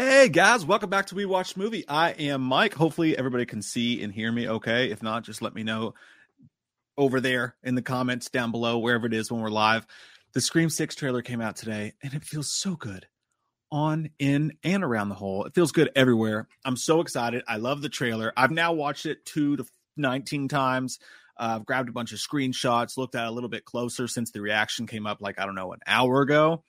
Hey guys, welcome back to We Watch Movie. I am Mike. Hopefully everybody can see and hear me okay. If not, just let me know over there in the comments down below, wherever it is when we're live. The Scream 6 trailer came out today and it feels so good on, in, and around the hole. It feels good everywhere. I'm so excited. I love the trailer. I've now watched it two to 19 times. Uh, I've grabbed a bunch of screenshots, looked at a little bit closer since the reaction came up like, I don't know, an hour ago.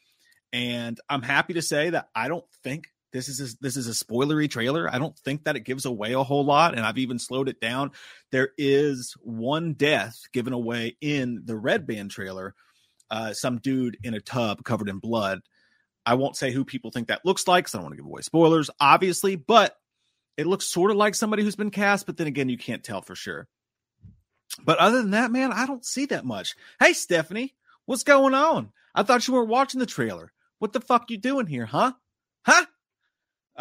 And I'm happy to say that I don't think this is a, this is a spoilery trailer. I don't think that it gives away a whole lot, and I've even slowed it down. There is one death given away in the Red Band trailer. Uh, some dude in a tub covered in blood. I won't say who people think that looks like, because I don't want to give away spoilers, obviously, but it looks sort of like somebody who's been cast, but then again, you can't tell for sure. But other than that, man, I don't see that much. Hey, Stephanie, what's going on? I thought you weren't watching the trailer. What the fuck you doing here, huh? Huh?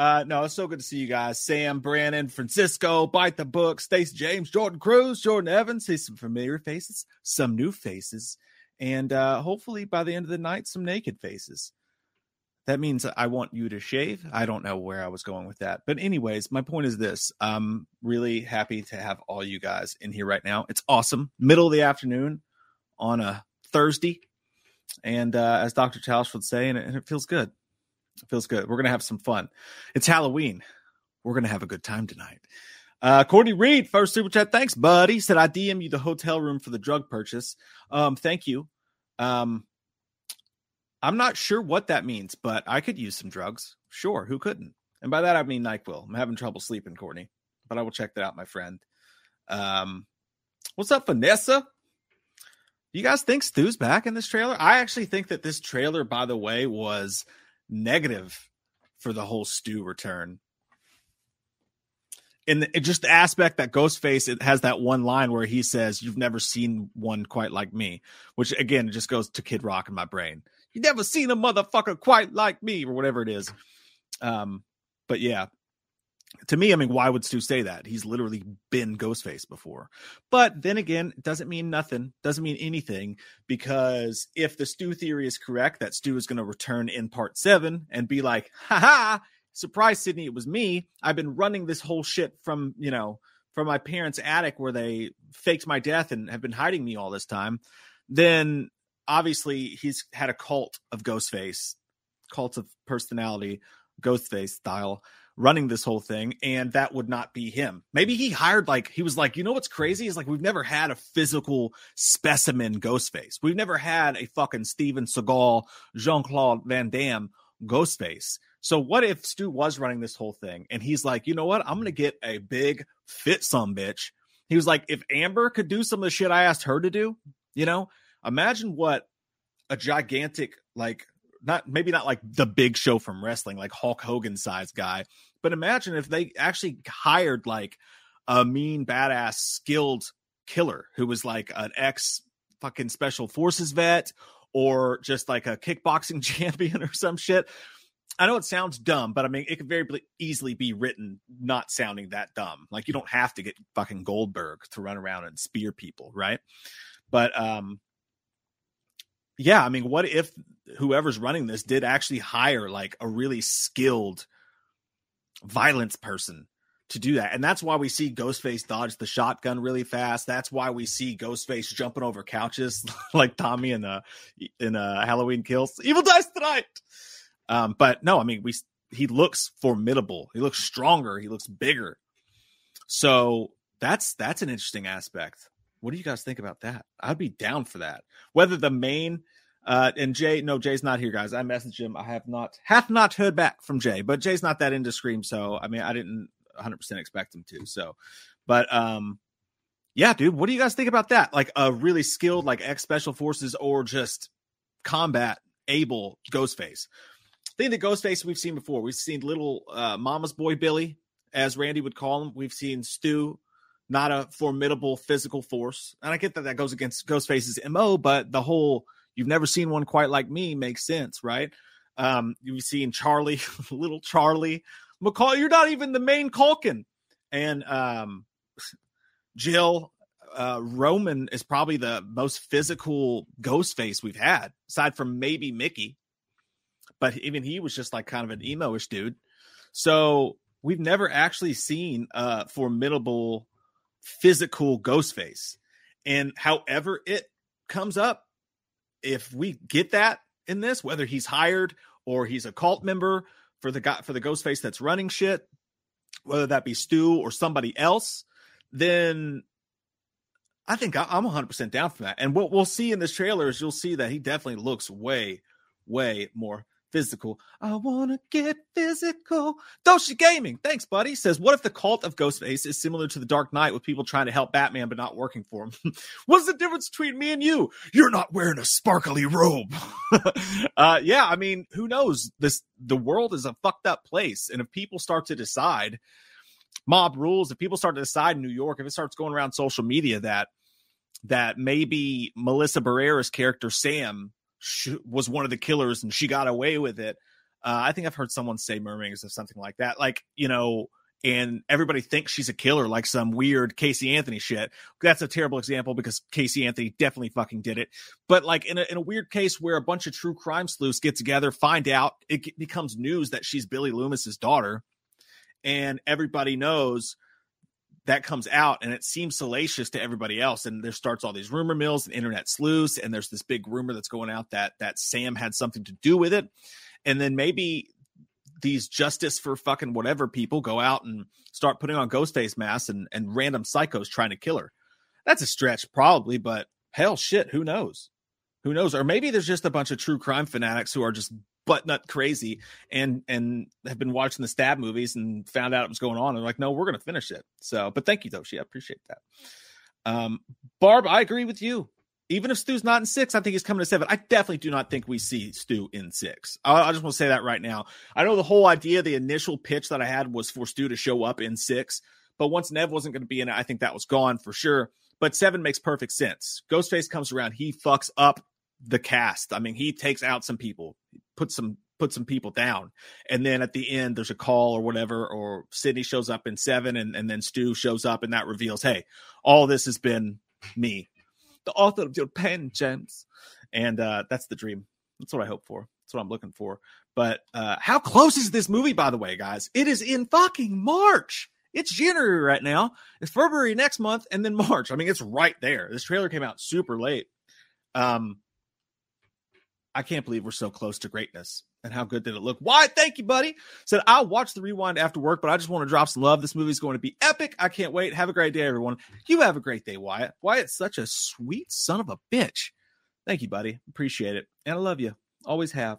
Uh, no, it's so good to see you guys. Sam, Brandon, Francisco, Bite the Book, Stace James, Jordan Cruz, Jordan Evans. See some familiar faces, some new faces, and uh, hopefully by the end of the night, some naked faces. That means I want you to shave. I don't know where I was going with that. But, anyways, my point is this I'm really happy to have all you guys in here right now. It's awesome. Middle of the afternoon on a Thursday. And uh, as Dr. Tausch would say, and it, and it feels good. It feels good. We're going to have some fun. It's Halloween. We're going to have a good time tonight. Uh, Courtney Reed, first super chat. Thanks, buddy. Said I DM you the hotel room for the drug purchase. Um, thank you. Um, I'm not sure what that means, but I could use some drugs. Sure, who couldn't? And by that I mean Nyquil. I'm having trouble sleeping, Courtney, but I will check that out, my friend. Um, what's up, Vanessa? You guys think Stu's back in this trailer? I actually think that this trailer, by the way, was negative for the whole Stu return. And it just the aspect that Ghostface it has that one line where he says, "You've never seen one quite like me," which again just goes to Kid Rock in my brain. You never seen a motherfucker quite like me, or whatever it is. Um, but yeah, to me, I mean, why would Stu say that? He's literally been Ghostface before. But then again, doesn't mean nothing, doesn't mean anything, because if the Stu theory is correct, that Stu is going to return in part seven and be like, haha, surprise, Sidney, it was me. I've been running this whole shit from, you know, from my parents' attic where they faked my death and have been hiding me all this time. Then obviously he's had a cult of Ghostface, cult of personality, Ghostface style running this whole thing and that would not be him. Maybe he hired like he was like you know what's crazy is like we've never had a physical specimen ghostface. We've never had a fucking steven seagal jean-claude van damme ghostface. So what if stu was running this whole thing and he's like you know what? I'm gonna get a big fit some bitch. He was like if amber could do some of the shit i asked her to do you know imagine what a gigantic like not maybe not like the big show from wrestling, like Hulk Hogan size guy, but imagine if they actually hired like a mean, badass, skilled killer who was like an ex fucking special forces vet or just like a kickboxing champion or some shit. I know it sounds dumb, but I mean, it could very easily be written not sounding that dumb. Like you don't have to get fucking Goldberg to run around and spear people, right? But um, yeah, I mean, what if whoever's running this did actually hire like a really skilled violence person to do that? And that's why we see Ghostface dodge the shotgun really fast. That's why we see Ghostface jumping over couches like Tommy in a in a Halloween Kills. Evil dies tonight. Um, but no, I mean, we he looks formidable. He looks stronger. He looks bigger. So that's that's an interesting aspect. What do you guys think about that? I'd be down for that. Whether the main uh, and Jay, no, Jay's not here, guys. I messaged him. I have not, have not heard back from Jay, but Jay's not that into Scream, so I mean, I didn't 100 percent expect him to. So, but um, yeah, dude, what do you guys think about that? Like a really skilled, like ex special forces or just combat able Ghostface. I think the Ghostface we've seen before. We've seen little uh, Mama's boy Billy, as Randy would call him. We've seen Stu, not a formidable physical force, and I get that that goes against Ghostface's mo. But the whole "you've never seen one quite like me" makes sense, right? Um, you've seen Charlie, little Charlie McCall. You're not even the main Culkin, and um, Jill uh, Roman is probably the most physical ghost face we've had, aside from maybe Mickey. But even he was just like kind of an emo-ish dude. So we've never actually seen a formidable physical ghost face. And however it comes up, if we get that in this, whether he's hired or he's a cult member for the guy for the ghost face that's running shit, whether that be Stu or somebody else, then I think I'm 100% down for that. And what we'll see in this trailer is you'll see that he definitely looks way, way more physical. I want to get physical. Doshi Gaming, thanks, buddy. Says, what if the cult of Ghostface is similar to the Dark Knight with people trying to help Batman but not working for him? What's the difference between me and you? You're not wearing a sparkly robe. uh, yeah, I mean, who knows? This the world is a fucked up place, and if people start to decide mob rules, if people start to decide in New York, if it starts going around social media that that maybe Melissa Barrera's character Sam was one of the killers and she got away with it. Uh, I think I've heard someone say mermaids or something like that. Like, you know, and everybody thinks she's a killer, like some weird Casey Anthony shit. That's a terrible example because Casey Anthony definitely fucking did it. But like in a, in a weird case where a bunch of true crime sleuths get together, find out it becomes news that she's Billy Loomis's daughter, and everybody knows that comes out and it seems salacious to everybody else. And there starts all these rumor mills and internet sleuths and there's this big rumor that's going out that that sam had something to do with it. And then maybe these justice for fucking whatever people go out and start putting on ghost face masks and, and random psychos trying to kill her. That's a stretch probably but hell shit who knows? Who knows? Or maybe there's just a bunch of true crime fanatics who are just butt nut crazy and and have been watching the stab movies and found out it was going on and like no we're gonna finish it so but thank you she i appreciate that um barb i agree with you even if Stu's not in six, I think he's coming to seven. I definitely do not think we see Stu in six. I, I, just want to say that right now. I know the whole idea, the initial pitch that I had was for Stu to show up in six, but once Neve wasn't going to be in it, I think that was gone for sure. But seven makes perfect sense. Ghostface comes around, he fucks up the cast. I mean, he takes out some people put some put some people down. And then at the end, there's a call or whatever, or Sidney shows up in seven, and, and then Stu shows up, and that reveals, hey, all this has been me, the author of your pen, James. And uh, that's the dream. That's what I hope for. That's what I'm looking for. But uh, how close is this movie, by the way, guys? It is in fucking March. It's January right now. It's February next month, and then March. I mean, it's right there. This trailer came out super late. Um, I can't believe we're so close to greatness. And how good did it look? Why? Thank you, buddy. Said I'll watch the rewind after work, but I just want to drop some love. This movie is going to be epic. I can't wait. Have a great day, everyone. You have a great day, Wyatt. Wyatt's such a sweet son of a bitch. Thank you, buddy. Appreciate it. And I love you. Always have.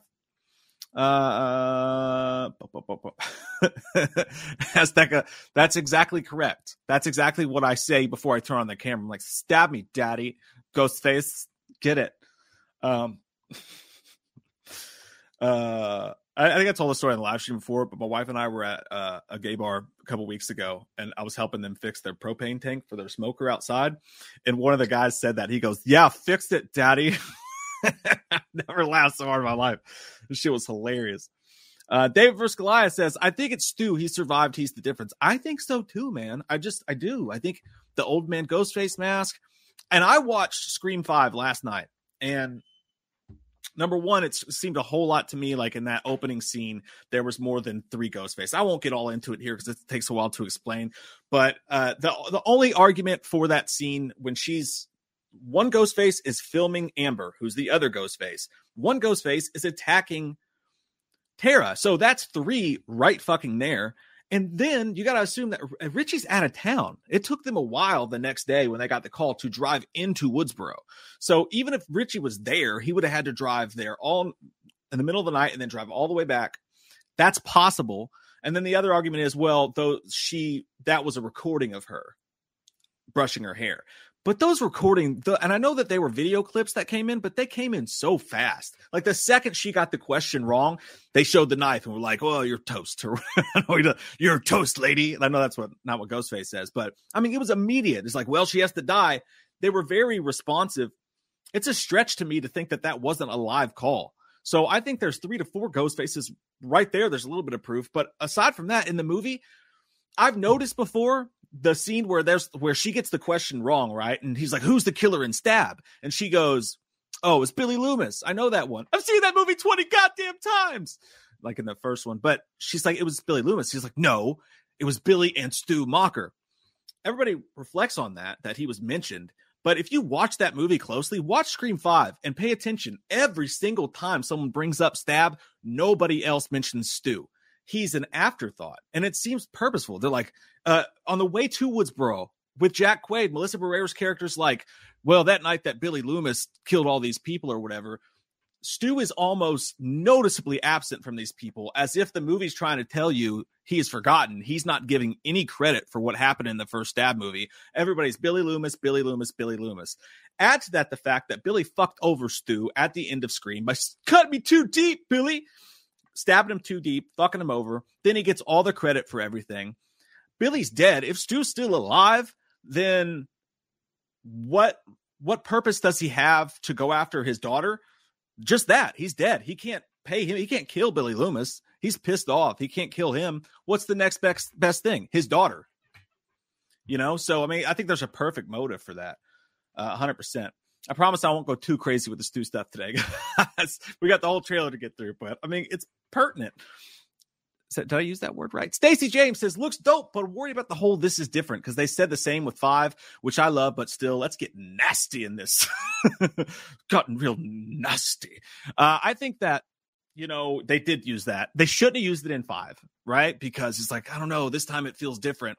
Uh, Azteca, that's exactly correct. That's exactly what I say before I turn on the camera. I'm like, stab me, daddy. Ghost face. Get it. Um, uh, I, I, think I told the story on the live stream before, but my wife and I were at uh, a gay bar a couple weeks ago, and I was helping them fix their propane tank for their smoker outside. And one of the guys said that he goes, "Yeah, fixed it, Daddy." Never laughed so hard in my life. This shit was hilarious. Uh, David vs. Goliath says, I think it's Stu. He survived. He's the difference. I think so too, man. I just, I do. I think the old man ghost face mask. And I watched Scream 5 last night, and number one, it seemed a whole lot to me like in that opening scene, there was more than three Ghostface. I won't get all into it here because it takes a while to explain. But uh, the the only argument for that scene when she's one Ghostface is filming Amber, who's the other Ghostface. One Ghostface is attacking Tara. So that's three right fucking there. And then you got to assume that Richie's out of town. It took them a while the next day when they got the call to drive into Woodsboro. So even if Richie was there, he would have had to drive there all in the middle of the night and then drive all the way back. That's possible. And then the other argument is, well, though she that was a recording of her brushing her hair. But those recording, the, and I know that they were video clips that came in, but they came in so fast. Like the second she got the question wrong, they showed the knife and were like, "Oh, you're toast, you're toast, lady." And I know that's what not what Ghostface says, but I mean, it was immediate. It's like, well, she has to die. They were very responsive. It's a stretch to me to think that that wasn't a live call. So I think there's three to four ghost faces right there. There's a little bit of proof, but aside from that, in the movie, I've noticed before the scene where there's where she gets the question wrong, right? And he's like, "Who's the killer in Stab?" And she goes, "Oh, it's Billy Loomis. I know that one. I've seen that movie twenty goddamn times." Like in the first one, but she's like, "It was Billy Loomis." He's like, "No, it was Billy and Stu Macher." Everybody reflects on that that he was mentioned, but if you watch that movie closely, watch Scream 5 and pay attention. Every single time someone brings up Stab, nobody else mentions Stu. He's an afterthought, and it seems purposeful. They're like, uh, on the way to Woodsboro with Jack Quaid, Melissa Barrera's character's like, well, that night that Billy Loomis killed all these people or whatever, Stu is almost noticeably absent from these people, as if the movie's trying to tell you he is forgotten. He's not giving any credit for what happened in the first stab movie. Everybody's Billy Loomis, Billy Loomis, Billy Loomis. Add to that the fact that Billy fucked over Stu at the end of Scream by cut me too deep, Billy. Stabbing him too deep, fucking him over. Then he gets all the credit for everything. Billy's dead. If Stu's still alive, then what what purpose does he have to go after his daughter? just that he's dead. He can't pay him. He can't kill Billy Loomis. He's pissed off. He can't kill him. What's the next best best thing? His daughter. You know, so I mean, I think there's a perfect motive for that. Uh, 100%. I promise I won't go too crazy with the Stu stuff today. we got the whole trailer to get through, but I mean, it's pertinent did I use that word right? Stacy James says looks dope, but worry about the whole this is different because they said the same with five, which I love, but still, let's get nasty in this. Gotten real nasty. Uh, I think that you know they did use that. They shouldn't have used it in five, right? Because it's like I don't know. This time it feels different.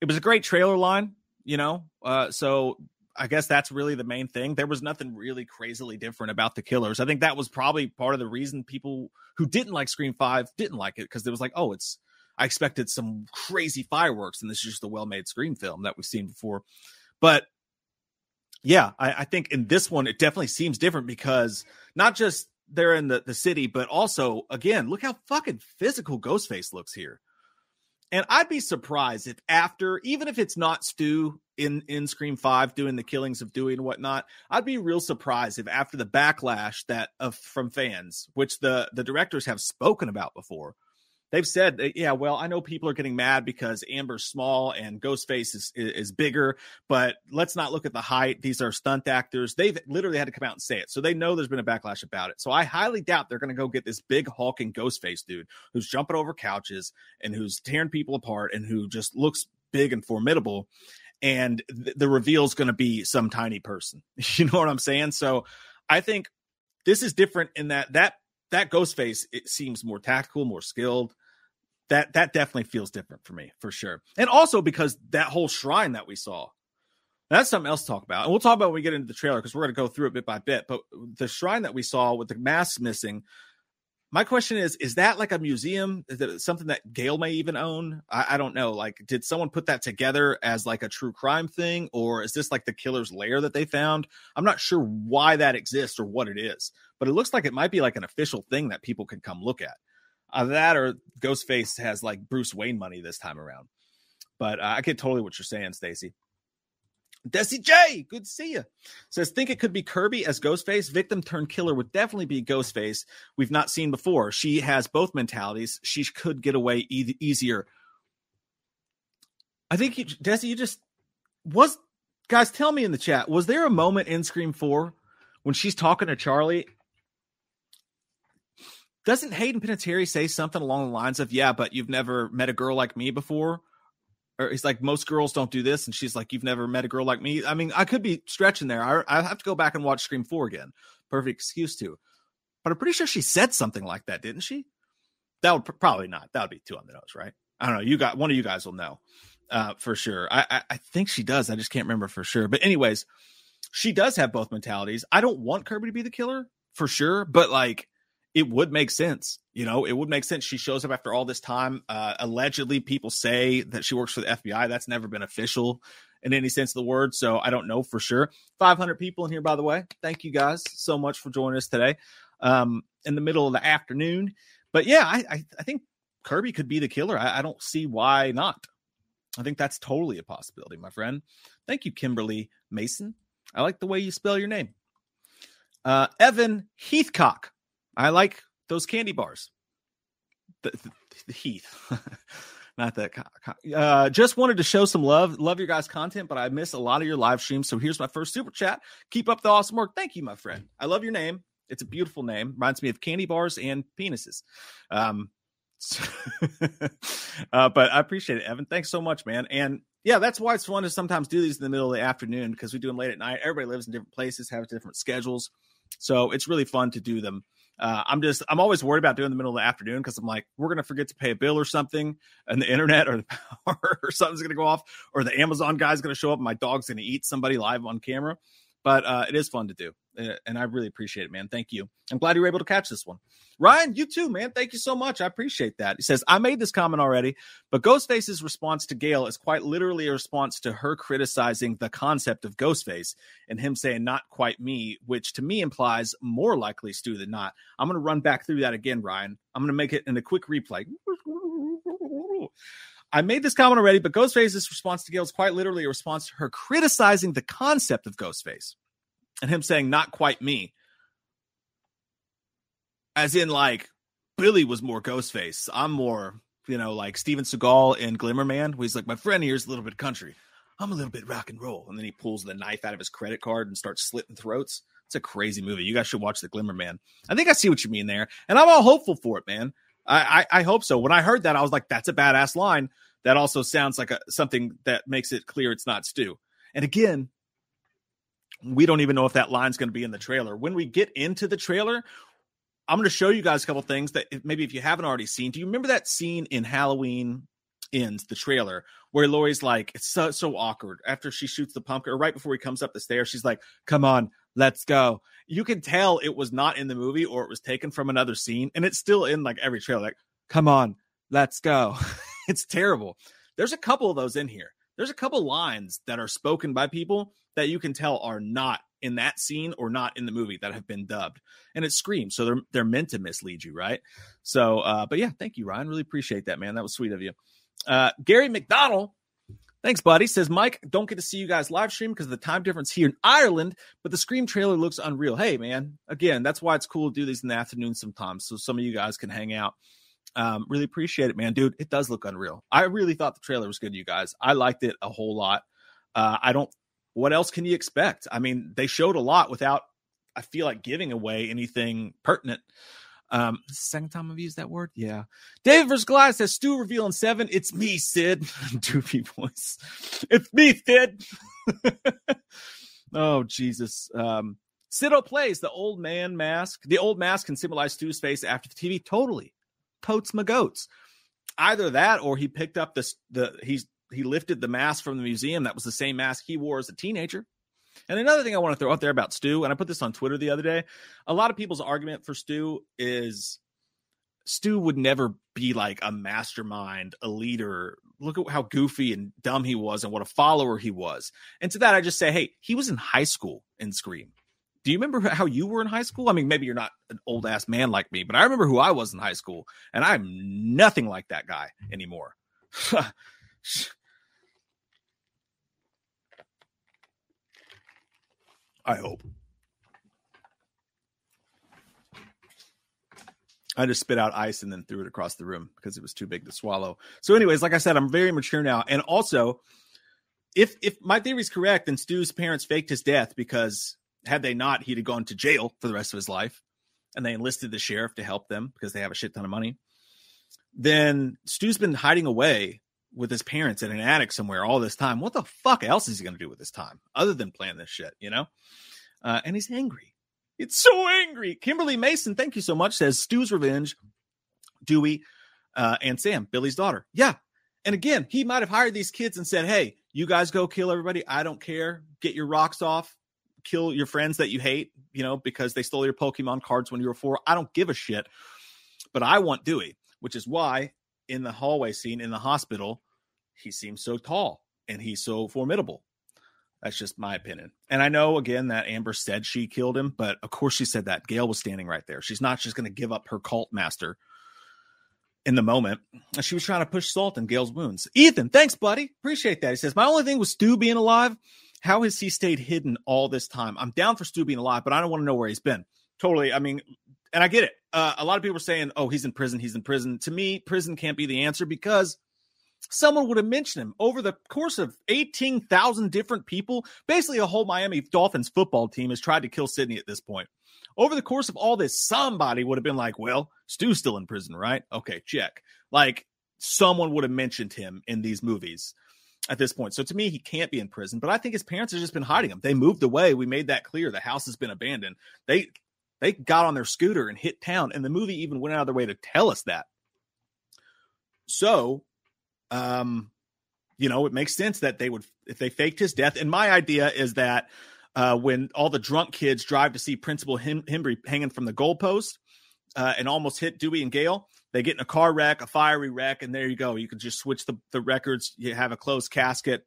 It was a great trailer line, you know. Uh, so I guess that's really the main thing. There was nothing really crazily different about the killers. I think that was probably part of the reason people who didn't like Scream 5 didn't like it because it was like, oh, it's I expected some crazy fireworks, and this is just a well-made Scream film that we've seen before. But yeah, I, I think in this one it definitely seems different because not just they're in the, the city, but also again, look how fucking physical Ghostface looks here. And I'd be surprised if after, even if it's not Stu in in Scream Five doing the killings of Dewey and whatnot, I'd be real surprised if after the backlash that of from fans, which the the directors have spoken about before, they've said, yeah, well, I know people are getting mad because Amber's small and Ghostface is, is bigger, but let's not look at the height. These are stunt actors. They've literally had to come out and say it. So they know there's been a backlash about it. So I highly doubt they're going to go get this big hulking Ghostface dude who's jumping over couches and who's tearing people apart and who just looks big and formidable. And th- the reveal is going to be some tiny person. You know what I'm saying? So I think this is different in that that that Ghostface it seems more tactical, more skilled. That that definitely feels different for me for sure, and also because that whole shrine that we saw, that's something else to talk about, and we'll talk about when we get into the trailer because we're going to go through it bit by bit. But the shrine that we saw with the mask missing, my question is: Is that like a museum? Is it something that Gale may even own? I, I don't know. Like, did someone put that together as like a true crime thing, or is this like the killer's lair that they found? I'm not sure why that exists or what it is but it looks like it might be like an official thing that people can come look at. Uh, that or Ghostface has like Bruce Wayne money this time around. But uh, I get totally what you're saying, Stacy. Desi J, good to see you. Says, think it could be Kirby as Ghostface. Victim turned killer would definitely be Ghostface. We've not seen before. She has both mentalities. She could get away e- easier. I think, you, Desi, you just was, guys, tell me in the chat, was there a moment in Scream 4 when she's talking to Charlie doesn't Hayden Panettiere say something along the lines of, "Yeah, but you've never met a girl like me before"? Or he's like, "Most girls don't do this," and she's like, "You've never met a girl like me." I mean, I could be stretching there. I, I have to go back and watch Scream Four again. Perfect excuse to, but I'm pretty sure she said something like that, didn't she? That would probably not. That would be too on the nose, right? I don't know. You got one of you guys will know uh, for sure. I, I I think she does. I just can't remember for sure. But anyways, she does have both mentalities. I don't want Kirby to be the killer for sure, but like it would make sense. You know, it would make sense. She shows up after all this time. Uh, allegedly, people say that she works for the FBI. That's never been official. in any sense of the word. So I don't know for sure. 500 people in here, by the way. Thank you guys so much for joining us today um, in the middle of the afternoon. But yeah, I, I, I think Kirby could be the killer. I, I don't see why not. I think that's totally a possibility, my friend. Thank you, Kimberly Mason. I like the way you spell your name. Uh, Evan Heathcock. I like those candy bars. The, the, the Heath. Not that. Uh, just wanted to show some love. Love your guys' content, but I miss a lot of your live streams. So here's my first super chat. Keep up the awesome work. Thank you, my friend. I love your name. It's a beautiful name. Reminds me of candy bars and penises. Um, uh, but I appreciate it, Evan. Thanks so much, man. And yeah, that's why it's fun to sometimes do these in the middle of the afternoon because we do them late at night. Everybody lives in different places, have different schedules. So it's really fun to do them. Uh, I'm just, I'm always worried about doing the middle of the afternoon because I'm like, we're to forget to pay a bill or something, and the internet or the power or something's to go off, or the Amazon guy's to show up and my dog's to eat somebody live on camera. But uh, it is fun to do. And I really appreciate it, man. Thank you. I'm glad you were able to catch this one. Ryan, you too, man. Thank you so much. I appreciate that. He says, I made this comment already, but Ghostface's response to Gail is quite literally a response to her criticizing the concept of Ghostface and him saying, not quite me, which to me implies more likely Stu than not. I'm going to run back through that again, Ryan. I'm going to make it in a quick replay. I made this comment already, but Ghostface's response to Gail is quite literally a response to her criticizing the concept of Ghostface and him saying, not quite me. As in, like, Billy was more Ghostface. I'm more, you know, like Steven Seagal in Glimmer Man, where he's like, my friend here's a little bit country. I'm a little bit rock and roll. And then he pulls the knife out of his credit card and starts slitting throats. It's a crazy movie. You guys should watch The Glimmer Man. I think I see what you mean there. And I'm all hopeful for it, man. I, I, I hope so. When I heard that, I was like, that's a badass line. That also sounds like a, something that makes it clear it's not Stu. And again, we don't even know if that line's going to be in the trailer. When we get into the trailer, I'm going to show you guys a couple things that maybe if you haven't already seen. Do you remember that scene in Halloween Ends, the trailer, where Laurie's like, it's so so awkward after she shoots the pumpkin, or right before he comes up the stairs, she's like, "Come on, let's go." You can tell it was not in the movie or it was taken from another scene, and it's still in like every trailer. Like, "Come on, let's go." it's terrible. There's a couple of those in here. There's a couple lines that are spoken by people that you can tell are not in that scene or not in the movie that have been dubbed. And it screams so they're they're meant to mislead you right? So uh but yeah thank you ryan. Really appreciate that man. That was sweet of you. Uh gary mcdonald thanks buddy says mike don't get to see you guys live stream because of the time difference here in ireland but the scream trailer looks unreal. Hey man again that's why it's cool to do these in the afternoon sometimes so some of you guys can hang out um really appreciate it man dude it does look unreal i really thought the trailer was good you guys i liked it a whole lot uh, I don't what else can you expect? I mean, they showed a lot without, I feel like, giving away anything pertinent. Um, second time I've used that word. Yeah. David versus Goliath says Stu reveal in seven. It's me, Sid. Doofy voice. It's me, Sid. oh, Jesus. Um, Sido plays the old man mask. The old mask can symbolize Stu's face after the TV. Totally. Totes my goats. Either that or he picked up this the he's he lifted the mask from the museum. That was the same mask he wore as a teenager. And another thing I want to throw out there about Stu, and I put this on Twitter the other day, a lot of people's argument for Stu is Stu would never be like a mastermind, a leader. Look at how goofy and dumb he was and what a follower he was. And to that, I just say, hey, he was in high school in Scream. Do you remember how you were in high school? I mean, maybe you're not an old ass man like me, but I remember who I was in high school, and I'm nothing like that guy anymore. I hope. I just spit out ice and then threw it across the room because it was too big to swallow. So, anyways, like I said, I'm very mature now. And also, if if my theory is correct, then Stu's parents faked his death because had they not, he'd have gone to jail for the rest of his life. And they enlisted the sheriff to help them because they have a shit ton of money. Then Stu's been hiding away with his parents in an attic somewhere all this time. What the fuck else is he going to do with his time other than plan this shit, you know? Uh, and he's angry. It's so angry. Kimberly Mason, thank you so much, says Stu's Revenge, Dewey, uh, and Sam, Billy's daughter. Yeah. And again, he might have hired these kids and said, hey, you guys go kill everybody. I don't care. Get your rocks off. Kill your friends that you hate, you know, because they stole your Pokemon cards when you were four. I don't give a shit. But I want Dewey, which is why in the hallway scene in the hospital, he seems so tall and he's so formidable That's just my opinion. And I know again that Amber said she killed him, but of course she said that. Gail was standing right there. She's not just going to give up her cult master in the moment. She was trying to push salt in Gail's wounds. Ethan, thanks, buddy. Appreciate that. He says, My only thing was Stu being alive. How has he stayed hidden all this time? I'm down for Stu being alive, but I don't want to know where he's been. Totally. I mean, and I get it. Uh, a lot of people are saying, oh, he's in prison. He's in prison. To me, prison can't be the answer because someone would have mentioned him over the course of 18,000 different people. Basically, a whole Miami Dolphins football team has tried to kill Sidney at this point. Over the course of all this, somebody would have been like, well, Stu's still in prison, right? Okay, check. Like, someone would have mentioned him in these movies at this point. So to me, he can't be in prison, but I think his parents have just been hiding him. They moved away. We made that clear. The house has been abandoned. They they got on their scooter and hit town, and the movie even went out of their way to tell us that. So um, you know, it makes sense that they would if they faked his death. And my idea is that uh, when all the drunk kids drive to see Principal Hem- Himbry hanging from the goalpost uh, and almost hit Dewey and Gail, they get in a car wreck, a fiery wreck, and there you go. You can just switch the, the records. You have a closed casket.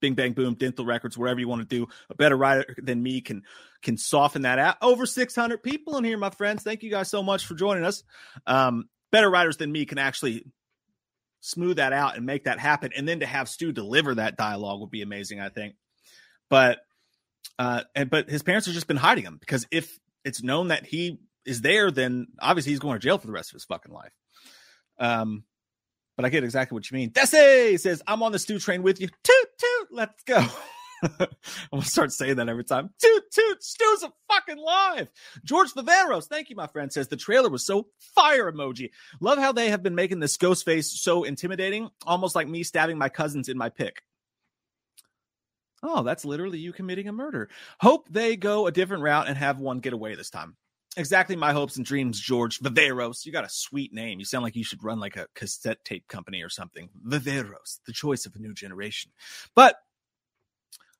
Bing bang boom, dental records, wherever you want to do. A better writer than me can can soften that out. Over 600 people in here, my friends. Thank you guys so much for joining us. Um, better writers than me can actually smooth that out and make that happen. And then to have Stu deliver that dialogue would be amazing, I think. But uh and but his parents have just been hiding him because if it's known that he is there, then obviously he's going to jail for the rest of his fucking life. Um, but I get exactly what you mean. Desi says, I'm on the Stu train with you. Toot toot, let's go. I'm gonna start saying that every time. Toot toot, Stu's a fucking live. George Viveros, thank you, my friend, says the trailer was so fire emoji. Love how they have been making this ghost face so intimidating, almost like me stabbing my cousins in my pick. Oh, that's literally you committing a murder. Hope they go a different route and have one get away this time. Exactly my hopes and dreams, George Viveros. You got a sweet name. You sound like you should run like a cassette tape company or something. Viveros, the choice of a new generation. But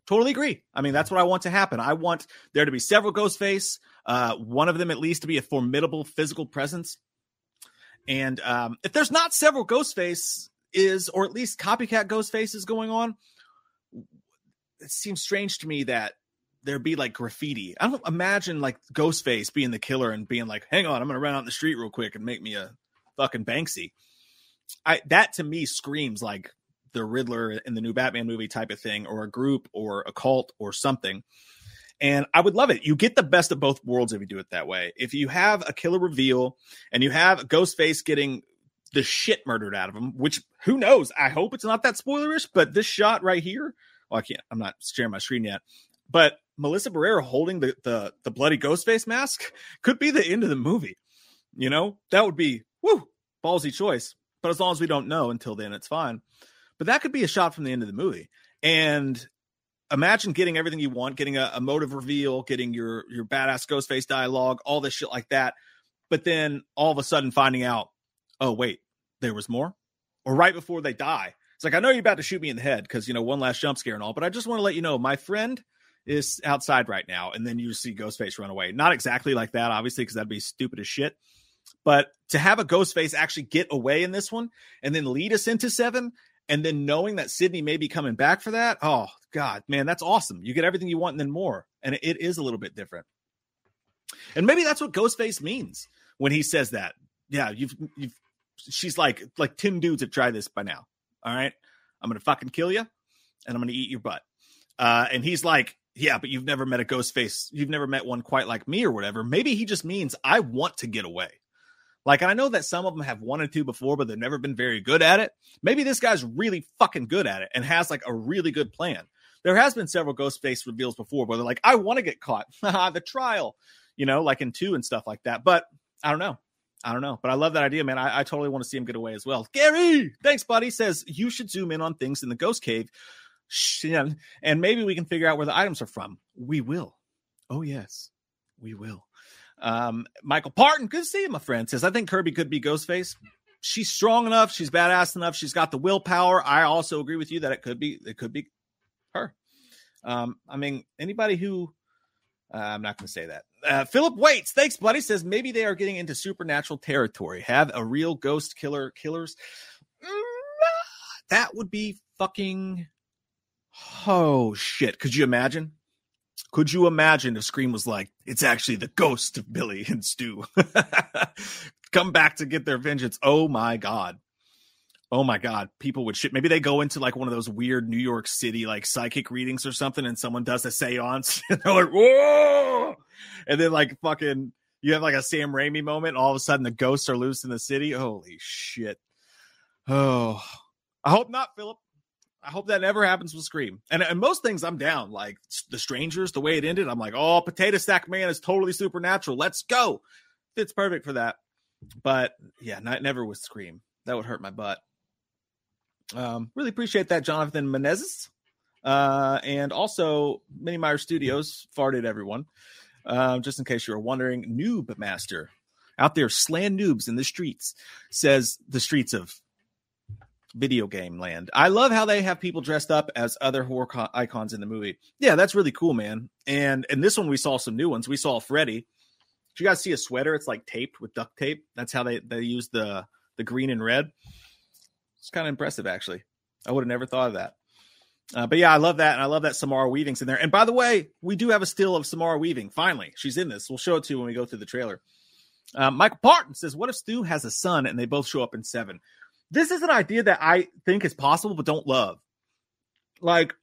totally agree. I mean, that's what I want to happen. I want there to be several Ghostface, uh, one of them at least to be a formidable physical presence. And um, if there's not several Ghostface is, or at least copycat Ghostface is going on, it seems strange to me that there be like graffiti. I don't imagine like Ghostface being the killer and being like, "Hang on, I'm gonna run out in the street real quick and make me a fucking Banksy." I that to me screams like the Riddler in the new Batman movie type of thing, or a group or a cult or something. And I would love it. You get the best of both worlds if you do it that way. If you have a killer reveal and you have Ghostface getting the shit murdered out of him, which who knows? I hope it's not that spoilerish, but this shot right here, well, I can't, I'm not sharing my screen yet, but Melissa Barrera holding the, the, the bloody Ghostface mask could be the end of the movie. You know, that would be, whoo, ballsy choice. But as long as we don't know until then, it's fine. But that could be a shot from the end of the movie. And imagine getting everything you want, getting a, a motive reveal, getting your your badass Ghostface dialogue, all this shit like that. But then all of a sudden finding out, oh wait, there was more. Or right before they die, it's like I know you're about to shoot me in the head because you know one last jump scare and all, but I just want to let you know my friend is outside right now, and then you see Ghostface run away. Not exactly like that, obviously, because that'd be stupid as shit. But to have a Ghostface actually get away in this one and then lead us into seven and then knowing that Sidney may be coming back for that, oh God, man, that's awesome. You get everything you want and then more. And it is a little bit different. And maybe that's what Ghostface means when he says that. Yeah, you've you've she's like like 10 dudes have tried this by now. All right. I'm gonna fucking kill you and I'm gonna eat your butt. Uh, and he's like, Yeah, but you've never met a ghost face, you've never met one quite like me or whatever. Maybe he just means I want to get away. Like, I know that some of them have wanted to before, but they've never been very good at it. Maybe this guy's really fucking good at it and has like a really good plan. There has been several ghost face reveals before where they're like, I want to get caught. Ah, the trial, you know, like in two and stuff like that. But I don't know. I don't know. But I love that idea, man. I, I totally want to see him get away as well. Gary, thanks, buddy. Says you should zoom in on things in the ghost cave. And maybe we can figure out where the items are from. We will. Oh, yes, we will. Um, Michael Parton, good to see you, my friend. Says I think Kirby could be Ghostface. She's strong enough. She's badass enough. She's got the willpower. I also agree with you that it could be. It could be her. Um, I mean, anybody who uh, I'm not going to say that. Uh, Philip Waits, thanks, buddy. Says maybe they are getting into supernatural territory. Have a real ghost killer killers. Mm, that would be fucking Oh shit! Could you imagine? Could you imagine if Scream was like, it's actually the ghost of Billy and Stu come back to get their vengeance? Oh my god! Oh my god! People would shit. Maybe they go into like one of those weird New York City like psychic readings or something, and someone does a séance, and they're like, whoa! And then like fucking, you have like a Sam Raimi moment. All of a sudden, the ghosts are loose in the city. Holy shit! Oh, I hope not, Philip. I hope that never happens with Scream. And, and most things I'm down. Like The Strangers, the way it ended, I'm like, oh, Potato Sack Man is totally supernatural. Let's go. Fits perfect for that. But yeah, not, never with Scream. That would hurt my butt. Um, really appreciate that, Jonathan Menezes. Uh, and also, Mini Meyer Studios farted everyone. Uh, just in case you were wondering, Noob Master out there, slan noobs in the streets, says the streets of video game land. I love how they have people dressed up as other horror co- icons in the movie. Yeah, that's really cool, man. And in this one, we saw some new ones. We saw Freddy. Did you guys see a sweater? It's like taped with duct tape. That's how they they use the the green and red. It's kind of impressive, actually. I would have never thought of that. Uh, but yeah, I love that, and I love that Samara Weaving's in there. And by the way, we do have a still of Samara Weaving. Finally, she's in this. We'll show it to you when we go through the trailer. Uh, Michael Parton says, "What if Stu has a son and they both show up in seven? This is an idea that I think is possible, but don't love. Like,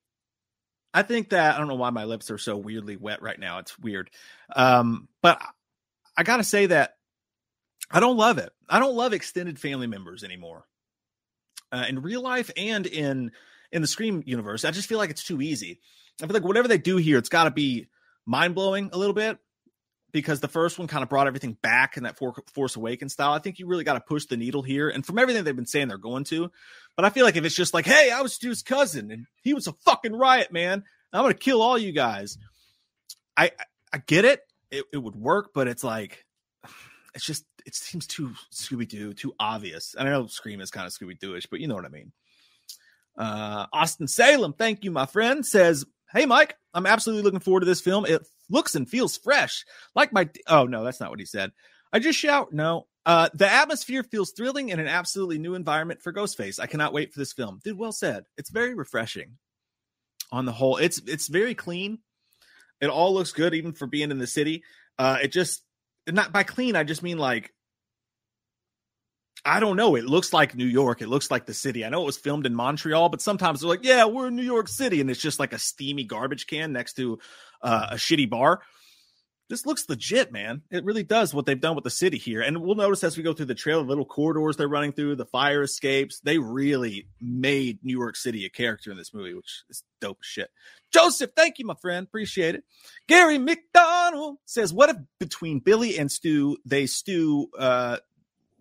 I think that I don't know why my lips are so weirdly wet right now. It's weird. Um, but I gotta say that I don't love it. I don't love extended family members anymore. Uh, in real life and in in the Scream universe, I just feel like it's too easy. I feel like whatever they do here, it's got to be mind blowing a little bit because the first one kind of brought everything back in that Force Awakens style. I think you really got to push the needle here. And from everything they've been saying, they're going to. But I feel like if it's just like, hey, I was Stu's cousin and he was a fucking riot, man. I'm going to kill all you guys. I, I get it. it. It would work, but it's like, it's just, it seems too Scooby Doo, too obvious. And I know Scream is kind of Scooby Dooish, but you know what I mean. Uh, Austin Salem, thank you, my friend, says, Hey, Mike, I'm absolutely looking forward to this film. It looks and feels fresh. Like my, oh, no, that's not what he said. I just shout, no. Uh, the atmosphere feels thrilling in an absolutely new environment for Ghostface. I cannot wait for this film. Dude, well said. It's very refreshing on the whole. It's, it's very clean. It all looks good, even for being in the city. Uh, it just, not by clean, I just mean like I don't know. It looks like New York. It looks like the city. I know it was filmed in Montreal, but sometimes they're like, yeah, we're in New York City. And it's just like a steamy garbage can next to uh, a shitty bar. This looks legit, man. It really does what they've done with the city here. And we'll notice as we go through the trail, the little corridors they're running through, the fire escapes. They really made New York City a character in this movie, which is dope shit. Joseph, thank you, my friend. Appreciate it. Gary McDonald says, What if between Billy and Stu, they Stu uh,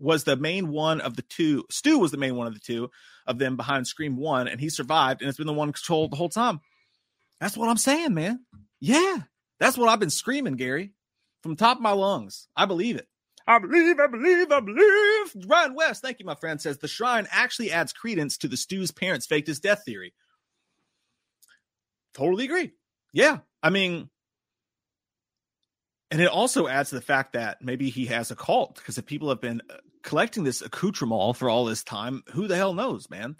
was the main one of the two. Stu was the main one of the two of them behind Scream One, and he survived, and it's been the one controlled the whole time. That's what I'm saying, man. Yeah, that's what I've been screaming, Gary, from top of my lungs. I believe it. I believe, I believe, I believe. Ryan West, thank you, my friend, says the shrine actually adds credence to the Stu's parents faked his death theory. Totally agree. Yeah. I mean, and it also adds to the fact that maybe he has a cult because if people have been uh, collecting this accoutrement for all this time, who the hell knows, man?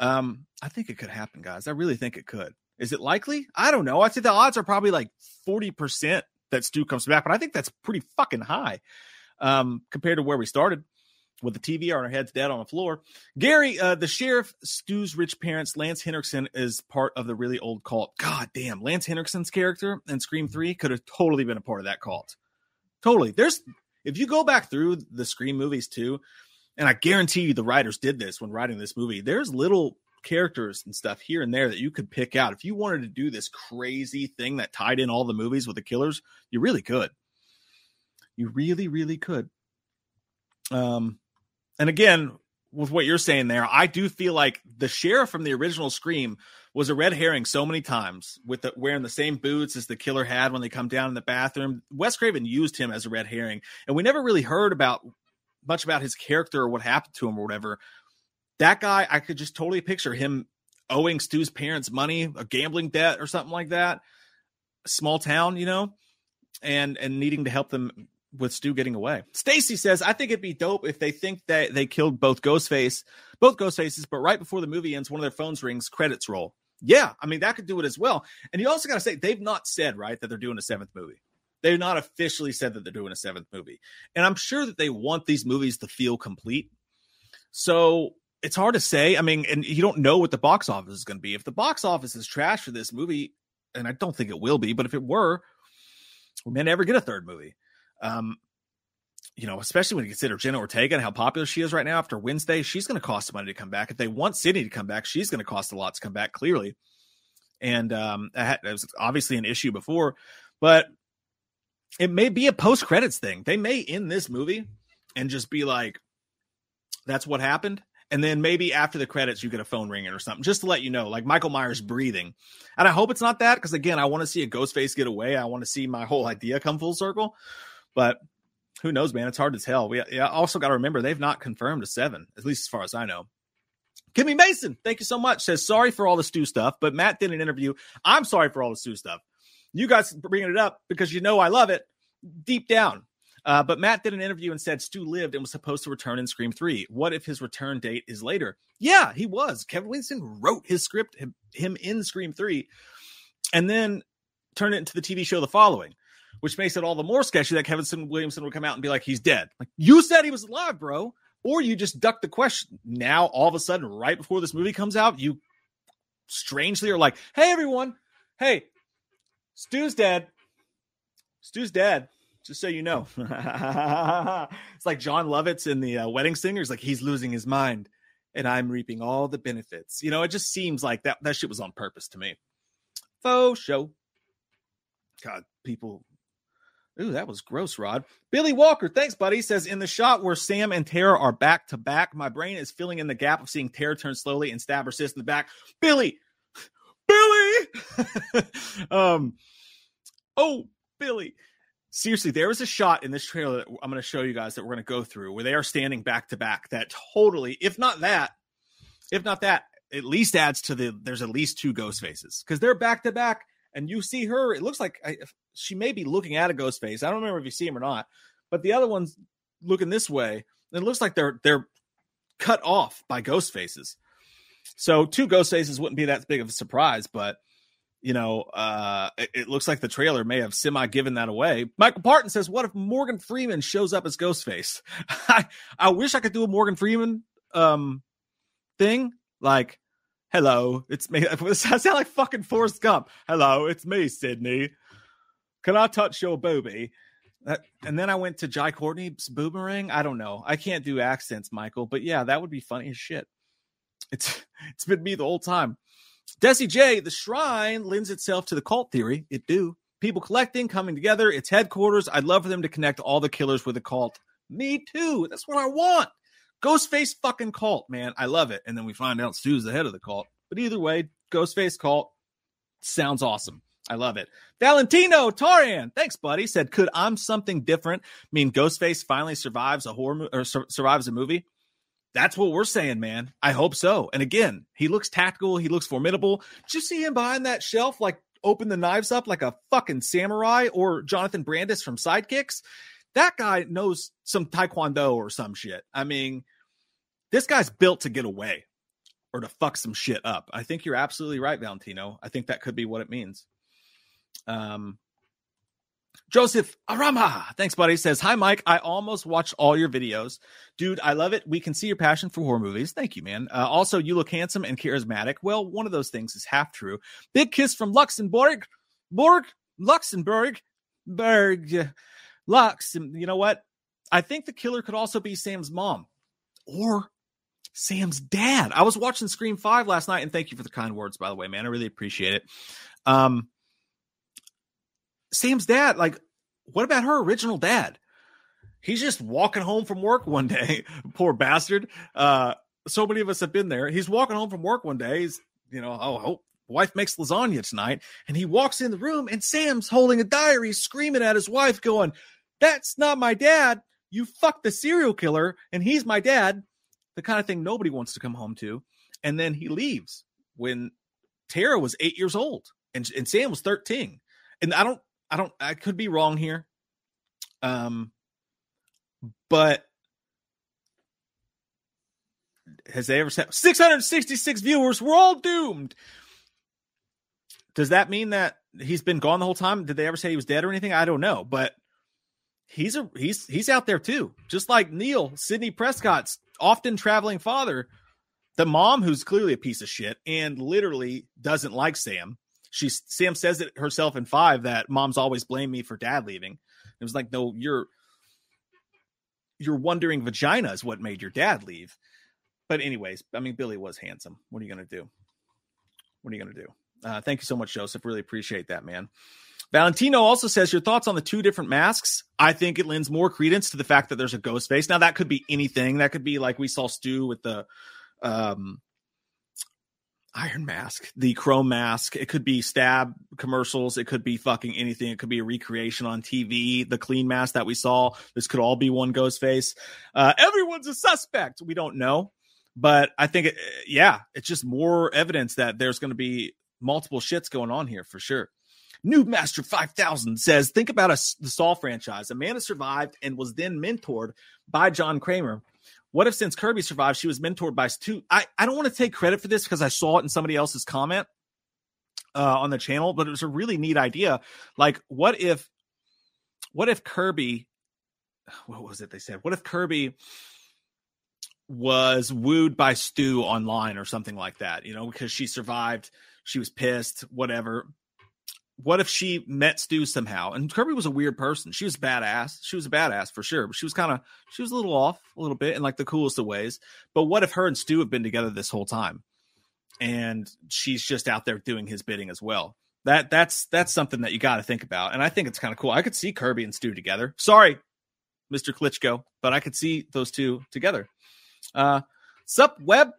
Um, I think it could happen, guys. I really think it could. Is it likely? I don't know. I'd say the odds are probably like 40% that Stu comes back, but I think that's pretty fucking high um, compared to where we started with the TV on our heads dead on the floor. Gary, uh, the sheriff, Stu's rich parents, Lance Henriksen is part of the really old cult. God damn, Lance Henriksen's character in Scream 3 could have totally been a part of that cult. Totally. There's if you go back through the Scream movies too, and I guarantee you the writers did this when writing this movie, there's little characters and stuff here and there that you could pick out. If you wanted to do this crazy thing that tied in all the movies with the killers, you really could. You really, really could. Um, and again, with what you're saying there, I do feel like the sheriff from the original Scream was a red herring so many times with the, wearing the same boots as the killer had when they come down in the bathroom. Wes Craven used him as a red herring, and we never really heard about much about his character or what happened to him or whatever. That guy, I could just totally picture him owing Stu's parents money, a gambling debt or something like that. Small town, you know, and and needing to help them with Stu getting away. Stacy says, I think it'd be dope if they think that they killed both Ghostface, both Ghostfaces, but right before the movie ends, one of their phones rings, credits roll. Yeah, I mean that could do it as well. And you also got to say they've not said right that they're doing a seventh movie. They've not officially said that they're doing a seventh movie, and I'm sure that they want these movies to feel complete. So it's hard to say. I mean, and you don't know what the box office is going to be. If the box office is trash for this movie, and I don't think it will be, but if it were, we may never get a third movie. Um, you know, especially when you consider Jenna Ortega and how popular she is right now after Wednesday, she's going to cost money to come back. If they want Sidney to come back, she's going to cost a lot to come back, clearly. And um, that was obviously an issue before, but it may be a post credits thing. They may end this movie and just be like, that's what happened. And then maybe after the credits, you get a phone ringing or something, just to let you know, like Michael Myers breathing. And I hope it's not that because, again, I want to see a ghost face get away. I want to see my whole idea come full circle. But who knows, man? It's hard to tell. We yeah, also got to remember they've not confirmed a seven, at least as far as I know. Kimmy Mason, thank you so much. Says sorry for all the Stu stuff, but Matt did an interview. I'm sorry for all the Stu stuff. You guys bringing it up because you know I love it deep down. Uh, but Matt did an interview and said Stu lived and was supposed to return in Scream 3. What if his return date is later? Yeah, he was. Kevin Williamson wrote his script, him, him in Scream 3, and then turned it into the TV show the following which makes it all the more sketchy that Kevin Williamson would come out and be like, he's dead. Like, you said he was alive, bro. Or you just ducked the question. Now, all of a sudden, right before this movie comes out, you strangely are like, hey, everyone. Hey, Stu's dead. Stu's dead. Just so you know. it's like Jon Lovitz in the uh, Wedding Singers. Like, he's losing his mind and I'm reaping all the benefits. You know, it just seems like that, that shit was on purpose to me. Faux show. God, people Ooh, that was gross, Rod. Billy Walker, thanks, buddy. Says in the shot where Sam and Tara are back to back, my brain is filling in the gap of seeing Tara turn slowly and stab her sis in the back. Billy, Billy. um, oh, Billy. Seriously, there is a shot in this trailer that I'm going to show you guys that we're going to go through where they are standing back to back. That totally, if not that, if not that, at least adds to the. There's at least two ghost faces because they're back to back and you see her. It looks like I, she may be looking at a ghost face. I don't remember if you see him or not, but the other one's looking this way. It looks like they're they're cut off by ghost faces. So two ghost faces wouldn't be that big of a surprise, but you know, uh, it, it, looks like the trailer may have semi given that away. Michael Parton says, "What if Morgan Freeman shows up as Ghostface?" I I wish I could do a Morgan Freeman um thing like Hello, it's me. I sound like fucking Forrest Gump. Hello, it's me, Sidney. Can I touch your booby? and then I went to Jai Courtney's boomerang. I don't know. I can't do accents, Michael, but yeah, that would be funny as shit. It's it's been me the whole time. Desi J, the shrine lends itself to the cult theory. It do. People collecting, coming together. Its headquarters. I'd love for them to connect all the killers with the cult. Me too. That's what I want. Ghostface fucking cult, man. I love it. And then we find out Stu's the head of the cult. But either way, Ghostface cult sounds awesome. I love it. Valentino Tarian, thanks, buddy. Said, could I'm something different mean Ghostface finally survives a horror mo- or sur- survives a movie? That's what we're saying, man. I hope so. And again, he looks tactical. He looks formidable. Did you see him behind that shelf, like open the knives up like a fucking samurai or Jonathan Brandis from Sidekicks? That guy knows some taekwondo or some shit. I mean, this guy's built to get away or to fuck some shit up. I think you're absolutely right, Valentino. I think that could be what it means. Um, Joseph Arama, thanks, buddy. Says, Hi, Mike. I almost watched all your videos. Dude, I love it. We can see your passion for horror movies. Thank you, man. Uh, also, you look handsome and charismatic. Well, one of those things is half true. Big kiss from Luxembourg. Borg, Luxembourg, Berg, Lux. And you know what? I think the killer could also be Sam's mom or Sam's dad. I was watching Scream 5 last night, and thank you for the kind words, by the way, man. I really appreciate it. Um, Sam's dad, like, what about her original dad? He's just walking home from work one day. Poor bastard. Uh, so many of us have been there. He's walking home from work one day. He's, you know, oh, oh, wife makes lasagna tonight. And he walks in the room, and Sam's holding a diary, screaming at his wife, going, That's not my dad. You fucked the serial killer, and he's my dad the kind of thing nobody wants to come home to. And then he leaves when Tara was eight years old and, and Sam was 13. And I don't, I don't, I could be wrong here. Um, but has they ever said 666 viewers? We're all doomed. Does that mean that he's been gone the whole time? Did they ever say he was dead or anything? I don't know, but he's a he's he's out there too. Just like Neil, Sidney Prescott's often traveling father, the mom who's clearly a piece of shit and literally doesn't like Sam. She Sam says it herself in 5 that mom's always blame me for dad leaving. It was like, "No, you're your wondering vagina is what made your dad leave." But anyways, I mean Billy was handsome. What are you to do? What are you to do? Uh, thank you so much, Joseph. Really appreciate that, man. Valentino also says your thoughts on the two different masks. I think it lends more credence to the fact that there's a ghost face. Now that could be anything. That could be like we saw Stu with the um, Iron Mask, the Chrome mask. It could be stab commercials. It could be fucking anything. It could be a recreation on TV. The clean mask that we saw. This could all be one ghost face. Uh, everyone's a suspect. We don't know, but I think it, yeah, it's just more evidence that there's going to be multiple shits going on here for sure. New Master 5000 says, think about a, the Saw franchise. Amanda survived and was then mentored by John Kramer. What if since Kirby survived, she was mentored by Stu? I, I don't want to take credit for this because I saw it in somebody else's comment uh, on the channel, but it was a really neat idea. Like, what if, what if Kirby, what was it they said? What if Kirby was wooed by Stu online or something like that, you know, because she survived, she was pissed, whatever what if she met Stu somehow? And Kirby was a weird person. She was badass. She was a badass for sure, but she was kind of she was a little off a little bit in like the coolest of ways. But what if her and Stu have been together this whole time, and she's just out there doing his bidding as well? That that's that's something that you got to think about, and I think it's kind of cool. I could see Kirby and Stu together. Sorry, Mister Klitschko, but I could see those two together. Uh, sup, Web?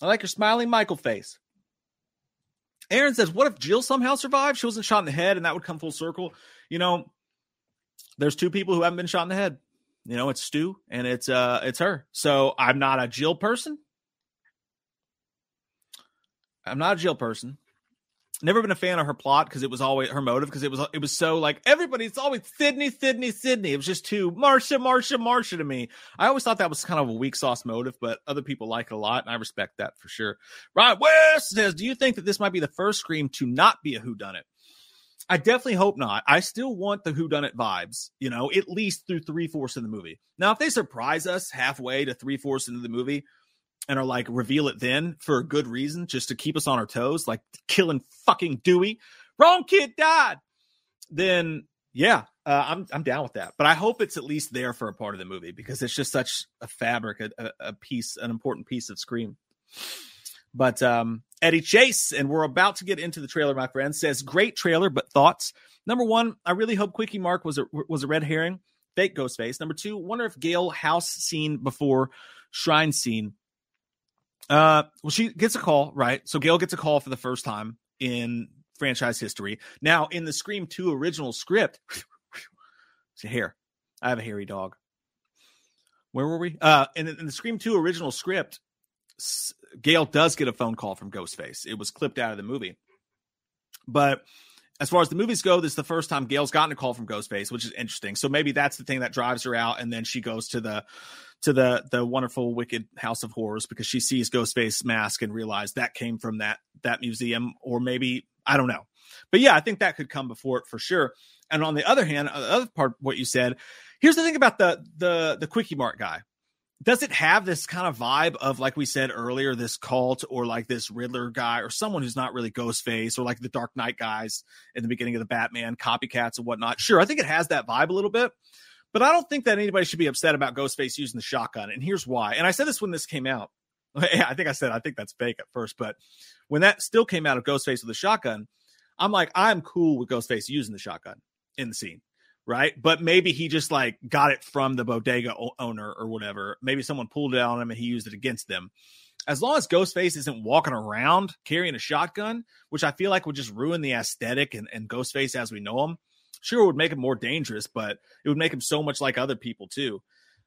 I like your smiling Michael face. Aaron says, What if Jill somehow survived? She wasn't shot in the head, and that would come full circle. You know, there's two people who haven't been shot in the head. You know, it's Stu and it's uh it's her. So I'm not a Jill person. I'm not a Jill person never been a fan of her plot because it was always her motive because it was it was so like everybody's always Sidney, Sidney, Sidney. It was just too Marcia, Marcia, Marcia to me. I always thought that was kind of a weak sauce motive, but other people like it a lot, and I respect that for sure. Right West says, "Do you think that this might be the first Scream to not be a Who Done It?" I definitely hope not. I still want the Who Done It vibes, you know, at least through three fourths of the movie. Now, if they surprise us halfway to three fourths into the movie, and are like reveal it then for a good reason, just to keep us on our toes, like killing fucking Dewey. Wrong kid died. Then yeah, uh, I'm I'm down with that. But I hope it's at least there for a part of the movie because it's just such a fabric, a, a piece, an important piece of Scream. But um, Eddie Chase, and we're about to get into the trailer, my friend, says great trailer, but thoughts. Number one, I really hope Quickie Mart was a was a red herring, fake Ghostface. Number two, wonder if Gale house scene before shrine scene uh, well, she gets a call, right? So Gale gets a call for the first time in franchise history. Now, in the Scream 2 original script, see here, I have a hairy dog. Where were we? Uh, in, in the Scream 2 original script, Gale does get a phone call from Ghostface. It was clipped out of the movie. But as far as the movies go, this is the first time Gale's gotten a call from Ghostface, which is interesting. So maybe that's the thing that drives her out, and then she goes to the to the the wonderful wicked house of horrors because she sees Ghostface mask and realizes that came from that that museum or maybe I don't know. But yeah, I think that could come before it for sure. And on the other hand, uh, the other part what you said, here's the thing about the the the quickie mart guy. Does it have this kind of vibe of like we said earlier, this cult or like this Riddler guy or someone who's not really Ghostface or like the Dark Knight guys in the beginning of the Batman copycats and whatnot? Sure, I think it has that vibe a little bit. But I don't think that anybody should be upset about Ghostface using the shotgun. And here's why. And I said this when this came out. I think I said I think that's fake at first, but when that still came out of Ghostface with a shotgun, I'm like, I'm cool with Ghostface using the shotgun in the scene, right? But maybe he just like got it from the bodega owner or whatever. Maybe someone pulled it on him and he used it against them. As long as Ghostface isn't walking around carrying a shotgun, which I feel like would just ruin the aesthetic and, and Ghostface as we know him, Sure, would make him more dangerous, but it would make him so much like other people too.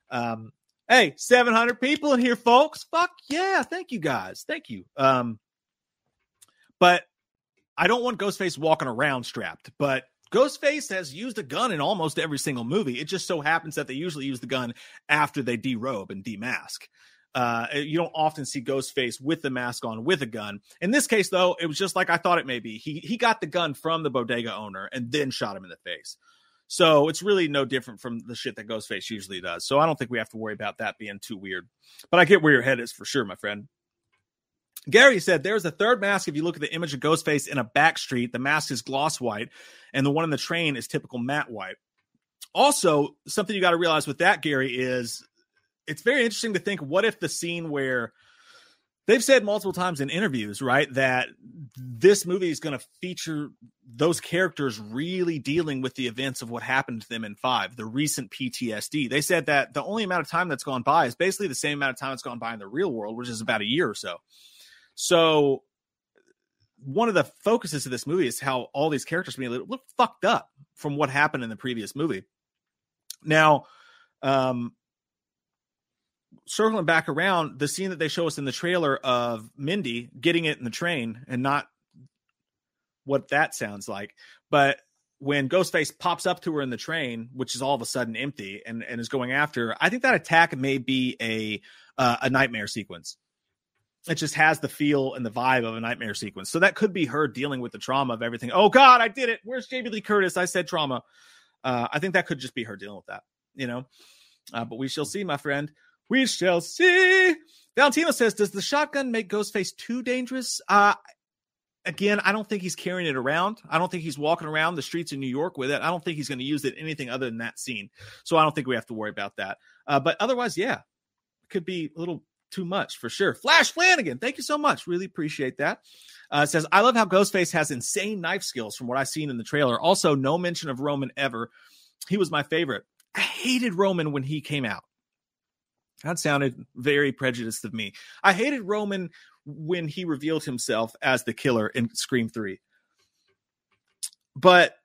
Um, hey, 700 people in here, folks. Fuck yeah. Thank you guys. Thank you. Um, but I don't want Ghostface walking around strapped, but Ghostface has used a gun in almost every single movie. It just so happens that they usually use the gun after they derobe and demask. Uh, you don't often see Ghostface with the mask on with a gun. In this case, though, it was just like I thought it may be. He he got the gun from the bodega owner and then shot him in the face. So it's really no different from the shit that Ghostface usually does. So I don't think we have to worry about that being too weird. But I get where your head is for sure, my friend. Gary said there's a third mask. If you look at the image of Ghostface in a back street, the mask is gloss white, and the one in the train is typical matte white. Also, something you got to realize with that, Gary, is it's very interesting to think what if the scene where they've said multiple times in interviews, right, that this movie is going to feature those characters really dealing with the events of what happened to them in five, the recent PTSD. They said that the only amount of time that's gone by is basically the same amount of time that's gone by in the real world, which is about a year or so. So, one of the focuses of this movie is how all these characters being look fucked up from what happened in the previous movie. Now, um, circling back around, the scene that they show us in the trailer of Mindy getting it in the train and not what that sounds like, but when Ghostface pops up to her in the train, which is all of a sudden empty and, and is going after her, I think that attack may be a uh, a nightmare sequence. It just has the feel and the vibe of a nightmare sequence. So that could be her dealing with the trauma of everything. Oh God, I did it. Where's Jamie Lee Curtis? I said trauma. Uh, I think that could just be her dealing with that, you know. Uh, but we shall see, my friend. We shall see. Valentino says, "Does the shotgun make Ghostface too dangerous?" Uh, again, I don't think he's carrying it around. I don't think he's walking around the streets in New York with it. I don't think he's going to use it anything other than that scene. So I don't think we have to worry about that. Uh, but otherwise, yeah, could be a little too much for sure. Flash Flanagan, thank you so much. Really appreciate that. Uh, says, I love how Ghostface has insane knife skills from what I've seen in the trailer. Also, no mention of Roman ever. He was my favorite. I hated Roman when he came out. That sounded very prejudiced of me. I hated Roman when he revealed himself as the killer in Scream 3. But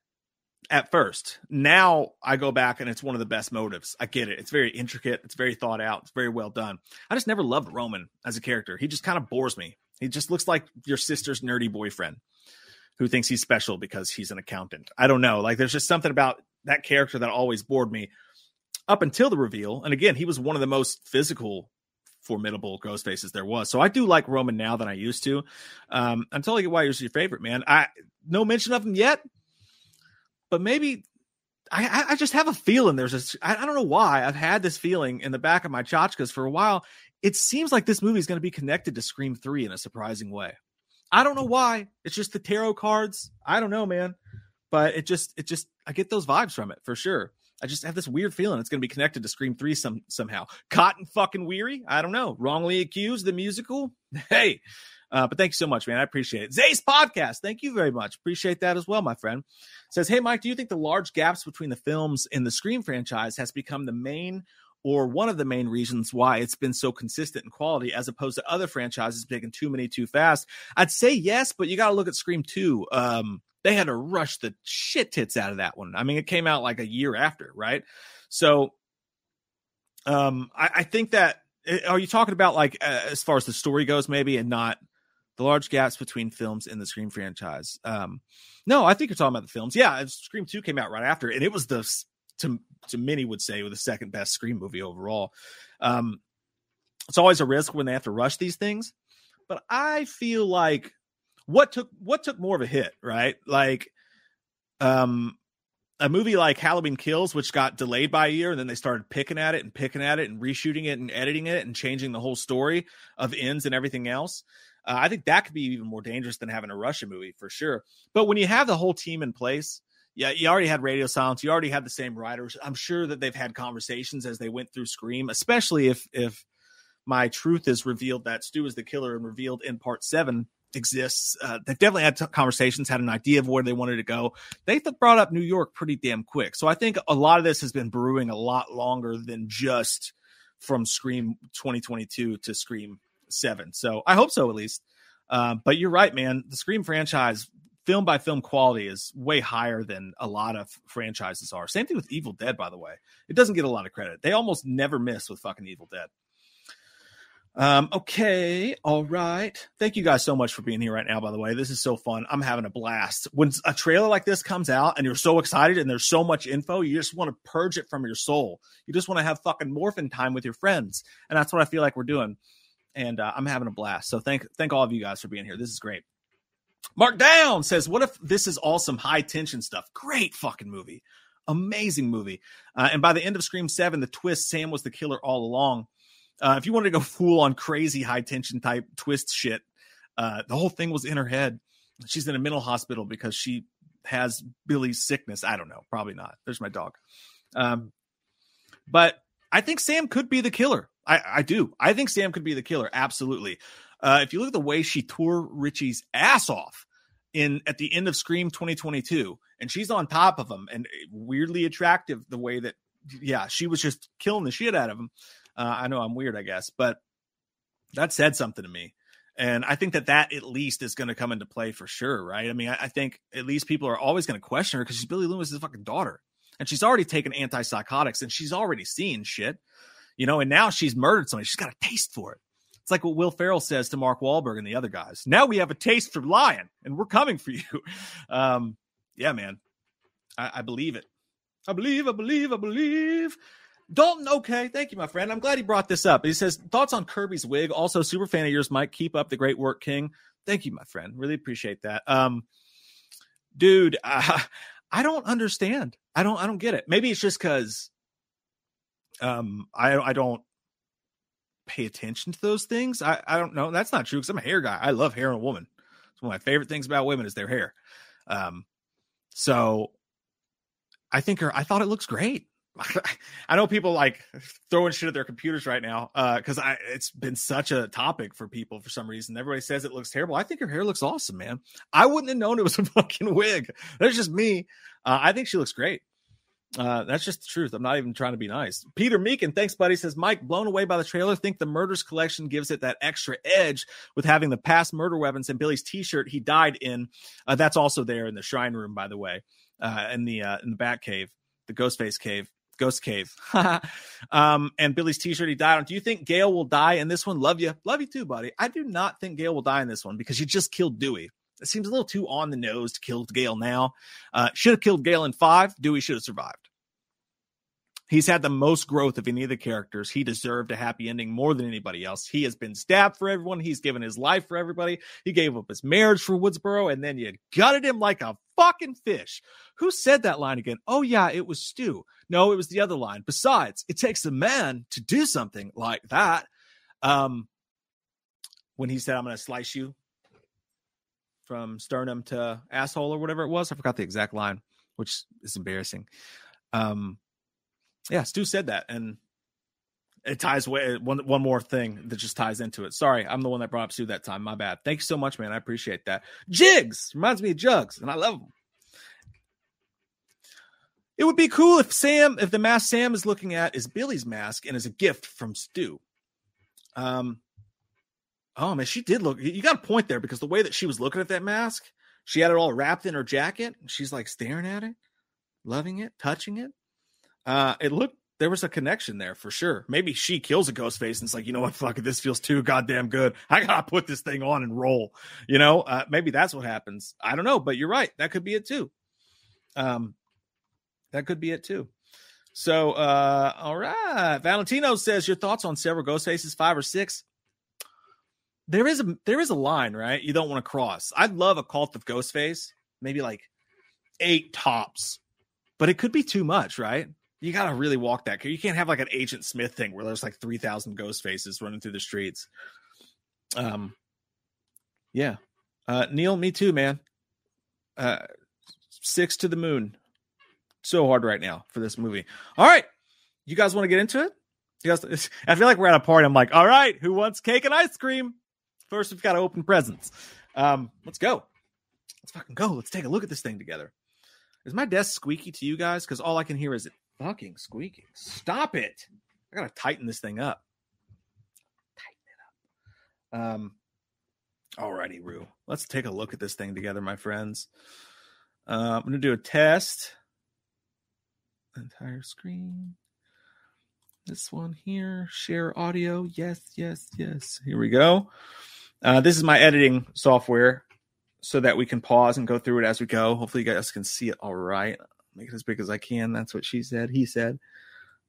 at first, now I go back and it's one of the best motives. I get it. It's very intricate, it's very thought out, it's very well done. I just never loved Roman as a character. He just kind of bores me. He just looks like your sister's nerdy boyfriend who thinks he's special because he's an accountant. I don't know. Like there's just something about that character that always bored me up until the reveal. And again, he was one of the most physical, formidable ghost faces there was. So I do like Roman now than I used to. Um, I'm totally get why he's your favorite, man. I no mention of him yet, but maybe I, I just have a feeling there's a I, don't know why I've had this feeling in the back of my tchotchkes for a while. It seems like this movie is going to be connected to Scream 3 in a surprising way. I don't know why. It's just the tarot cards. I don't know, man. But it just it just I get those vibes from it for sure. I just have this weird feeling it's going to be connected to Scream 3 some somehow. Cotton fucking Weary? I don't know. Wrongly accused the musical? Hey. Uh, but thank you so much, man. I appreciate it. Zay's podcast. Thank you very much. Appreciate that as well, my friend. Says, Hey, Mike, do you think the large gaps between the films in the Scream franchise has become the main or one of the main reasons why it's been so consistent in quality as opposed to other franchises making too many too fast? I'd say yes, but you got to look at Scream 2. Um, they had to rush the shit tits out of that one. I mean, it came out like a year after, right? So, um, I, I think that eh, are you talking about like uh, as far as the story goes, maybe, and not the large gaps between films in the Scream franchise? Um, no, I think you're talking about the films. Yeah, Scream Two came out right after, and it was the to to many would say the second best Scream movie overall. Um, it's always a risk when they have to rush these things, but I feel like what took what took more of a hit, right? Like um a movie like Halloween Kills, which got delayed by a year, and then they started picking at it and picking at it and reshooting it and editing it and changing the whole story of ends and everything else. Uh, I think that could be even more dangerous than having a Russian movie for sure. But when you have the whole team in place, yeah, you already had radio silence. You already had the same writers. I'm sure that they've had conversations as they went through Scream, especially if if my truth is revealed that Stu is the killer and revealed in part seven exists. Uh, they definitely had t- conversations, had an idea of where they wanted to go. They th- brought up New York pretty damn quick. So I think a lot of this has been brewing a lot longer than just from Scream 2022 to Scream 7. So I hope so, at least. Uh, but you're right, man. The Scream franchise, film by film quality, is way higher than a lot of franchises are. Same thing with Evil Dead, by the way. It doesn't get a lot of credit. They almost never miss with fucking Evil Dead. Um, okay, all right. Thank you guys so much for being here right now. By the way, this is so fun. I'm having a blast. When a trailer like this comes out and you're so excited and there's so much info, you just want to purge it from your soul. You just want to have fucking morphin time with your friends, and that's what I feel like we're doing. And uh, I'm having a blast. So thank thank all of you guys for being here. This is great. Mark Down says, "What if this is all some high tension stuff? Great fucking movie, amazing movie." Uh, and by the end of Scream Seven, the twist Sam was the killer all along uh, if you wanted to go fool on crazy high tension type twist shit, uh, the whole thing was in her head. She's in a mental hospital because she has Billy's sickness. I don't know. Probably not. There's my dog. Um, but I think Sam could be the killer. I, I do. I think Sam could be the killer. Absolutely. Uh, if you look at the way she tore Richie's ass off in at the end of Scream 2022, and she's on top of him and weirdly attractive the way that, yeah, she was just killing the shit out of him. Uh, I know I'm weird, I guess, but that said something to me. And I think that that at least is going to come into play for sure, right? I mean, I, I think at least people are always going to question her because she's Billy Loomis's fucking daughter, and she's already taken antipsychotics and she's already seen shit, you know. And now she's murdered somebody; she's got a taste for it. It's like what Will Ferrell says to Mark Wahlberg and the other guys. Now we have a taste for lying, and we're coming for you. Um, yeah, man, I, I believe it. I believe, I believe, I believe. Dalton, okay. Thank you, my friend. I'm glad he brought this up. He says, thoughts on Kirby's wig. Also, super fan of yours, Mike. Keep up the great work, King. Thank you, my friend. Really appreciate that. Um, dude, uh, I don't understand. I don't, I don't get it. Maybe it's just because, um, I, I don't pay attention to those things. I, I don't know. That's not true because I'm a hair guy. I love hair on a woman. It's one of my favorite things about women is their hair. Um, so I think her, I thought it looks great. I know people like throwing shit at their computers right now because uh, it's been such a topic for people for some reason. Everybody says it looks terrible. I think her hair looks awesome, man. I wouldn't have known it was a fucking wig. That's just me. Uh, I think she looks great. Uh, that's just the truth. I'm not even trying to be nice. Peter Meekin, thanks, buddy. Says Mike, blown away by the trailer. Think the Murders Collection gives it that extra edge with having the past murder weapons and Billy's T-shirt he died in. Uh, that's also there in the shrine room, by the way, uh, in the uh, in the Bat Cave, the Ghostface Cave. Ghost Cave. um, and Billy's t-shirt he died on. Do you think Gale will die in this one? Love you. Love you too, buddy. I do not think Gale will die in this one because you just killed Dewey. It seems a little too on the nose to kill Gale now. Uh, should have killed Gale in five. Dewey should have survived. He's had the most growth of any of the characters. He deserved a happy ending more than anybody else. He has been stabbed for everyone. He's given his life for everybody. He gave up his marriage for Woodsboro, and then you gutted him like a fucking fish. Who said that line again? Oh, yeah, it was Stu. No, it was the other line. Besides, it takes a man to do something like that. Um, when he said, I'm going to slice you from sternum to asshole or whatever it was. I forgot the exact line, which is embarrassing. Um, yeah, Stu said that, and it ties way one one more thing that just ties into it. Sorry, I'm the one that brought up Stu that time. My bad. Thank you so much, man. I appreciate that. Jigs reminds me of Jugs, and I love them. It would be cool if Sam, if the mask Sam is looking at is Billy's mask and is a gift from Stu. Um, oh man, she did look. You got a point there because the way that she was looking at that mask, she had it all wrapped in her jacket. She's like staring at it, loving it, touching it. Uh, it looked there was a connection there for sure. Maybe she kills a ghost face and it's like, you know what, fuck it, this feels too goddamn good. I gotta put this thing on and roll. You know, uh, maybe that's what happens. I don't know, but you're right. That could be it too. Um, that could be it too. So, uh, all right. Valentino says your thoughts on several ghost faces, five or six. There is a there is a line, right? You don't want to cross. I'd love a cult of ghost face, maybe like eight tops, but it could be too much, right? you gotta really walk that. You can't have like an Agent Smith thing where there's like three thousand ghost faces running through the streets. Um, yeah, uh, Neil, me too, man. Uh, six to the moon. So hard right now for this movie. All right, you guys want to get into it? You guys, I feel like we're at a party. I'm like, all right, who wants cake and ice cream? First, we've got to open presents. Um, let's go. Let's fucking go. Let's take a look at this thing together. Is my desk squeaky to you guys? Because all I can hear is it fucking squeaking. Stop it. I gotta tighten this thing up. Tighten it up. Um alrighty, Rue. Let's take a look at this thing together, my friends. Uh, I'm gonna do a test. Entire screen. This one here, share audio. Yes, yes, yes. Here we go. Uh, this is my editing software so that we can pause and go through it as we go. Hopefully, you guys can see it all right. Make it as big as I can. That's what she said. He said.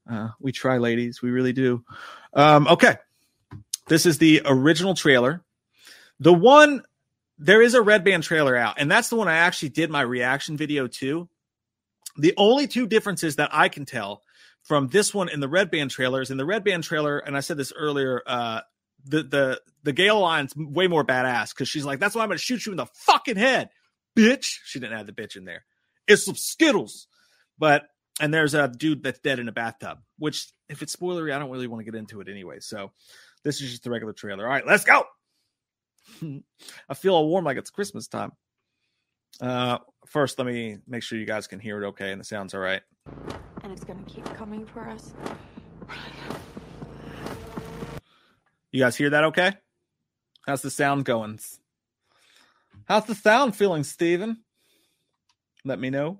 Uh, we try, ladies. We really do. Um, okay. This is the original trailer. The one, there is a red band trailer out, and that's the one I actually did my reaction video to. The only two differences that I can tell from this one and the red band trailers, in the red band trailer, and I said this earlier, uh, the the the Gale line's way more badass because she's like, "That's why I'm to shoot you in the fucking head, bitch." She didn't add the bitch in there. It's some Skittles, but and there's a dude that's dead in a bathtub. Which, if it's spoilery, I don't really want to get into it anyway. So this is just the regular trailer. All right, let's go. I feel all warm like it's Christmas time. Uh, first, let me make sure you guys can hear it okay and the sound's all right. And it's gonna keep coming for us. You guys hear that okay? How's the sound going? How's the sound feeling, Steven? Let me know.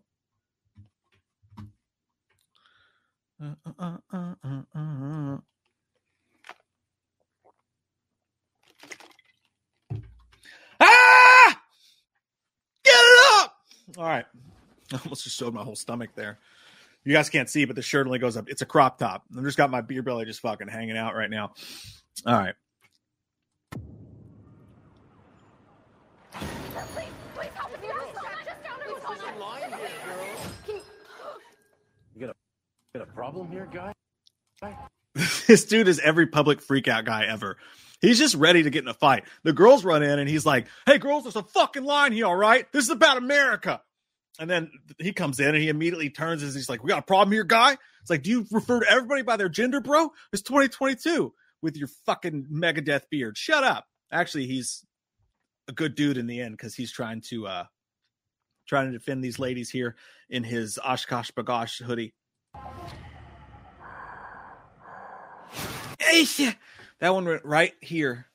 Uh, uh, uh. Ah! Get it up! All right. I almost just showed my whole stomach there. You guys can't see, but the shirt only goes up. It's a crop top. I've just got my beer belly just fucking hanging out right now. All right. You got a, got a problem here, guy? this dude is every public freakout guy ever. He's just ready to get in a fight. The girls run in and he's like, Hey, girls, there's a fucking line here, all right? This is about America. And then he comes in and he immediately turns and he's like, We got a problem here, guy? It's like, Do you refer to everybody by their gender, bro? It's 2022 with your fucking Megadeth beard. Shut up. Actually, he's a good dude in the end because he's trying to uh trying to defend these ladies here in his OshKosh B'gosh hoodie. That one went right here.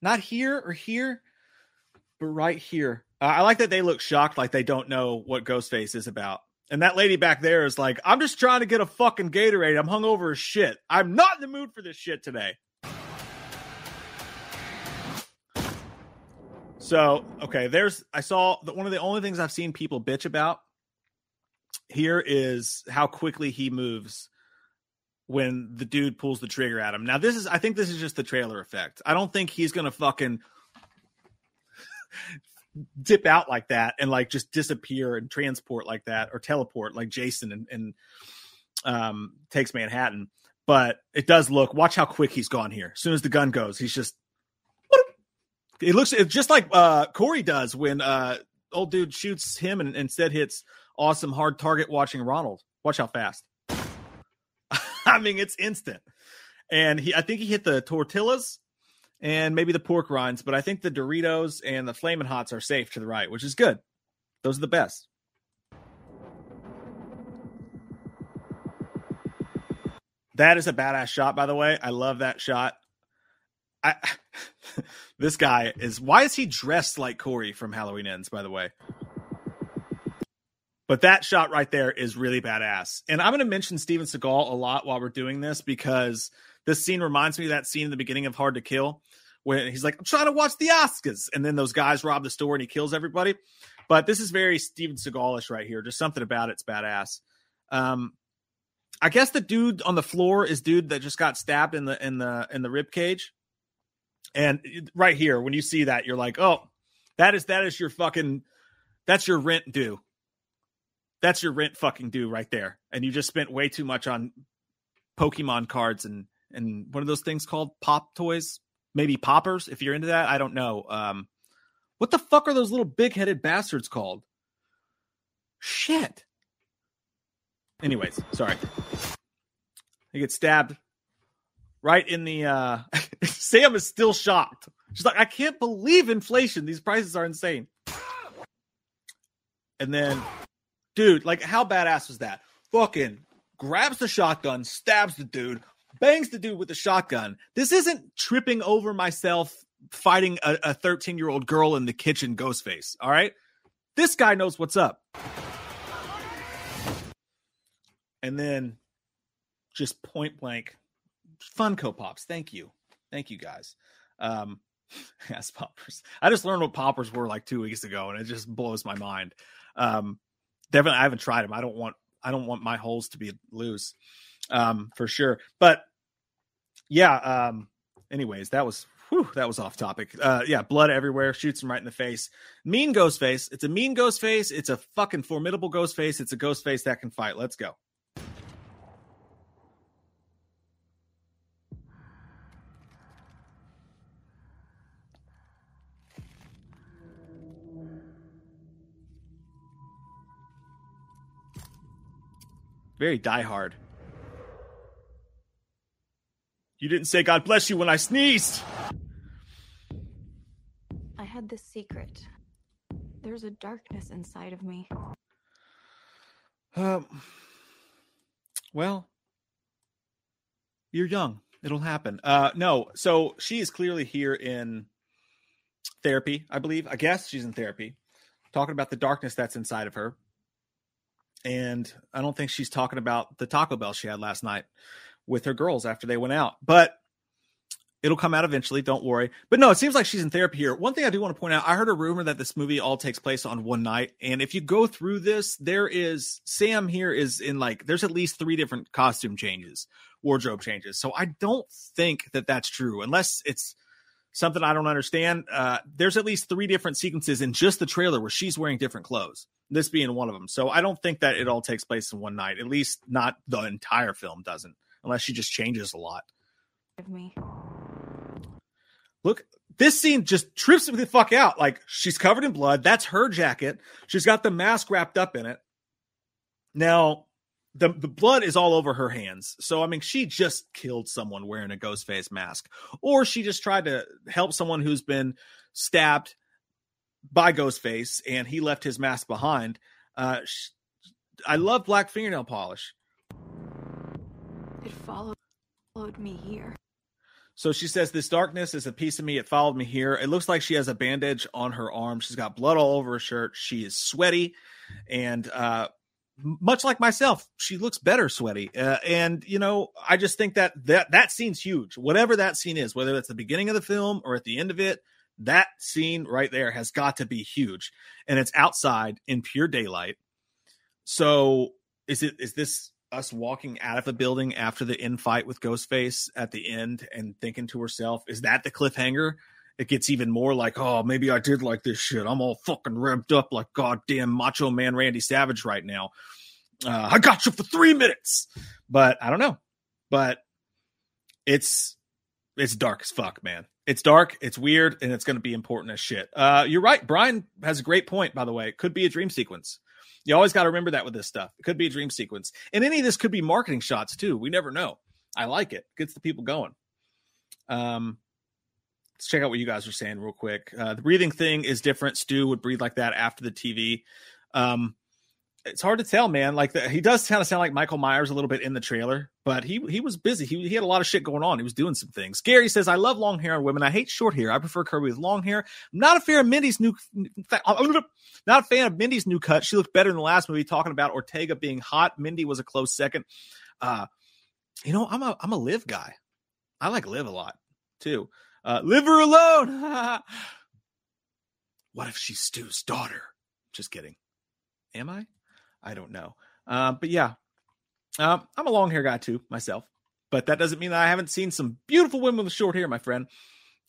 Not here or here, but right here. Uh, I like that they look shocked, like they don't know what Ghostface is about. And that lady back there is like, I'm just trying to get a fucking Gatorade. I'm hungover as shit. I'm not in the mood for this shit today. So, okay, there's, I saw that one of the only things I've seen people bitch about here is how quickly he moves when the dude pulls the trigger at him. Now, this is, I think this is just the trailer effect. I don't think he's going to fucking dip out like that and like just disappear and transport like that or teleport like Jason and, and um, takes Manhattan. But it does look, watch how quick he's gone here. As soon as the gun goes, he's just, it looks it's just like uh, Corey does when uh, old dude shoots him and instead hits awesome hard target watching Ronald. Watch how fast. I mean, it's instant. And he, I think he hit the tortillas and maybe the pork rinds, but I think the Doritos and the Flamin' Hots are safe to the right, which is good. Those are the best. That is a badass shot, by the way. I love that shot. I this guy is why is he dressed like Corey from Halloween Ends, by the way? But that shot right there is really badass. And I'm going to mention Steven Seagal a lot while we're doing this because this scene reminds me of that scene in the beginning of Hard to Kill when he's like, I'm trying to watch the Oscars. And then those guys rob the store and he kills everybody. But this is very Steven Seagalish right here. Just something about it's badass. Um, I guess the dude on the floor is dude that just got stabbed in the in the in the rib cage. And right here, when you see that, you're like, oh, that is that is your fucking that's your rent due that's your rent fucking due right there. And you just spent way too much on Pokemon cards and and what are those things called? Pop toys? Maybe poppers, if you're into that. I don't know. Um what the fuck are those little big headed bastards called? Shit. Anyways, sorry. He gets stabbed right in the uh Sam is still shocked. She's like, I can't believe inflation. These prices are insane. And then dude, like how badass was that? Fucking grabs the shotgun, stabs the dude, bangs the dude with the shotgun. This isn't tripping over myself fighting a 13 year old girl in the kitchen ghost face. All right. This guy knows what's up. And then just point blank Funko Pops. Thank you. Thank you guys. Um, yes, poppers. I just learned what poppers were like two weeks ago, and it just blows my mind. Um, definitely, I haven't tried them. I don't want I don't want my holes to be loose, um, for sure. But yeah. Um, anyways, that was whew, that was off topic. Uh, yeah, blood everywhere, shoots him right in the face. Mean ghost face. It's a mean ghost face. It's a fucking formidable ghost face. It's a ghost face that can fight. Let's go. Very diehard. You didn't say God bless you when I sneezed. I had this secret. There's a darkness inside of me. Um, well, you're young. It'll happen. Uh, no, so she is clearly here in therapy, I believe. I guess she's in therapy, talking about the darkness that's inside of her. And I don't think she's talking about the Taco Bell she had last night with her girls after they went out. But it'll come out eventually. Don't worry. But no, it seems like she's in therapy here. One thing I do want to point out I heard a rumor that this movie all takes place on one night. And if you go through this, there is Sam here is in like, there's at least three different costume changes, wardrobe changes. So I don't think that that's true unless it's something I don't understand. Uh, there's at least three different sequences in just the trailer where she's wearing different clothes. This being one of them. So I don't think that it all takes place in one night. At least not the entire film doesn't, unless she just changes a lot. Me. Look, this scene just trips me the fuck out. Like she's covered in blood. That's her jacket. She's got the mask wrapped up in it. Now, the the blood is all over her hands. So I mean, she just killed someone wearing a ghost face mask, or she just tried to help someone who's been stabbed by Ghostface and he left his mask behind. Uh, sh- I love black fingernail polish. Followed me here. So she says, This darkness is a piece of me. It followed me here. It looks like she has a bandage on her arm. She's got blood all over her shirt. She is sweaty. And uh, much like myself, she looks better sweaty. Uh, and, you know, I just think that, that that scene's huge. Whatever that scene is, whether it's the beginning of the film or at the end of it, that scene right there has got to be huge. And it's outside in pure daylight. So is it is this us walking out of the building after the infight with Ghostface at the end and thinking to herself, is that the cliffhanger? It gets even more like, oh, maybe I did like this shit. I'm all fucking revved up like goddamn Macho Man Randy Savage right now. Uh, I got you for three minutes, but I don't know. But it's it's dark as fuck, man. It's dark, it's weird, and it's going to be important as shit. Uh, you're right. Brian has a great point, by the way. It could be a dream sequence. You always got to remember that with this stuff. It could be a dream sequence. And any of this could be marketing shots too. We never know. I like it. Gets the people going. Um, let's check out what you guys are saying real quick. Uh, the breathing thing is different. Stu would breathe like that after the TV. Um, it's hard to tell, man. Like the, he does kind of sound like Michael Myers a little bit in the trailer, but he he was busy. He he had a lot of shit going on. He was doing some things. Gary says, "I love long hair on women. I hate short hair. I prefer Kirby with long hair. I'm not a fan of Mindy's new, not a fan of Mindy's new cut. She looked better in the last movie. Talking about Ortega being hot. Mindy was a close second. Uh, you know, I'm a I'm a Liv guy. I like Liv a lot too. Uh, live her alone. what if she's Stu's daughter? Just kidding. Am I? I don't know. Uh, but yeah, uh, I'm a long hair guy too myself. But that doesn't mean that I haven't seen some beautiful women with short hair, my friend.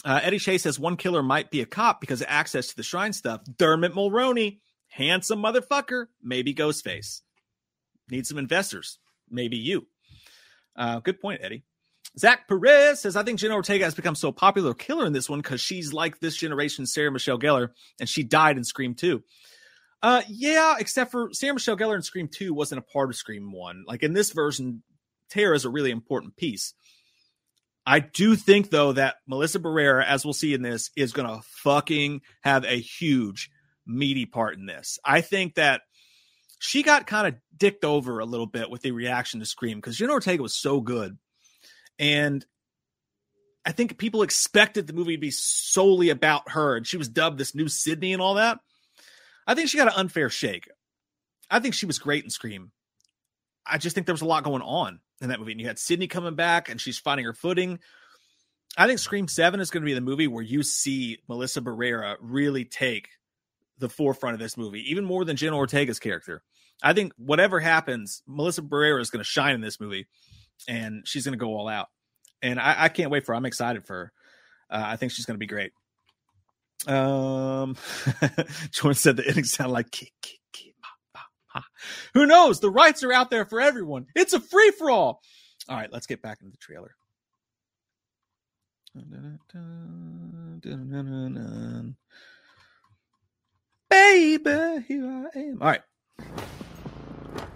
Uh, Eddie Chase says one killer might be a cop because of access to the shrine stuff. Dermot Mulroney, handsome motherfucker, maybe Ghostface. Need some investors, maybe you. Uh, good point, Eddie. Zach Perez says, I think Jenna Ortega has become so popular killer in this one because she's like this generation's Sarah Michelle Gellar, and she died in Scream 2. Uh, yeah, except for Sarah Michelle Gellar in Scream 2 wasn't a part of Scream 1. Like in this version, Tara is a really important piece. I do think though that Melissa Barrera, as we'll see in this, is gonna fucking have a huge meaty part in this. I think that she got kind of dicked over a little bit with the reaction to Scream because Jenna Ortega was so good. And I think people expected the movie to be solely about her, and she was dubbed this new Sidney and all that. I think she got an unfair shake. I think she was great in Scream. I just think there was a lot going on. in that movie. And you had Sidney coming back and she's finding her footing. I think Scream 7 is going to be the movie where you see Melissa Barrera really take the forefront of this movie, even more than Jenna Ortega's character. I think whatever happens, Melissa Barrera is going to shine in this movie and she's going to go all out. And I, I, can't wait for her. I'm excited for her. Uh, I think she's going to be great. Um, Jordan said the ending sounded like kick, kick, kick, ma, ma, ma. Who knows? The rights are out there for everyone. It's a free for all. All right, let's get back into the trailer. Baby, here I am. All right.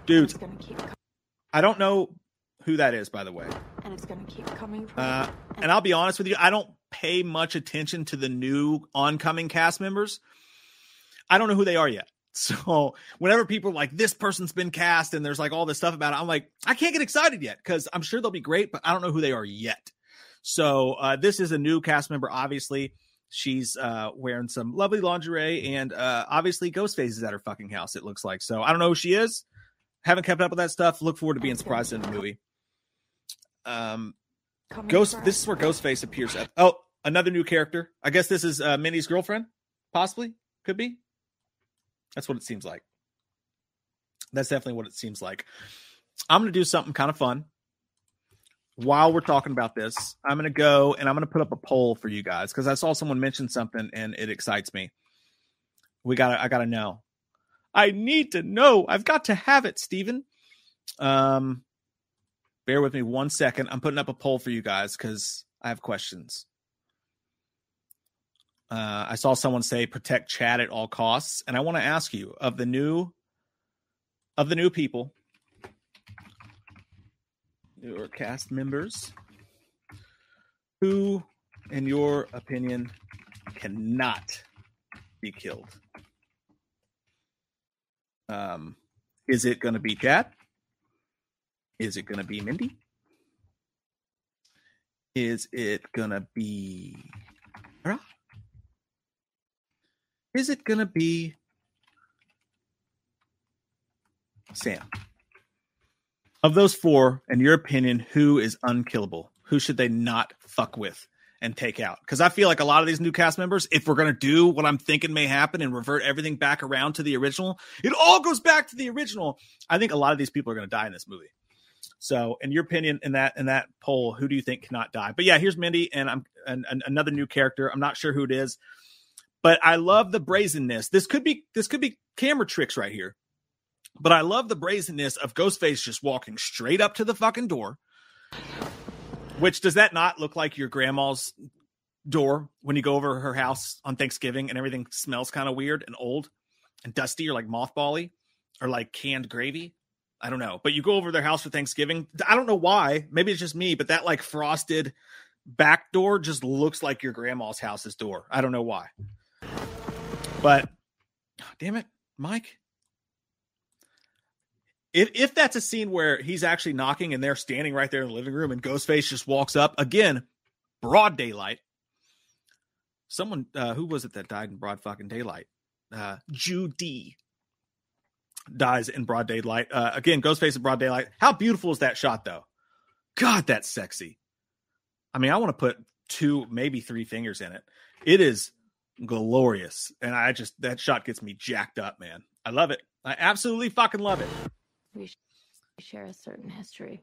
Dudes, I don't know who that is, by the way. And it's to keep coming. Uh, and I'll be honest with you, I don't pay much attention to the new oncoming cast members. I don't know who they are yet. So whenever people are like, this person's been cast and there's like all this stuff about it, I'm like, I can't get excited yet because I'm sure they'll be great, but I don't know who they are yet. So uh, this is a new cast member, obviously. She's uh, wearing some lovely lingerie and uh, obviously Ghostface is at her fucking house, it looks like. So I don't know who she is. Haven't kept up with that stuff. Look forward to being surprised in the movie. Um, Ghost. This is where Ghostface appears. At, oh, another new character. I guess this is uh, Mindy's girlfriend. Possibly, could be. That's what it seems like. That's definitely what it seems like. I'm going to do something kind of fun. While we're talking about this, I'm going to go and I'm going to put up a poll for you guys because I saw someone mention something and it excites me. We got to, I got to know. I need to know. I've got to have it, Steven. Um, bear with me one second. I'm putting up a poll for you guys because I have questions. Uh, I saw someone say protect Chad at all costs, and I want to ask you of the new of the new people, your cast members, who, in your opinion, cannot be killed. Um, is it going to be Chad? Is it going to be Mindy? Is it going to be Sarah? Is it going to be Sam? Of those four, in your opinion, who is unkillable? Who should they not fuck with and take out? Because I feel like a lot of these new cast members, if we're going to do what I'm thinking may happen and revert everything back around to the original, it all goes back to the original. I think a lot of these people are going to die in this movie. So, in your opinion, in that in that poll, who do you think cannot die? But yeah, here's Mindy, and I'm and, and another new character. I'm not sure who it is, but I love the brazenness. This could be this could be camera tricks right here, but I love the brazenness of Ghostface just walking straight up to the fucking door. Which does that not look like your grandma's door when you go over her house on Thanksgiving and everything smells kind of weird and old and dusty or like mothbally or like canned gravy? I don't know. But you go over their house for Thanksgiving. I don't know why. Maybe it's just me, but that like frosted back door just looks like your grandma's house's door. I don't know why. But damn it, Mike. If if that's a scene where he's actually knocking and they're standing right there in the living room and Ghostface just walks up again, broad daylight. Someone uh, who was it that died in broad fucking daylight? Uh, Judy dies in broad daylight. Uh, again, Ghostface in broad daylight. How beautiful is that shot, though? God, that's sexy. I mean, I want to put two, maybe three fingers in it. It is glorious, and I just that shot gets me jacked up, man. I love it. I absolutely fucking love it. We share a certain history.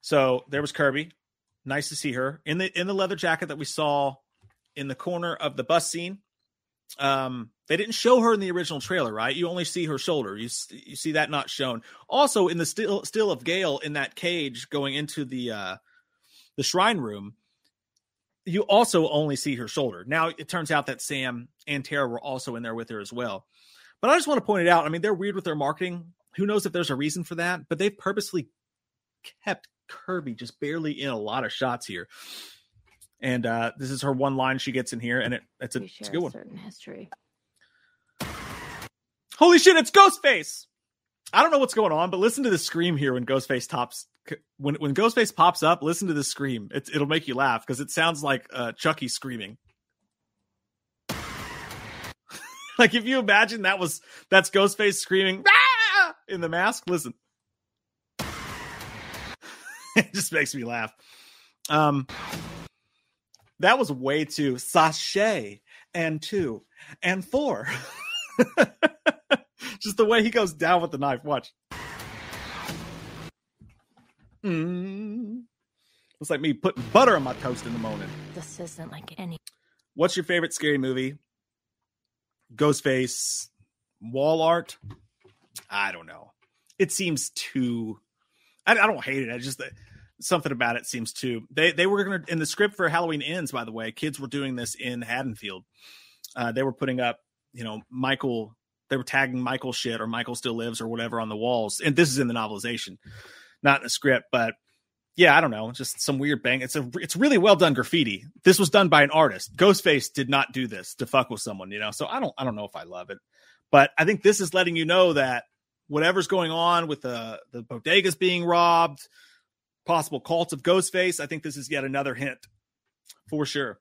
So there was Kirby. Nice to see her in the in the leather jacket that we saw in the corner of the bus scene. Um, they didn't show her in the original trailer, right? You only see her shoulder. You you see that not shown. Also, in the still still of Gale in that cage going into the uh the shrine room, you also only see her shoulder. Now it turns out that Sam and Tara were also in there with her as well. But I just want to point it out. I mean, they're weird with their marketing. Who knows if there's a reason for that? But they've purposely kept Kirby just barely in a lot of shots here. And uh, this is her one line she gets in here, and it, it's a, it's a good one. History. Holy shit! It's Ghostface. I don't know what's going on, but listen to the scream here when Ghostface tops when when Ghostface pops up. Listen to the scream. It, it'll make you laugh because it sounds like uh, Chucky screaming. like if you imagine that was that's Ghostface screaming ah! in the mask. Listen. it just makes me laugh. Um, that was way too sachet and two and four. just the way he goes down with the knife. Watch. Mm. It's like me putting butter on my toast in the morning. This isn't like any. What's your favorite scary movie? Ghostface, wall art. I don't know. It seems too. I, I don't hate it. I just something about it seems too. They they were gonna in the script for Halloween Ends. By the way, kids were doing this in Haddonfield. Uh, they were putting up, you know, Michael. They were tagging Michael shit or Michael still lives or whatever on the walls. And this is in the novelization, not in the script. But yeah, I don't know, just some weird bang. It's a it's really well done graffiti. This was done by an artist. Ghostface did not do this to fuck with someone, you know. So I don't I don't know if I love it, but I think this is letting you know that whatever's going on with the the bodegas being robbed, possible cults of Ghostface, I think this is yet another hint for sure.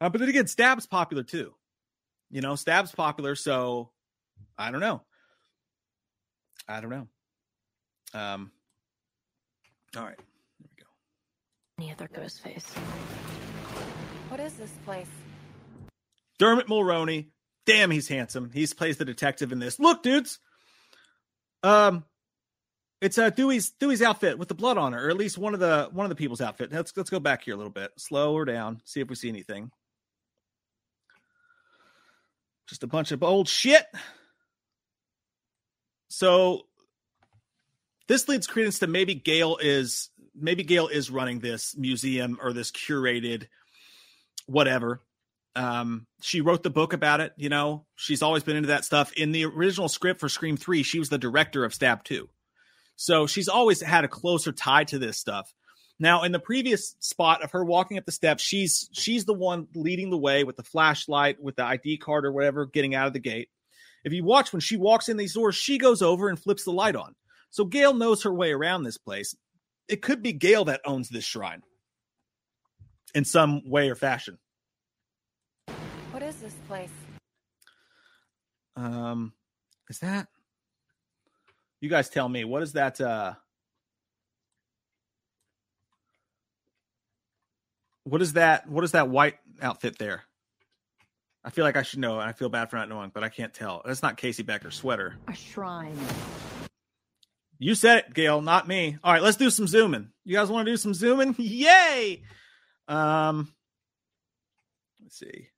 Uh, but then again, Stab's popular too. You know, Stab's popular, so I don't know. I don't know. Um, all right. There we go. Any other ghost face. What is this place? Dermot Mulroney. Damn, he's handsome. He's plays the detective in this. Look, dudes. Um, it's uh Dewey's Dewey's outfit with the blood on it, or at least one of the one of the people's outfit. Let's let's go back here a little bit. Slow her down. See if we see anything. Just a bunch of old shit. So this leads credence to maybe Gale is maybe Gale is running this museum or this curated whatever. Um, she wrote the book about it, you know. She's always been into that stuff. In the original script for Scream 3, she was the director of Stab 2. So she's always had a closer tie to this stuff. Now, in the previous spot of her walking up the steps, she's she's the one leading the way with the flashlight, with the ID card or whatever, getting out of the gate. If you watch when she walks in these doors, she goes over and flips the light on. So Gale knows her way around this place. It could be Gale that owns this shrine in some way or fashion. What is this place? Um, is that? You guys tell me. What is that? Uh, what is that? What is that white outfit there? I feel like I should know, and I feel bad for not knowing, but I can't tell. That's not Casey Becker's sweater. A shrine. You said it, Gale, not me. All right, let's do some zooming. You guys want to do some zooming? Yay! Um, let's see.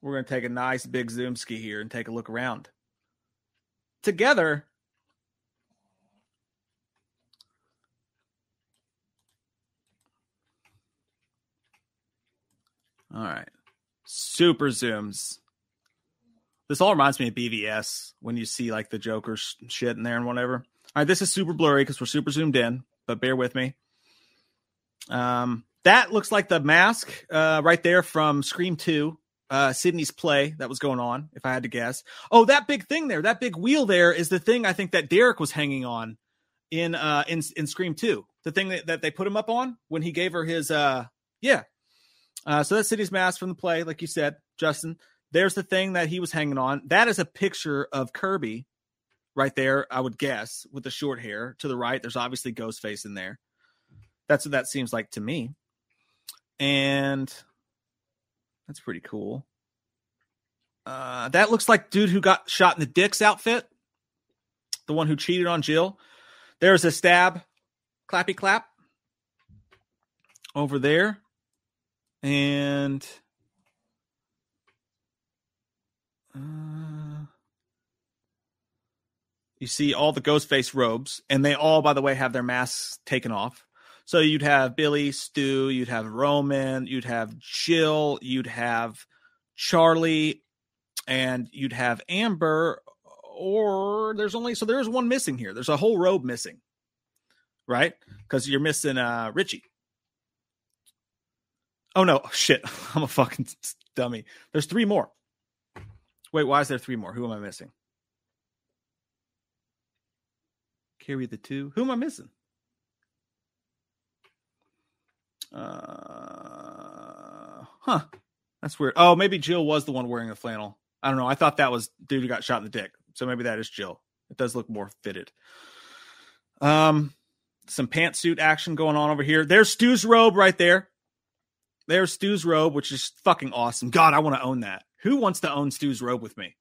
We're going to take a nice big zoom ski here and take a look around. Together, All right. Super zooms. This all reminds me of BVS when you see like the Joker sh- shit in there and whatever. All right, this is super blurry because we're super zoomed in, but bear with me. Um, that looks like the mask uh, right there from Scream 2, uh, Sidney's play that was going on, if I had to guess. Oh, that big thing there, that big wheel there is the thing I think that Derek was hanging on in uh in in Scream 2. The thing that, that they put him up on when he gave her his uh yeah. Uh so that's Sidney's mask from the play, like you said, Justin. There's the thing that he was hanging on. That is a picture of Kirby right there, I would guess, with the short hair. To the right, there's obviously Ghostface in there. That's what that seems like to me. And that's pretty cool. Uh, that looks like dude who got shot in the Dick's outfit, the one who cheated on Jill. There's a stab, clappy clap over there, and uh, you see all the Ghostface robes, and they all, by the way, have their masks taken off. So you'd have Billy, Stu, you'd have Roman, you'd have Jill, you'd have Charlie, and you'd have Amber. Or there's only so there's one missing here. There's a whole robe missing, right? Because you're missing uh Richie. Oh no, shit! I'm a fucking dummy. There's three more. Wait, why is there three more? Who am I missing? Carry the two. Who am I missing? Uh, huh. That's weird. Oh, maybe Jill was the one wearing the flannel. I don't know. I thought that was dude who got shot in the dick. So maybe that is Jill. It does look more fitted. Um, some pantsuit action going on over here. There's Stu's robe right there. There's Stu's robe, which is fucking awesome. God, I want to own that. Who wants to own Stu's robe with me?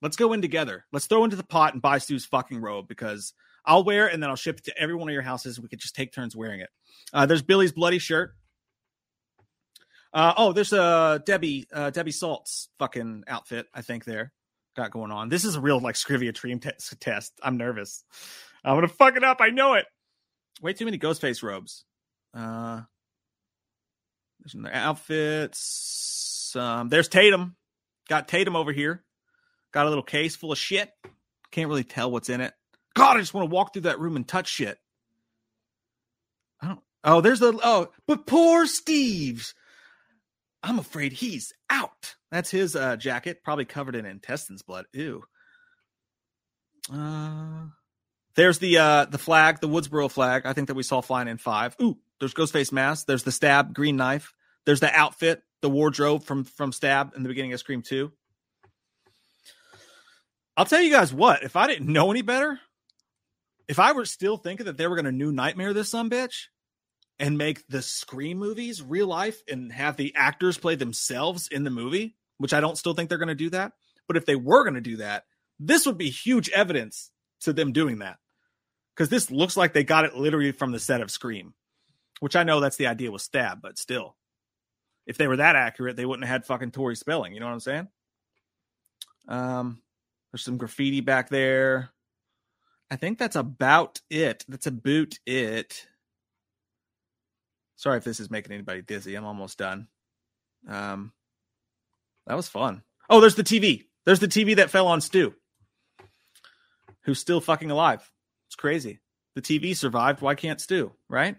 Let's go in together. Let's throw into the pot and buy Stu's fucking robe because I'll wear it and then I'll ship it to every one of your houses. We could just take turns wearing it. Uh, there's Billy's bloody shirt. Uh, oh, there's a uh, Debbie uh, Debbie Salt's fucking outfit. I think there got going on. This is a real like Scrivia dream t- test. I'm nervous. I'm gonna fuck it up. I know it. Way too many Ghostface robes. Uh, there's some outfits. Um, there's Tatum. Got Tatum over here. Got a little case full of shit. Can't really tell what's in it. God, I just want to walk through that room and touch shit. I don't. Oh, there's the. Oh, but poor Steve's. I'm afraid he's out. That's his uh, jacket, probably covered in intestines blood. Ew. Uh, there's the uh, the flag, the Woodsboro flag. I think that we saw flying in five. Ooh, there's Ghostface mask. There's the stab, green knife. There's the outfit, the wardrobe from from Stab in the beginning of Scream Two. I'll tell you guys what. If I didn't know any better, if I were still thinking that they were going to new nightmare this some bitch, and make the Scream movies real life and have the actors play themselves in the movie, which I don't still think they're going to do that. But if they were going to do that, this would be huge evidence to them doing that. Because this looks like they got it literally from the set of Scream, which I know that's the idea with Stab, but still. If they were that accurate, they wouldn't have had fucking Tori Spelling. You know what I'm saying? Um, there's some graffiti back there. I think that's about it. That's about it. Sorry if this is making anybody dizzy. I'm almost done. Um, that was fun. Oh, there's the TV. There's the TV that fell on Stu, who's still fucking alive. It's crazy. The TV survived. Why can't Stu? Right?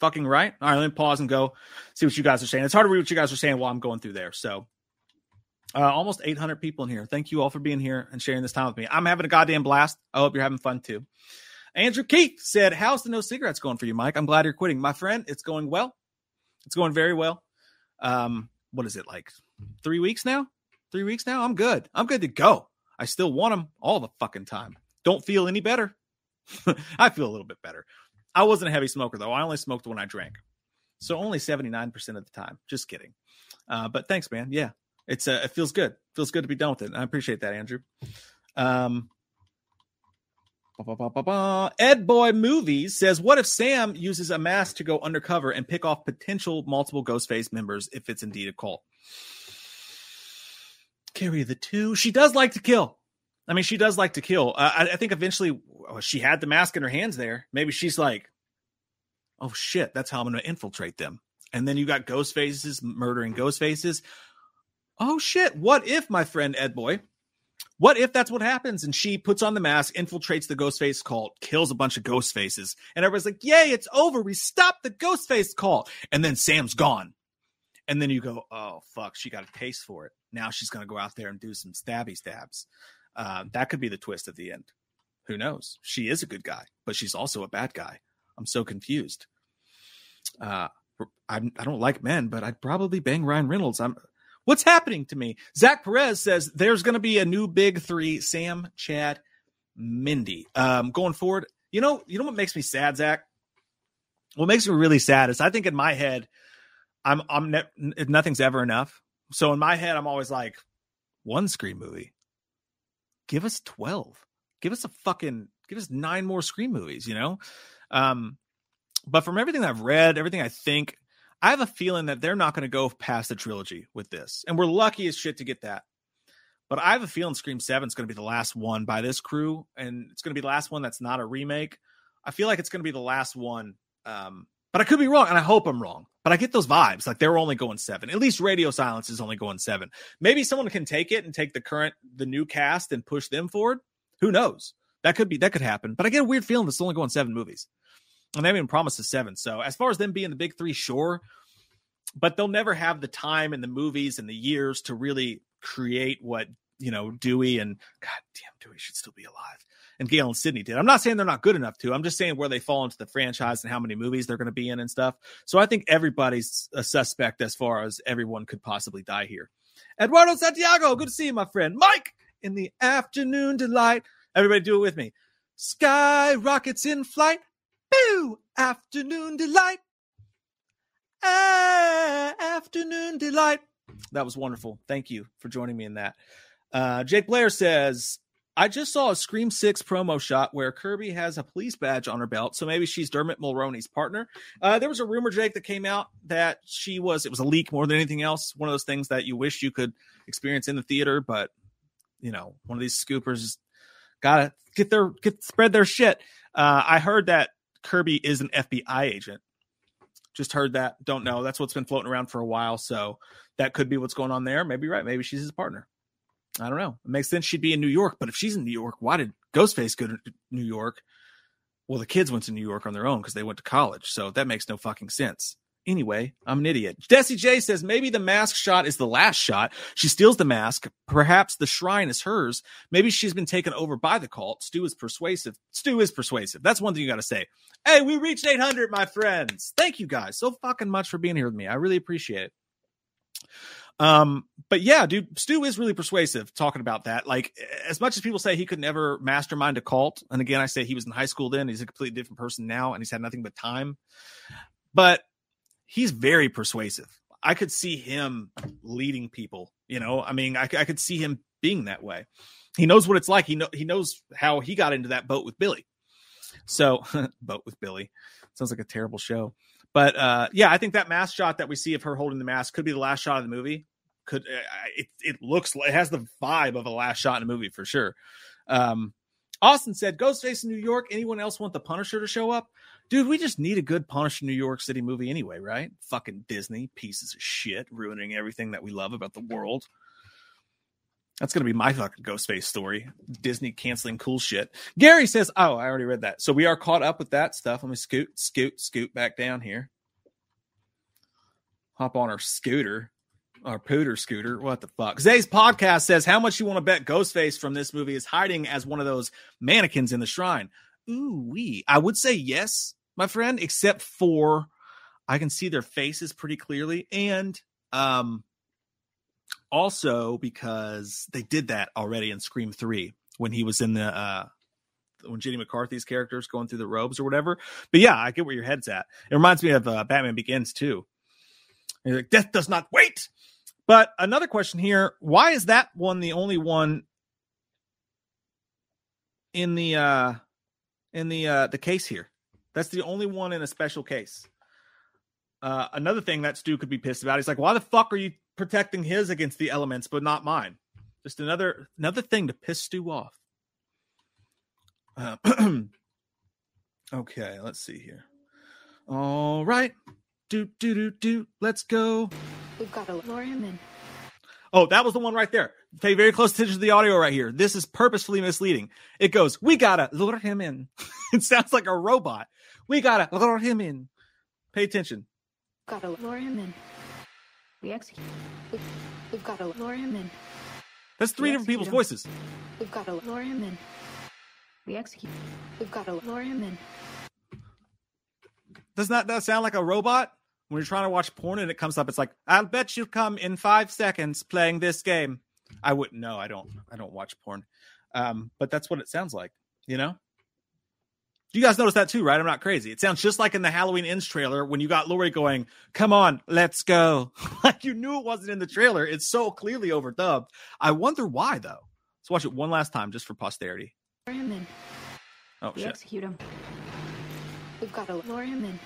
Fucking right. All right, let me pause and go see what you guys are saying. It's hard to read what you guys are saying while I'm going through there. So, uh, almost 800 people in here. Thank you all for being here and sharing this time with me. I'm having a goddamn blast. I hope you're having fun too. Andrew Keith said, How's the no cigarettes going for you, Mike? I'm glad you're quitting. My friend, it's going well. It's going very well. Um, what is it like? Three weeks now? Three weeks now? I'm good. I'm good to go. I still want them all the fucking time. Don't feel any better. I feel a little bit better. I wasn't a heavy smoker though. I only smoked when I drank. So only 79% of the time. Just kidding. Uh, but thanks, man. Yeah. It's uh, it feels good. Feels good to be done with it. I appreciate that, Andrew. Um, Ba, ba, ba, Ed Boy Movies says, "What if Sam uses a mask to go undercover and pick off potential multiple Ghostface members if it's indeed a cult?" Carry the two. She does like to kill. I mean, she does like to kill. Uh, I, I, think eventually oh, she had the mask in her hands there. Maybe she's like, "Oh shit, that's how I'm going to infiltrate them." And then you got ghost faces murdering ghost faces. Oh shit! What if my friend Ed Boy? What if that's what happens and she puts on the mask, infiltrates the Ghostface cult, kills a bunch of ghost faces, and everybody's like, Yay, it's over. We stopped the Ghostface cult. And then Sam's gone. And then you go, Oh, fuck, she got a taste for it. Now she's to go out there and do some stabby stabs. Uh, that could be the twist at the end. Who knows? She is a good guy, but she's also a bad guy. I'm so confused. Uh, I'm, I don't like men, but I'd probably bang Ryan Reynolds. I'm What's happening to me? Zach Perez says there's going to be a new big three: Sam, Chad, Mindy. Um, going forward, you know, you know what makes me sad, Zach. What makes me really sad is I think in my head, I'm I'm ne- nothing's ever enough. So in my head, I'm always like, one Scream movie. Give us twelve. Give us a fucking. Give us nine more Scream movies. You know. Um, but from everything I've read, everything I think, I have a feeling that they're not going to go past the trilogy with this. And we're lucky as shit to get that. But I have a feeling Scream 7 is going to be the last one by this crew. And it's going to be the last one that's not a remake. I feel like it's going to be the last one. Um, but I could be wrong. And I hope I'm wrong. But I get those vibes. Like they're only going seven. At least Radio Silence is only going seven. Maybe someone can take it and take the current, the new cast and push them forward. Who knows? That could be, that could happen. But I get a weird feeling it's only going seven movies and they haven't even promised a seven. So as far as them being the big three, sure, but they'll never have the time and the movies and the years to really create what you know Dewey and God damn Dewey should still be alive and Gale and Sidney did. I'm not saying they're not good enough to. I'm just saying where they fall into the franchise and how many movies they're going to be in and stuff. So I think everybody's a suspect as far as everyone could possibly die here. Eduardo Santiago, good to see you, my friend. Mike in the afternoon delight. Everybody do it with me. Sky rockets in flight. Boo! Afternoon delight. Ah, afternoon delight. That was wonderful. Thank you for joining me in that. Uh, Jake Blair says, I just saw a Scream 6 promo shot where Kirby has a police badge on her belt, so maybe she's Dermot Mulroney's partner. Uh, there was a rumor, Jake, that came out that she was, it was a leak more than anything else. One of those things that you wish you could experience in the theater, but, you know, one of these scoopers gotta get their, get, spread their shit. Uh, I heard that Kirby is an FBI agent. Just heard that. Don't know. That's what's been floating around for a while. So that could be what's going on there. Maybe right. Maybe she's his partner. I don't know. It makes sense she'd be in New York, but if she's in New York, why did Ghostface go to New York? Well, the kids went to New York on their own because they went to college. So that makes no fucking sense. Anyway, I'm an idiot. Desi J says maybe the mask shot is the last shot. She steals the mask. Perhaps the shrine is hers. Maybe she's been taken over by the cult. Stu is persuasive. Stu is persuasive. That's one thing you got to say. Hey, we reached 800, my friends. Thank you guys so fucking much for being here with me. I really appreciate it. Um, but yeah, dude, Stu is really persuasive talking about that. Like, as much as people say he could never mastermind a cult, and again, I say he was in high school then, he's a completely different person now, and he's had nothing but time. But he's very persuasive. I could see him leading people. You know, I mean, I, I could see him being that way. He knows what it's like. He know he knows how he got into that boat with Billy. So, boat with Billy sounds like a terrible show. But uh, yeah, I think that mask shot that we see of her holding the mask could be the last shot of the movie. Could uh, it? It looks it has the vibe of a last shot in a movie for sure. Um, Austin said, "Ghostface in New York. Anyone else want the Punisher to show up? Dude, we just need a good Punisher New York City movie anyway, right? Fucking Disney pieces of shit, ruining everything that we love about the world." That's gonna be my fucking Ghostface story. Disney canceling cool shit. Gary says, "Oh, I already read that." So we are caught up with that stuff. Let me scoot, scoot, scoot back down here. Hop on our scooter, our pooter scooter. What the fuck? Zay's podcast says, "How much you want to bet Ghostface from this movie is hiding as one of those mannequins in the shrine?" Ooh, wee. I would say yes, my friend, except for I can see their faces pretty clearly, and um also because they did that already in Scream 3 when he was in the uh when Jenny McCarthy's character is going through the robes or whatever. But yeah, I get where your head's at. It reminds me of uh, Batman Begins too. You're like, death does not wait. But another question here: Why is that one the only one in the uh in the uh the case here? That's the only one in a special case. Uh, another thing that Stu could be pissed about. He's like, why the fuck are you protecting his against the elements, but not mine? Just another another thing to piss Stu off. Uh, okay, let's see here. All right, do do do do. Let's go. We've got to lure him in. Oh, that was the one right there. Pay very close attention to the audio right here. This is purposefully misleading. It goes, "We gotta lure him in." it sounds like a robot. We gotta lure him in. Pay attention. Got to lure him in. We execute. We've, we've got to lure him in. That's three We different people's execute voices. We've got to lure him in. We execute. We've got to lure him in. Doesn't that, that sound like a robot? When you're trying to watch porn and it comes up, it's like, I'll bet you come in five seconds playing this game. I wouldn't know. I don't I don't watch porn. Um, but that's what it sounds like, you know? You guys notice that too, right? I'm not crazy. It sounds just like in the Halloween Ends trailer when you got Laurie going, Come on, let's go. like you knew it wasn't in the trailer. It's so clearly overdubbed. I wonder why though. Let's watch it one last time just for posterity. Lure him in. Oh We shit. execute him. We've got to lure him in.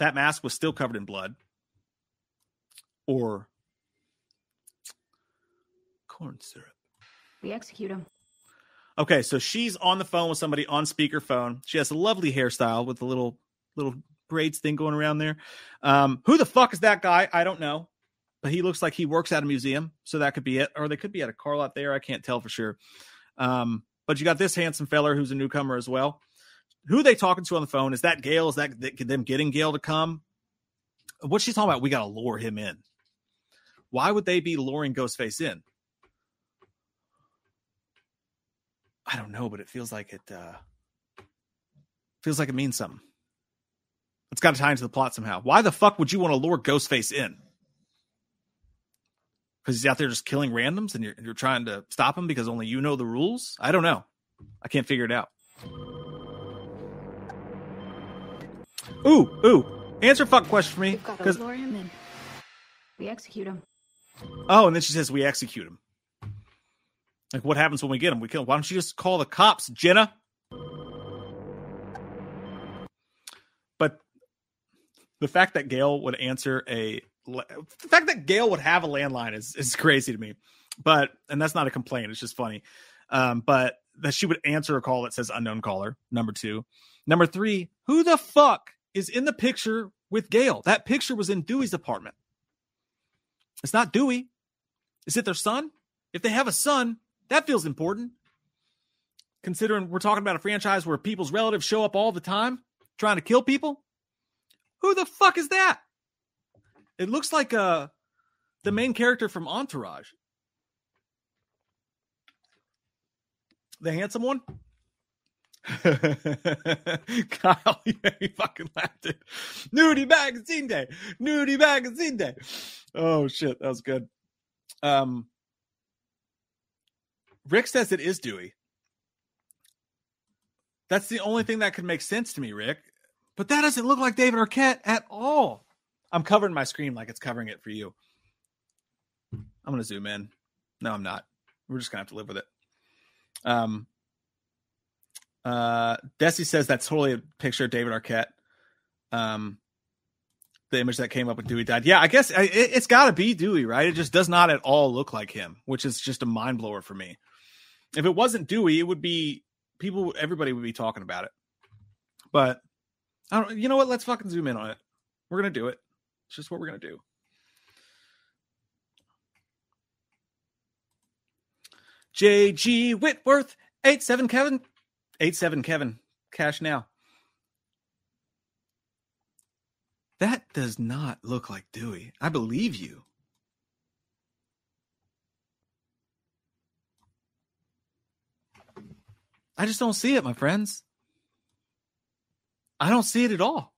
That mask was still covered in blood or corn syrup. We execute him. Okay, so she's on the phone with somebody on speakerphone. She has a lovely hairstyle with a little little braids thing going around there. Um, who the fuck is that guy? I don't know, but he looks like he works at a museum, so that could be it, or they could be at a car lot there. I can't tell for sure. Um, but you got this handsome feller who's a newcomer as well. Who are they talking to on the phone? Is that Gale? Is that them getting Gale to come? What's she talking about? We got to lure him in. Why would they be luring Ghostface in? I don't know, but it feels like it uh feels like it means something. It's got to tie into the plot somehow. Why the fuck would you want to lure Ghostface in? because he's out there just killing randoms and you're, you're trying to stop him because only you know the rules. I don't know. I can't figure it out. Ooh, ooh. Answer a fuck question for me. We've got to Because lure him in. We execute him. oh, and then she says we execute him. Like what happens when we get him? We kill him. Why don't you just call the cops, Jenna? But the fact that Gale would answer a the fact that Gale would have a landline is is crazy to me. But and that's not a complaint. It's just funny. Um, but that she would answer a call that says unknown caller. Number two. Number three. Who the fuck is in the picture with Gale? That picture was in Dewey's apartment. It's not Dewey. Is it their son? If they have a son, that feels important. Considering we're talking about a franchise where people's relatives show up all the time trying to kill people. Who the fuck is that? It looks like uh the main character from Entourage. The handsome one? Kyle, yeah, fucking laughed it. Nudie magazine day. Nudie magazine day. Oh shit, that was good. Um Rick says it is Dewey. That's the only thing that could make sense to me, Rick. But that doesn't look like David Arquette at all. I'm covering my screen like it's covering it for you. I'm gonna zoom in. No, I'm not. We're just gonna have to live with it. Um uh Desi says that's totally a picture of David Arquette. Um the image that came up when Dewey died. Yeah, I guess it, it's got to be Dewey, right? It just does not at all look like him, which is just a mind blower for me. If it wasn't Dewey, it would be people. Everybody would be talking about it. But I don't. You know what? Let's fucking zoom in on it. We're gonna do it. It's just what we're gonna do. JG Wentworth, eight seven Kevin, eight seven Kevin, cash now. That does not look like Dewey. I believe you. I just don't see it, my friends. I don't see it at all.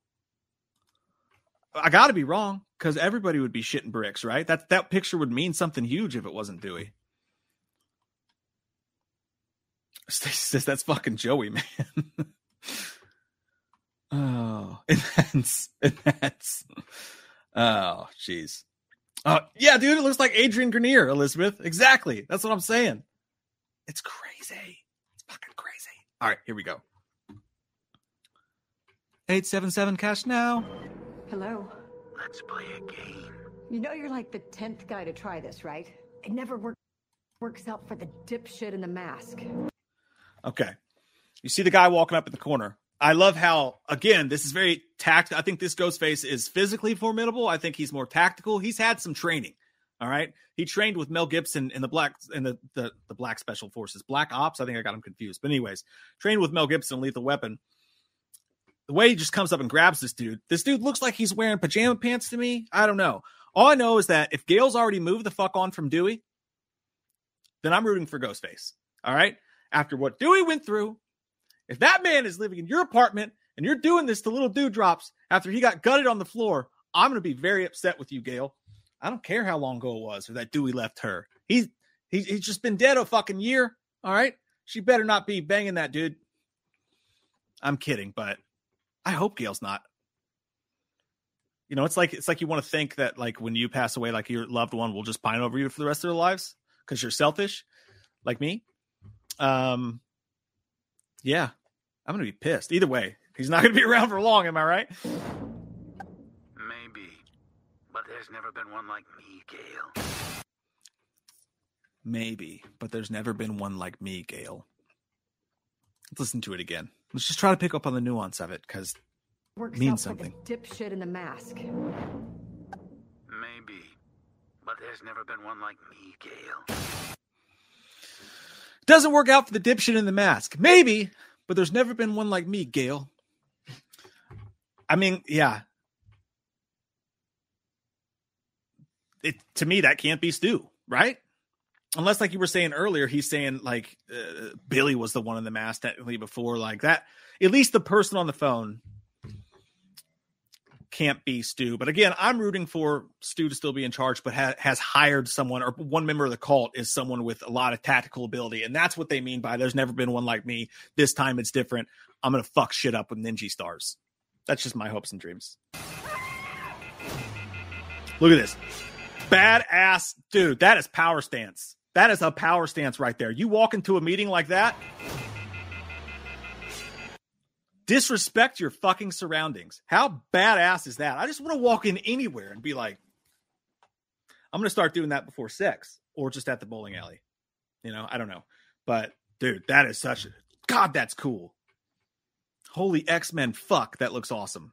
I got to be wrong because everybody would be shitting bricks, right? That that picture would mean something huge if it wasn't Dewey. Stacey says that's fucking Joey, man. oh, intense, intense. Oh, jeez. Oh, yeah, dude, it looks like Adrian Grenier, Elizabeth. Exactly. That's what I'm saying. It's crazy. It's fucking crazy. All right, here we go. 877 cash now. Hello. Let's play a game. You know you're like the tenth guy to try this, right? It never work- works out for the dipshit in the mask. Okay. You see the guy walking up in the corner. I love how, again, this is very tact. I think this Ghostface is physically formidable. I think he's more tactical. He's had some training. All right. He trained with Mel Gibson in the black in the, the the black special forces, black ops. I think I got him confused. But anyways, trained with Mel Gibson, lethal weapon. The way he just comes up and grabs this dude, this dude looks like he's wearing pajama pants to me. I don't know. All I know is that if Gale's already moved the fuck on from Dewey, then I'm rooting for Ghostface. All right. After what Dewey went through, if that man is living in your apartment and you're doing this to little dewdrops after he got gutted on the floor, I'm going to be very upset with you, Gale. I don't care how long ago it was or that Dewey left her. He's he's, he's just been dead a fucking year. All right. She better not be banging that dude. I'm kidding, but I hope Gale's not. You know, it's like it's like you want to think that like when you pass away, like your loved one will just pine over you for the rest of their lives because you're selfish, like me. Um, yeah, I'm gonna be pissed. Either way, he's not gonna be around for long. Am I right? Maybe. But there's never been one like me, Gale. Maybe, but there's never been one like me, Gale. Let's listen to it again. Let's just try to pick up on the nuance of it because Works Means out for something. the dipshit in the mask. Maybe. But there's never been one like me, Gail. Doesn't work out for the dipshit in the mask. Maybe, but there's never been one like me, Gale. I mean, yeah. It to me that can't be Stu, right? Unless, like you were saying earlier, he's saying like uh, Billy was the one in the mask technically before, like that. At least the person on the phone can't be Stu. But again, I'm rooting for Stu to still be in charge, but ha- has hired someone or one member of the cult is someone with a lot of tactical ability. And that's what they mean by there's never been one like me. This time it's different. I'm going to fuck shit up with ninja stars. That's just my hopes and dreams. Look at this. Badass dude. That is power stance. That is a power stance right there. You walk into a meeting like that, disrespect your fucking surroundings. How badass is that? I just want to walk in anywhere and be like, I'm going to start doing that before sex or just at the bowling alley. You know, I don't know. But dude, that is such a God, that's cool. Holy X Men, fuck, that looks awesome.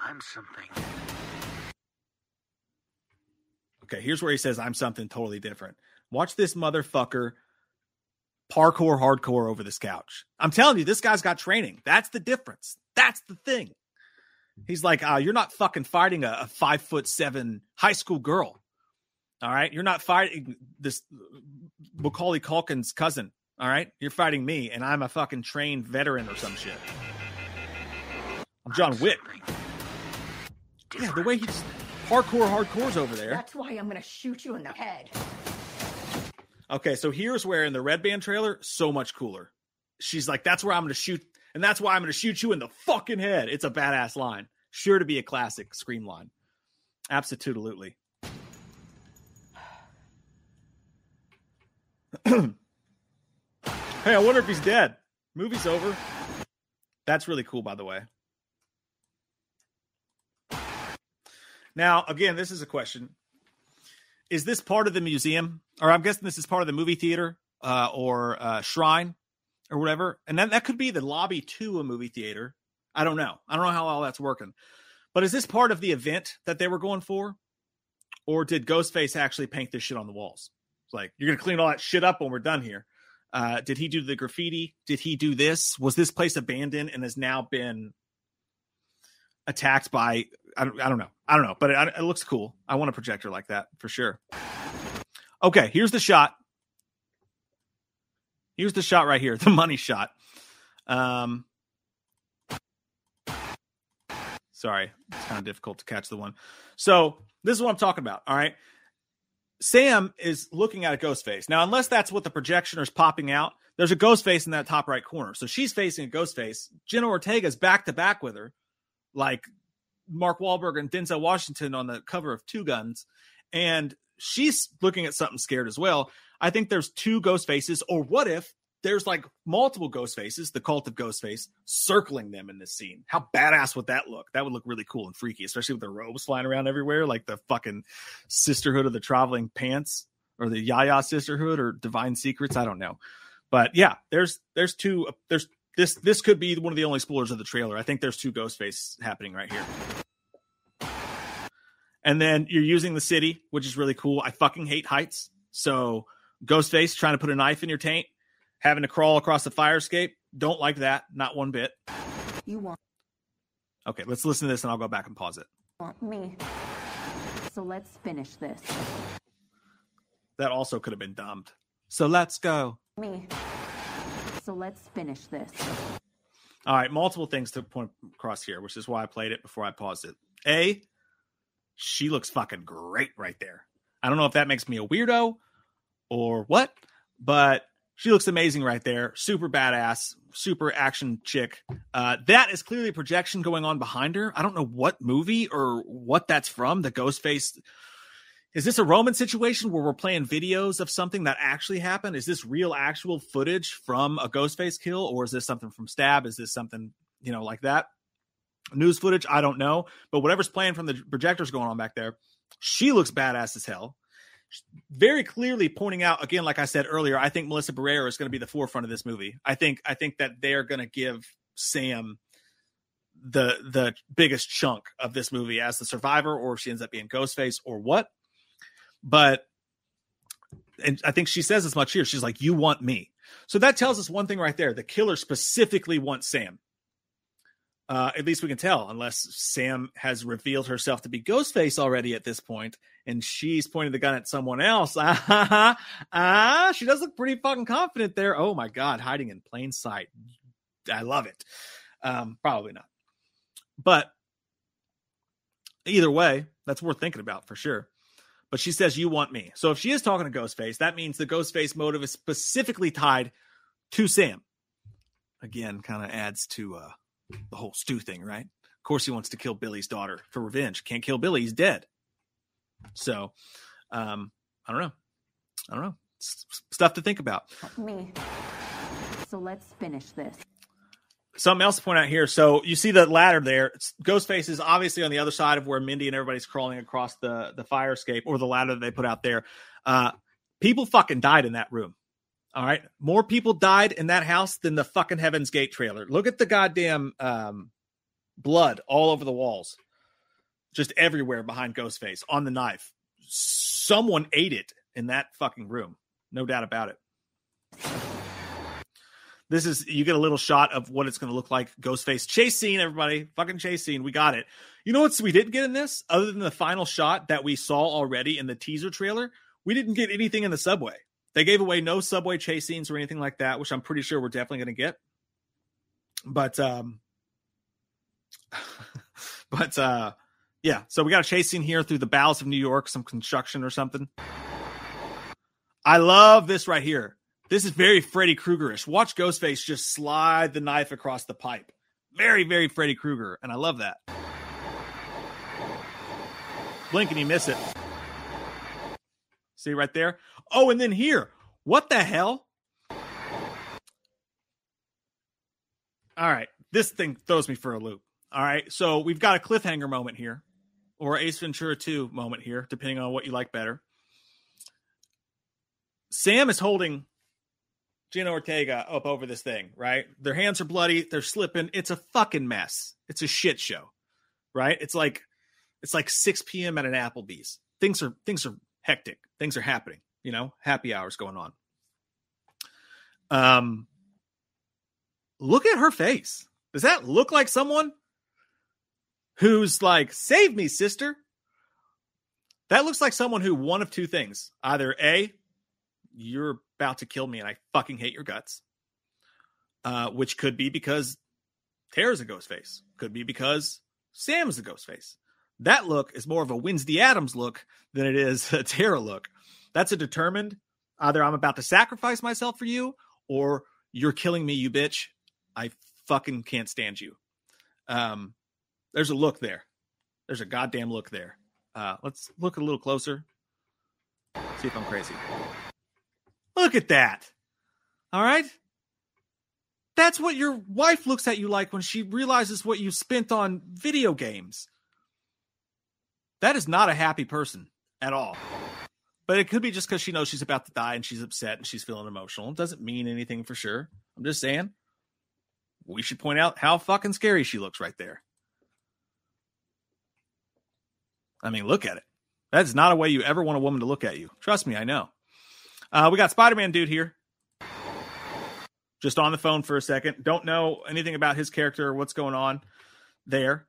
I'm something. Okay, here's where he says, I'm something totally different. Watch this motherfucker parkour hardcore over this couch. I'm telling you, this guy's got training. That's the difference. That's the thing. He's like, uh, you're not fucking fighting a, a five foot seven high school girl. All right. You're not fighting this Macaulay Culkin's cousin. All right. You're fighting me, and I'm a fucking trained veteran or some shit. I'm John Wick. Yeah, the way he's parkour hardcore's over there. That's why I'm gonna shoot you in the head. Okay, so here's where in the Red Band trailer, so much cooler. She's like, that's where I'm gonna shoot, and that's why I'm gonna shoot you in the fucking head. It's a badass line. Sure to be a classic Scream line. Absolutely. hey, I wonder if he's dead. Movie's over. That's really cool, by the way. Now, again, this is a question. Is this part of the museum? Or I'm guessing this is part of the movie theater uh, or uh, shrine or whatever. And then that could be the lobby to a movie theater. I don't know. I don't know how all that's working. But is this part of the event that they were going for? Or did Ghostface actually paint this shit on the walls? It's like, you're going to clean all that shit up when we're done here. Uh, did he do the graffiti? Did he do this? Was this place abandoned and has now been attacked by I don't, I don't know. I don't know, but it, it looks cool. I want a projector like that for sure. Okay, here's the shot. Here's the shot right here, the money shot. Um, sorry, it's kind of difficult to catch the one. So this is what I'm talking about. All right, Sam is looking at a ghost face now. Unless that's what the projectioner is popping out, there's a ghost face in that top right corner. So she's facing a ghost face. Jenna Ortega's back to back with her, like Mark Wahlberg and Denzel Washington on the cover of Two Guns, and she's looking at something scared as well. I think there's two ghost faces, or what if there's like multiple ghost faces, the cult of Ghostface, circling them in this scene? How badass would that look? That would look really cool and freaky, especially with the robes flying around everywhere, like the fucking Sisterhood of the Traveling Pants or the Yaya Sisterhood or Divine Secrets. I don't know, but yeah, there's there's two uh, there's this this could be one of the only spoilers of the trailer. I think there's two Ghostface happening right here. And then you're using the city, which is really cool. I fucking hate heights. So Ghostface trying to put a knife in your taint, having to crawl across the fire escape. Don't like that. Not one bit. You want Okay, let's listen to this and I'll go back and pause it. want me. So let's finish this. That also could have been dumped. So let's go. Me. So let's finish this. All right, multiple things to point across here, which is why I played it before I paused it. A, she looks fucking great right there. I don't know if that makes me a weirdo or what, but she looks amazing right there. Super badass, super action chick. Uh, that is clearly a projection going on behind her. I don't know what movie or what that's from. The Ghostface. Is this a Roman situation where we're playing videos of something that actually happened? Is this real, actual footage from a Ghostface kill, or is this something from Stab? Is this something you know like that? News footage, I don't know, but whatever's playing from the projectors going on back there, she looks badass as hell. Very clearly pointing out again, like I said earlier, I think Melissa Barrera is going to be the forefront of this movie. I think I think that they're going to give Sam the the biggest chunk of this movie as the survivor, or if she ends up being Ghostface, or what. But and I think she says as much here. She's like, "You want me," so that tells us one thing right there. The killer specifically wants Sam. Uh, at least we can tell, unless Sam has revealed herself to be Ghostface already at this point, and she's pointing the gun at someone else. Ah, ah, she does look pretty fucking confident there. Oh my god, hiding in plain sight. I love it. Um, probably not. But either way, that's worth thinking about for sure. But she says, You want me. So if she is talking to Ghostface, that means the Ghostface motive is specifically tied to Sam. Again, kind of adds to uh, the whole Stu thing, right? Of course, he wants to kill Billy's daughter for revenge. Can't kill Billy, he's dead. So, um, I don't know. I don't know. Stuff to think about. Me. So let's finish this. Something else to point out here. So you see the ladder there. It's- Ghostface is obviously on the other side of where Mindy and everybody's crawling across the the fire escape or the ladder that they put out there. Uh, people fucking died in that room. All right, more people died in that house than the fucking Heaven's Gate trailer. Look at the goddamn um, blood all over the walls, just everywhere behind Ghostface on the knife. Someone ate it in that fucking room, no doubt about it. This is you get a little shot of what it's going to look like. Ghostface chase scene, everybody, fucking chase scene. We got it. You know what we didn't get in this, other than the final shot that we saw already in the teaser trailer. We didn't get anything in the subway. They gave away no subway chase scenes or anything like that, which I'm pretty sure we're definitely going to get. But um, but uh, yeah. So we got a chase scene here through the bowels of New York, some construction or something. I love this right here. This is very Freddy Kruegerish. Watch Ghostface just slide the knife across the pipe. Very, very Freddy Krueger, and I love that. Blink and you miss it. See right there? Oh, and then here. What the hell? All right. This thing throws me for a loop. All right. So we've got a cliffhanger moment here, or Ace Ventura 2 moment here, depending on what you like better. Sam is holding Jenna Ortega up over this thing, right? Their hands are bloody, they're slipping. It's a fucking mess. It's a shit show. Right? It's like it's like 6 p.m. at an Applebee's. Things are things are hectic. Things are happening, you know, happy hours going on. Um look at her face. Does that look like someone who's like, "Save me, sister"? That looks like someone who one of two things. Either A, you're about to kill me and I fucking hate your guts. Uh, which could be because Tara's a ghost face. Could be because Sam's a ghost face. That look is more of a Wednesday Addams look than it is a Tara look. That's a determined either I'm about to sacrifice myself for you or you're killing me, you bitch. I fucking can't stand you. Um, there's a look there. There's a goddamn look there. Uh, let's look a little closer. See if I'm crazy. Look at that. All right. That's what your wife looks at you like when she realizes what you spent on video games. That is not a happy person at all. But it could be just because she knows she's about to die and she's upset and she's feeling emotional. It doesn't mean anything for sure. I'm just saying we should point out how fucking scary she looks right there. I mean, look at it. That's not a way you ever want a woman to look at you. Trust me, I know. Uh, we got Spider Man dude here. Just on the phone for a second. Don't know anything about his character or what's going on there.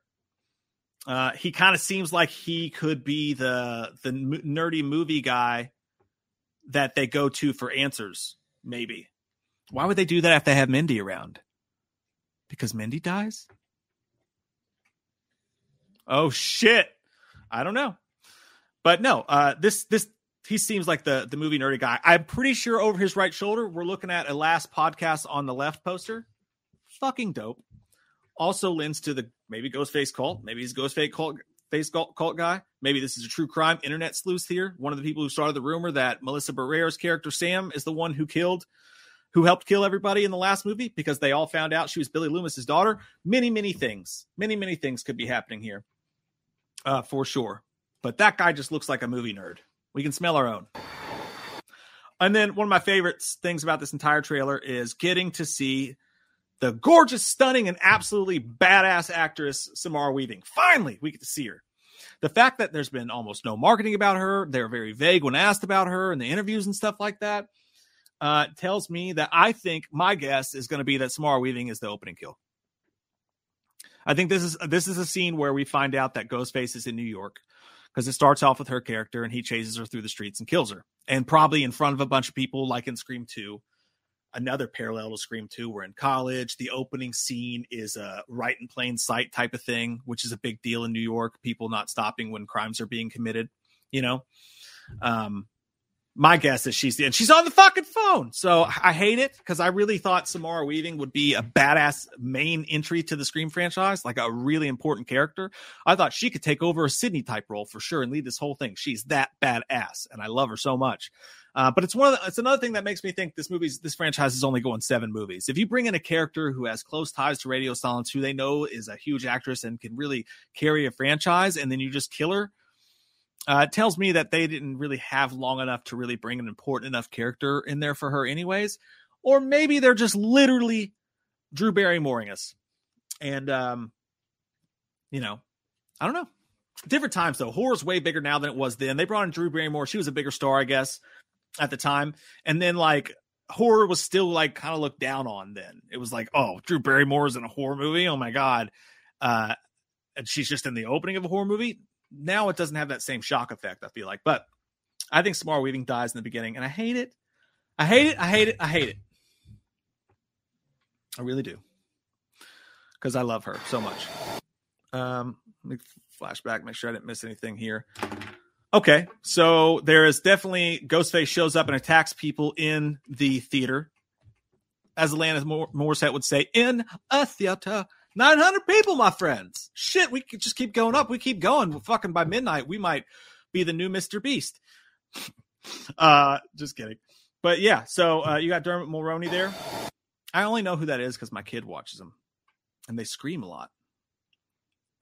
Uh, he kind of seems like he could be the the nerdy movie guy that they go to for answers. Maybe. Why would they do that if they have Mindy around? Because Mindy dies. Oh shit! I don't know, but no. Uh, this this he seems like the the movie nerdy guy. I'm pretty sure over his right shoulder, we're looking at a last podcast on the left poster. Fucking dope. Also lends to the maybe Ghostface cult. Maybe he's Ghostface cult face cult, cult guy. Maybe this is a true crime internet sleuth here. One of the people who started the rumor that Melissa Barrera's character Sam is the one who killed, who helped kill everybody in the last movie because they all found out she was Billy Loomis's daughter. Many, many things, many, many things could be happening here, uh, for sure. But that guy just looks like a movie nerd. We can smell our own. And then one of my favorite things about this entire trailer is getting to see the gorgeous, stunning, and absolutely badass actress Samara Weaving. Finally, we get to see her. The fact that there's been almost no marketing about her, they're very vague when asked about her in the interviews and stuff like that, uh, tells me that I think my guess is going to be that Samara Weaving is the opening kill. I think this is this is a scene where we find out that Ghostface is in New York because it starts off with her character and he chases her through the streets and kills her, and probably in front of a bunch of people, like in Scream Two. another parallel to Scream 2. We're in college. The opening scene is a right in plain sight type of thing, which is a big deal in New York. People not stopping when crimes are being committed, you know? Um, my guess is she's the, and she's on the fucking phone. So I hate it because I really thought Samara Weaving would be a badass main entry to the Scream franchise, like a really important character. I thought she could take over a Sidney type role for sure and lead this whole thing. She's that badass, and I love her so much. Uh, but it's one of the, it's another thing that makes me think this movie's this franchise is only going seven movies. If you bring in a character who has close ties to Radio Silence, who they know is a huge actress and can really carry a franchise, and then you just kill her uh, tells me that they didn't really have long enough to really bring an important enough character in there for her, anyways. Or maybe they're just literally Drew Barrymoreing us. And, um, you know, I don't know. Different times, though. Horror's way bigger now than it was then. They brought in Drew Barrymore. She was a bigger star, I guess, at the time. And then, like, horror was still, like, kind of looked down on then. It was like, oh, Drew Barrymore is in a horror movie. Oh, my God. Uh, and she's just in the opening of a horror movie now it doesn't have that same shock effect, I feel like. But I think Samara Weaving dies in the beginning, and I hate it. I hate it. I hate it. I hate it. I really do. Because I love her so much. Um, let me flashback, make sure I didn't miss anything here. Okay, so there is definitely Ghostface shows up and attacks people in the theater. As Alanis Morissette would say, in a theater. 900 people, my friends. Shit, we could just keep going up. We keep going. Fucking by midnight, we might be the new Mr. Beast. uh, just kidding. But yeah, so uh, you got Dermot Mulroney there. I only know who that is because my kid watches them, and they scream a lot.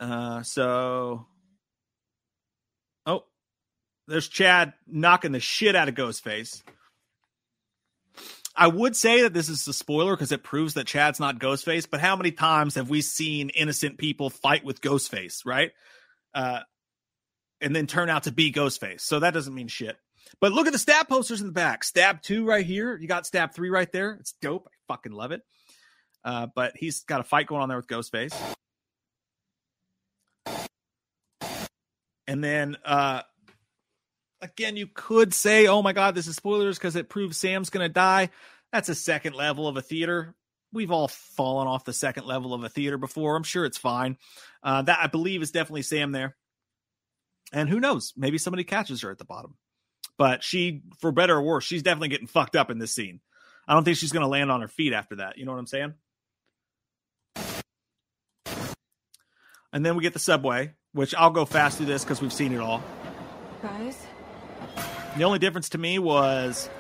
Uh, so, oh, there's Chad knocking the shit out of Ghostface. I would say that this is a spoiler because it proves that Chad's not Ghostface, but how many times have we seen innocent people fight with Ghostface, right? Uh, and then turn out to be Ghostface. So that doesn't mean shit. But look at the stab posters in the back. Stab two right here. You got stab three right there. It's dope. I fucking love it. Uh, but he's got a fight going on there with Ghostface. And then uh, again, you could say, oh my God, this is spoilers because it proves Sam's going to die. That's a second level of a theater. We've all fallen off the second level of a theater before. I'm sure it's fine. Uh, that I believe is definitely Sam there. And who knows? Maybe somebody catches her at the bottom. But she, for better or worse, she's definitely getting fucked up in this scene. I don't think she's going to land on her feet after that. You know what I'm saying? And then we get the subway, which I'll go fast through this because we've seen it all. The only difference to me was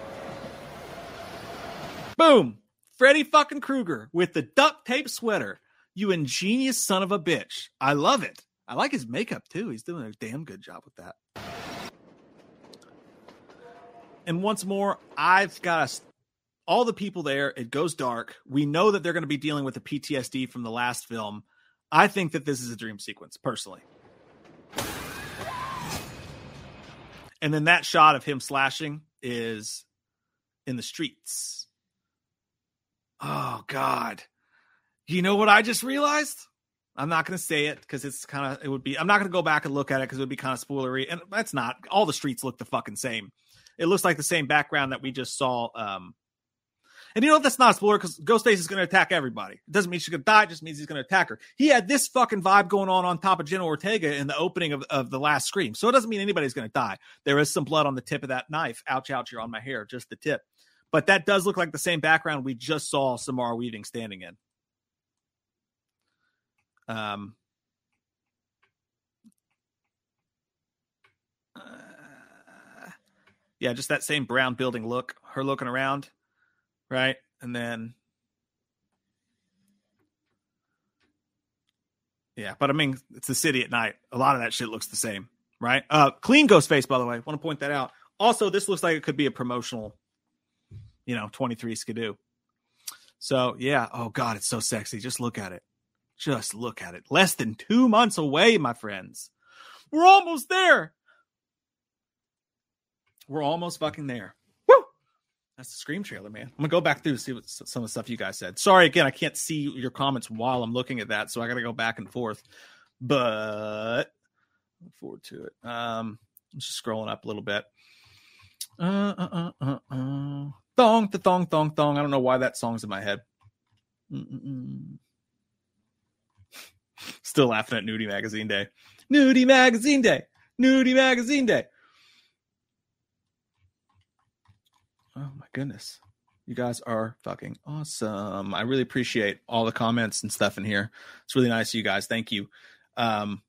boom, Freddy fucking Krueger with the duct tape sweater. You ingenious son of a bitch. I love it. I like his makeup too. He's doing a damn good job with that. And once more, I've got a, all the people there. It goes dark. We know that they're going to be dealing with the PTSD from the last film. I think that this is a dream sequence, personally. And then that shot of him slashing is in the streets. Oh God. You know what I just realized? I'm not going to say it because it's kind of, it would be, I'm not going to go back and look at it because it would be kind of spoilery. And that's not, all the streets look the fucking same. It looks like the same background that we just saw um, and you know that's not a spoiler because Ghostface is going to attack everybody. It doesn't mean she's going to die; it just means he's going to attack her. He had this fucking vibe going on on top of Jenna Ortega in the opening of, of the last Scream, so it doesn't mean anybody's going to die. There is some blood on the tip of that knife. Ouch, ouch! You're on my hair, just the tip. But that does look like the same background we just saw Samara Weaving standing in. Um. Uh, yeah, just that same brown building look. Her looking around right? And then Yeah, but I mean, it's the city at night. A lot of that shit looks the same, right? Uh, clean ghost face, by the way. Want to point that out. Also, this looks like it could be a promotional, you know, 23 skidoo. So, yeah. Oh, God, it's so sexy. Just look at it. Just look at it. Less than two months away, my friends. We're almost there. We're almost fucking there. That's the Scream trailer, man. I'm gonna go back through and see what some of the stuff you guys said. Sorry again, I can't see your comments while I'm looking at that, so I got to go back and forth. But look forward to it. Um, I'm just scrolling up a little bit. Uh, uh, uh, uh, uh. Thong, the thong, thong, thong. I don't know why that song's in my head. Still laughing at Nudie Magazine Day. Nudie Magazine Day. Nudie Magazine Day. Oh my goodness. You guys are fucking awesome. I really appreciate all the comments and stuff in here. It's really nice of you guys. Thank you. Um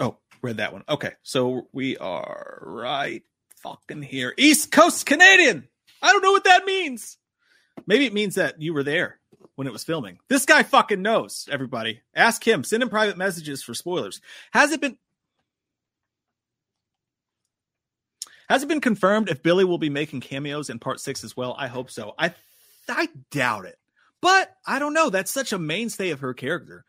Oh, read that one. Okay. So we are right fucking here. East Coast Canadian. I don't know what that means. Maybe it means that you were there when it was filming. This guy fucking knows, everybody. Ask him. Send him private messages for spoilers. Has it been Has it been confirmed if Billy will be making cameos in part 6 as well? I hope so. I I doubt it. But I don't know. That's such a mainstay of her character.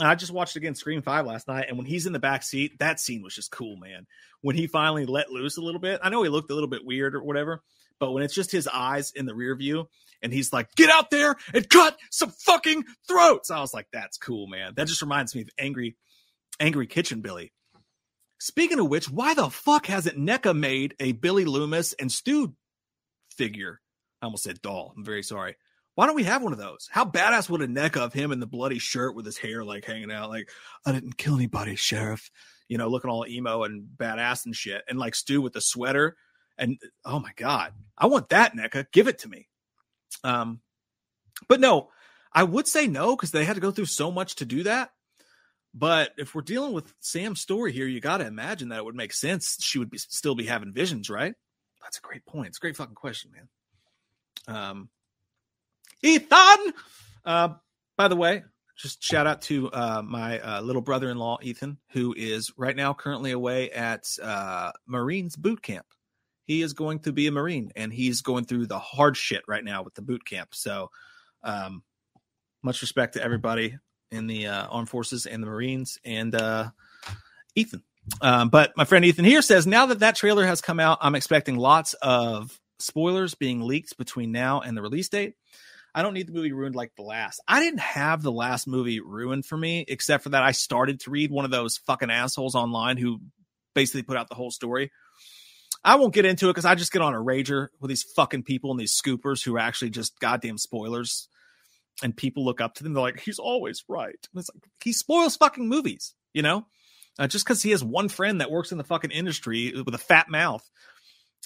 I just watched again Scream 5 last night, and when he's in the back seat, that scene was just cool, man. When he finally let loose a little bit, I know he looked a little bit weird or whatever, but when it's just his eyes in the rear view and he's like, get out there and cut some fucking throats. I was like, that's cool, man. That just reminds me of angry, angry kitchen Billy. Speaking of which, why the fuck hasn't NECA made a Billy Loomis and Stu figure? I almost said doll. I'm very sorry. Why don't we have one of those? How badass would a NECA of him in the bloody shirt with his hair like hanging out, like I didn't kill anybody, sheriff. You know, looking all emo and badass and shit, and like Stu with the sweater. And oh my god, I want that NECA. Give it to me. Um, but no, I would say no because they had to go through so much to do that. But if we're dealing with Sam's story here, you got to imagine that it would make sense. She would be still be having visions, right? That's a great point. It's a great fucking question, man. Um, Ethan. Uh, by the way, just shout out to uh, my uh, little brother-in-law Ethan, who is right now currently away at uh, Marines boot camp. He is going to be a Marine, and he's going through the hard shit right now with the boot camp. So, um, much respect to everybody in the uh, armed forces and the Marines and uh, Ethan. Um, but my friend Ethan here says now that that trailer has come out, I'm expecting lots of spoilers being leaked between now and the release date. I don't need the movie ruined like the last. I didn't have the last movie ruined for me, except for that I started to read one of those fucking assholes online who basically put out the whole story. I won't get into it because I just get on a rager with these fucking people and these scoopers who are actually just goddamn spoilers. And people look up to them. They're like, he's always right. And it's like, he spoils fucking movies, you know? Uh, just because he has one friend that works in the fucking industry with a fat mouth.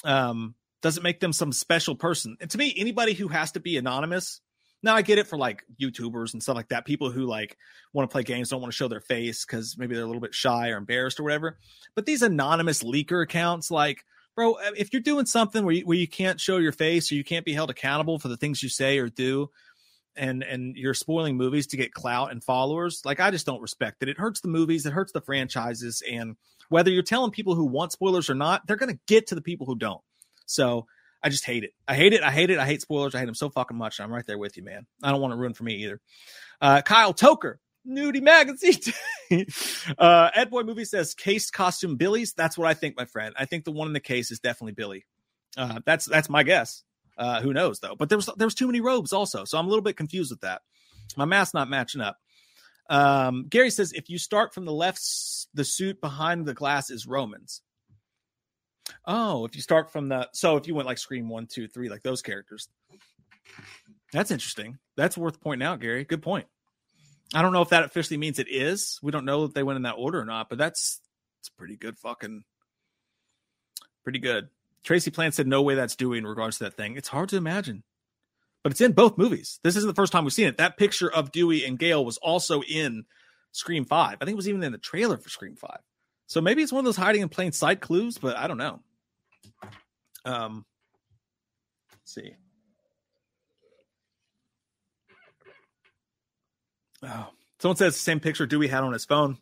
Um, doesn't make them some special person. And to me, anybody who has to be anonymous, now I get it for like YouTubers and stuff like that. People who like want to play games don't want to show their face because maybe they're a little bit shy or embarrassed or whatever. But these anonymous leaker accounts, like, bro, if you're doing something where you, where you can't show your face or you can't be held accountable for the things you say or do, and and you're spoiling movies to get clout and followers, like I just don't respect it. It hurts the movies, it hurts the franchises, and whether you're telling people who want spoilers or not, they're gonna get to the people who don't. So I just hate it. I hate it. I hate it. I hate spoilers. I hate them so fucking much. I'm right there with you, man. I don't want to ruin for me either. Uh, Kyle Toker, Nudie Magazine. uh, Ed Boy Movie says case costume Billy's. That's what I think, my friend. I think the one in the case is definitely Billy. Uh, that's that's my guess. Uh, who knows though? But there was there was too many robes also, so I'm a little bit confused with that. My math's not matching up. Um, Gary says if you start from the left, the suit behind the glass is Romans. Oh, if you start from the so if you went like Scream one, two, three, like those characters. That's interesting. That's worth pointing out, Gary. Good point. I don't know if that officially means it is. We don't know if they went in that order or not, but that's it's pretty good fucking pretty good. Tracy Plant said no way that's Dewey in regards to that thing. It's hard to imagine. But it's in both movies. This isn't the first time we've seen it. That picture of Dewey and Gale was also in Scream 5. I think it was even in the trailer for Scream 5. So maybe it's one of those hiding in plain sight clues, but I don't know. Um, see. Oh, someone says the same picture Dewey had on his phone.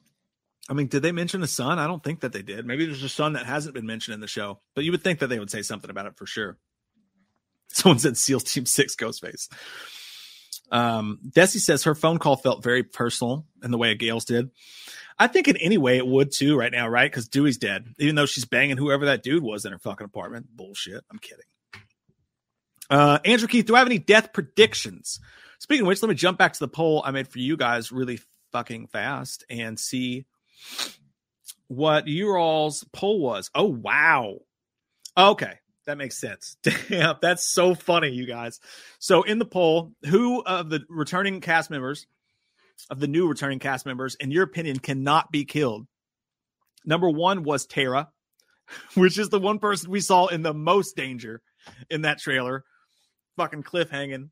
I mean, did they mention the son? I don't think that they did. Maybe there's a son that hasn't been mentioned in the show, but you would think that they would say something about it for sure. Someone said SEAL Team Six Ghostface. Um, Desi says her phone call felt very personal in the way a Gale's did. I think in any way it would too right now, right? Because Dewey's dead, even though she's banging whoever that dude was in her fucking apartment. Bullshit. I'm kidding. Uh, Andrew Keith, do I have any death predictions? Speaking of which, let me jump back to the poll I made for you guys really fucking fast and see what your all's poll was. Oh wow. Okay, that makes sense. Damn, that's so funny, you guys. So in the poll, who of the returning cast members, of the new returning cast members, in your opinion, cannot be killed? Number one was Tara, which is the one person we saw in the most danger in that trailer. Fucking cliff hanging.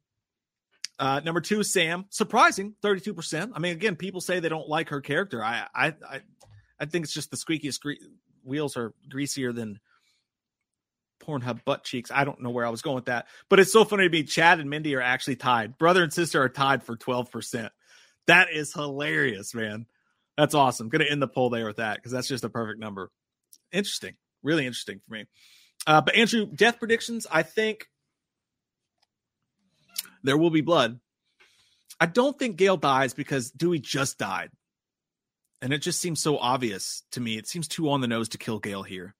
Uh, number two, Sam. Surprising, thirty-two percent. I mean, again, people say they don't like her character. I, I, I, I think it's just the squeakiest gre- wheels are greasier than Pornhub butt cheeks. I don't know where I was going with that, but it's so funny to be Chad and Mindy are actually tied. Brother and sister are tied for 12%. That is hilarious, man. That's awesome. Going to end the poll there with that because that's just a perfect number. Interesting. Really interesting for me. Uh, but Andrew, death predictions, I think there will be blood. I don't think Gale dies because Dewey just died. And it just seems so obvious to me. It seems too on the nose to kill Gale here.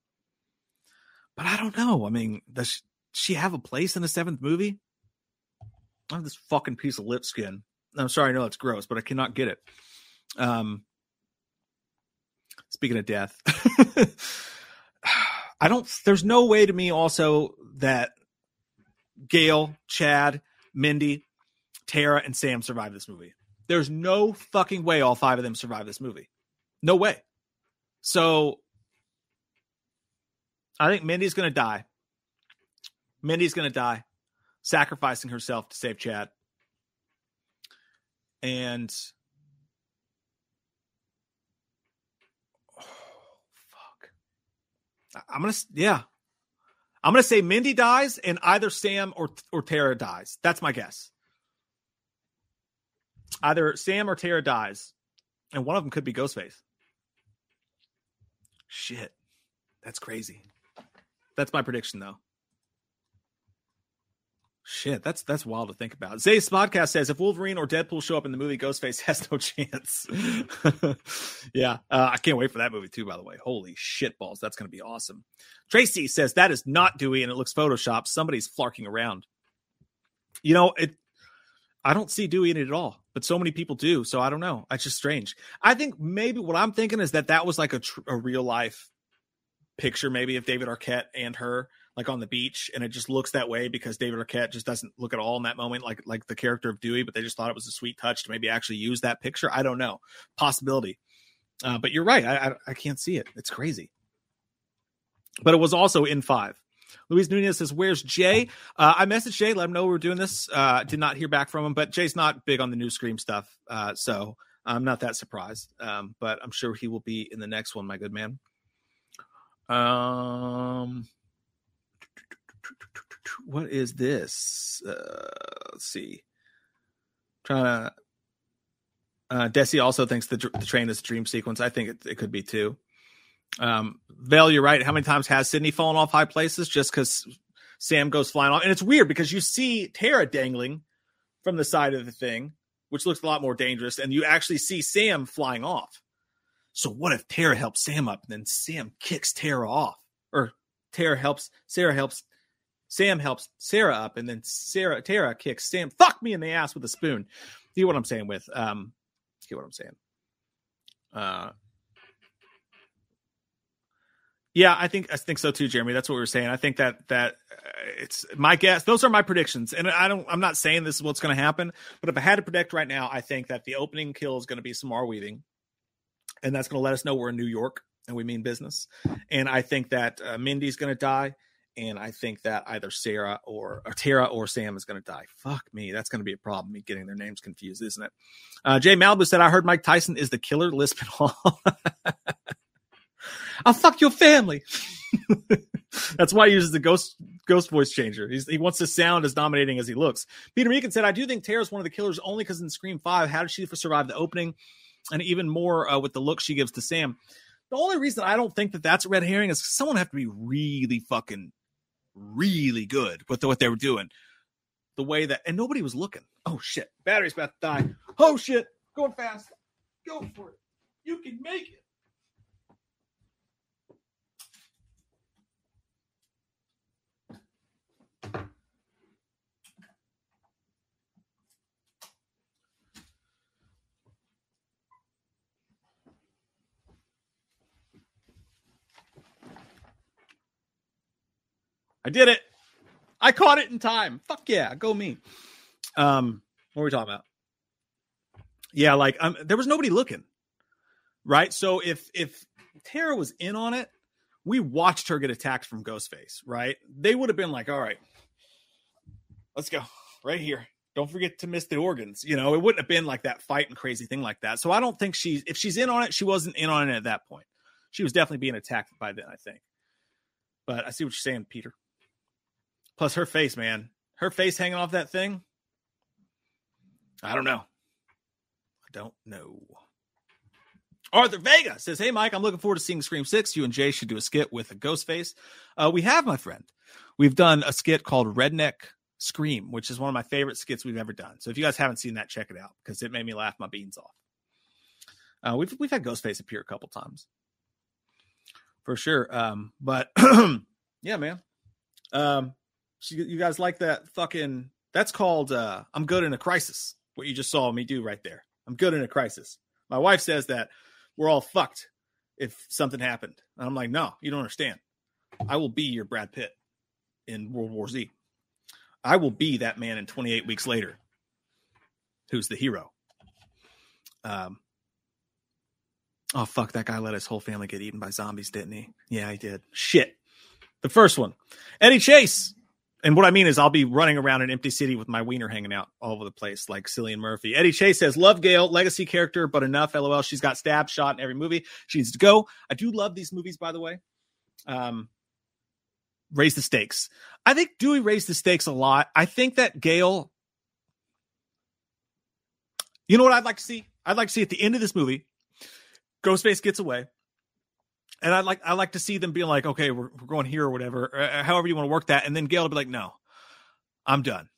But I don't know. I mean, does she have a place in the seventh movie? I have this fucking piece of lip skin. I'm sorry, I know it's gross, but I cannot get it. Um, speaking of death, I don't. There's no way to me also that Gale, Chad, Mindy, Tara, and Sam survive this movie. There's no fucking way all five of them survive this movie. No way. So I think Mindy's going to die. Mindy's going to die, sacrificing herself to save Chad. And fuck. I'm going to yeah. I'm going to say Mindy dies and either Sam or or Tara dies. That's my guess. Either Sam or Tara dies, and one of them could be Ghostface. Shit. That's crazy. That's my prediction, though. Shit, that's that's wild to think about. Zay's podcast says if Wolverine or Deadpool show up in the movie, Ghostface has no chance. yeah, uh, I can't wait for that movie too. By the way, holy shit balls, that's going to be awesome. Tracy says that is not Dewey and it looks photoshopped. Somebody's flarking around. You know it. I don't see Dewey in it at all, but so many people do. So I don't know. It's just strange. I think maybe what I'm thinking is that that was like a, tr- a real life picture maybe of David Arquette and her like on the beach and it just looks that way because David Arquette just doesn't look at all in that moment like like the character of Dewey but they just thought it was a sweet touch to maybe actually use that picture I don't know possibility uh, but you're right I, I, I can't see it it's crazy but it was also in five Luis Nunez says, "Where's Jay?" Uh, I messaged Jay, let him know we are doing this. Uh, did not hear back from him, but Jay's not big on the new Scream stuff, uh, so I'm not that surprised. Um, but I'm sure he will be in the next one, my good man. Um, what is this? Uh, let's see. trying to. Uh, Desi also thinks the, the train is a dream sequence. I think it, it could be too. Um, Vale, you're right. How many times has Sidney fallen off high places just because Sam goes flying off? And it's weird because you see Tara dangling from the side of the thing, which looks a lot more dangerous, and you actually see Sam flying off. So what if Tara helps Sam up and then Sam kicks Tara off? Or Tara helps Sarah helps Sam helps Sarah up and then Sarah Tara kicks Sam fuck me in the ass with a spoon. See what I'm saying with um see what I'm saying. Uh yeah, I think I think so too, Jeremy. That's what we were saying. I think that that uh, it's my guess. Those are my predictions, and I don't. I'm not saying this is what's going to happen, but if I had to predict right now, I think that the opening kill is going to be Samara Weaving and that's going to let us know we're in New York and we mean business. And I think that uh, Mindy's going to die, and I think that either Sarah or, or Tara or Sam is going to die. Fuck me, that's going to be a problem. Me getting their names confused, isn't it? Uh, Jay Malibu said, "I heard Mike Tyson is the killer." Lisbon Hall. I'll fuck your family. That's why he uses the ghost ghost voice changer. He's, he wants to sound as dominating as he looks. Peter Meekin said, "I do think Tara's one of the killers only because in Scream Five, how did she survive the opening? and even more uh, with the look she gives to Sam. The only reason I don't think that that's a red herring is someone have to be really fucking really good with the, what they were doing. The way that and nobody was looking. Oh shit, battery's about to die. Oh shit, going fast. Go for it. You can make it. I did it. I caught it in time. Fuck yeah, go me. Um, what were we talking about? Yeah, like um, there was nobody looking, right? So if if Tara was in on it, we watched her get attacked from Ghostface, right? They would have been like, all right, let's go right here. Don't forget to miss the organs. You know, it wouldn't have been like that fight and crazy thing like that. So I don't think she's if she's in on it, she wasn't in on it at that point. She was definitely being attacked by then, I think. But I see what you're saying, Peter. Plus her face, man. Her face hanging off that thing. I don't know. I don't know. Arthur Vega says, Hey, Mike, I'm looking forward to seeing Scream 6. You and Jay should do a skit with a ghost face. Uh, we have, my friend. We've done a skit called Redneck Scream, which is one of my favorite skits we've ever done. So if you guys haven't seen that, check it out because it made me laugh my beans off. Uh, we've we've had Ghostface appear a couple times, for sure. Um, but yeah, man. Um, you guys like that fucking? That's called uh, "I'm good in a crisis." What you just saw me do right there. I'm good in a crisis. My wife says that we're all fucked if something happened. And I'm like, no, you don't understand. I will be your Brad Pitt in World War Z. I will be that man in 28 weeks later who's the hero. Um, oh, fuck, that guy let his whole family get eaten by zombies, didn't he? Yeah, he did. Shit. The first one, Eddie Chase. And what I mean is, I'll be running around an empty city with my wiener hanging out all over the place, like Cillian Murphy. Eddie Chase says, Love Gale, legacy character, but enough. LOL. She's got stabbed, shot in every movie. She needs to go. I do love these movies, by the way. Um, raise the stakes. I think Dewey raised the stakes a lot. I think that Gale, you know what I'd like to see? I'd like to see at the end of this movie, Ghostface gets away. And I'd like I like to see them being like, okay, we're, we're going here or whatever, uh, however you want to work that. And then Gale would be like, no, I'm done.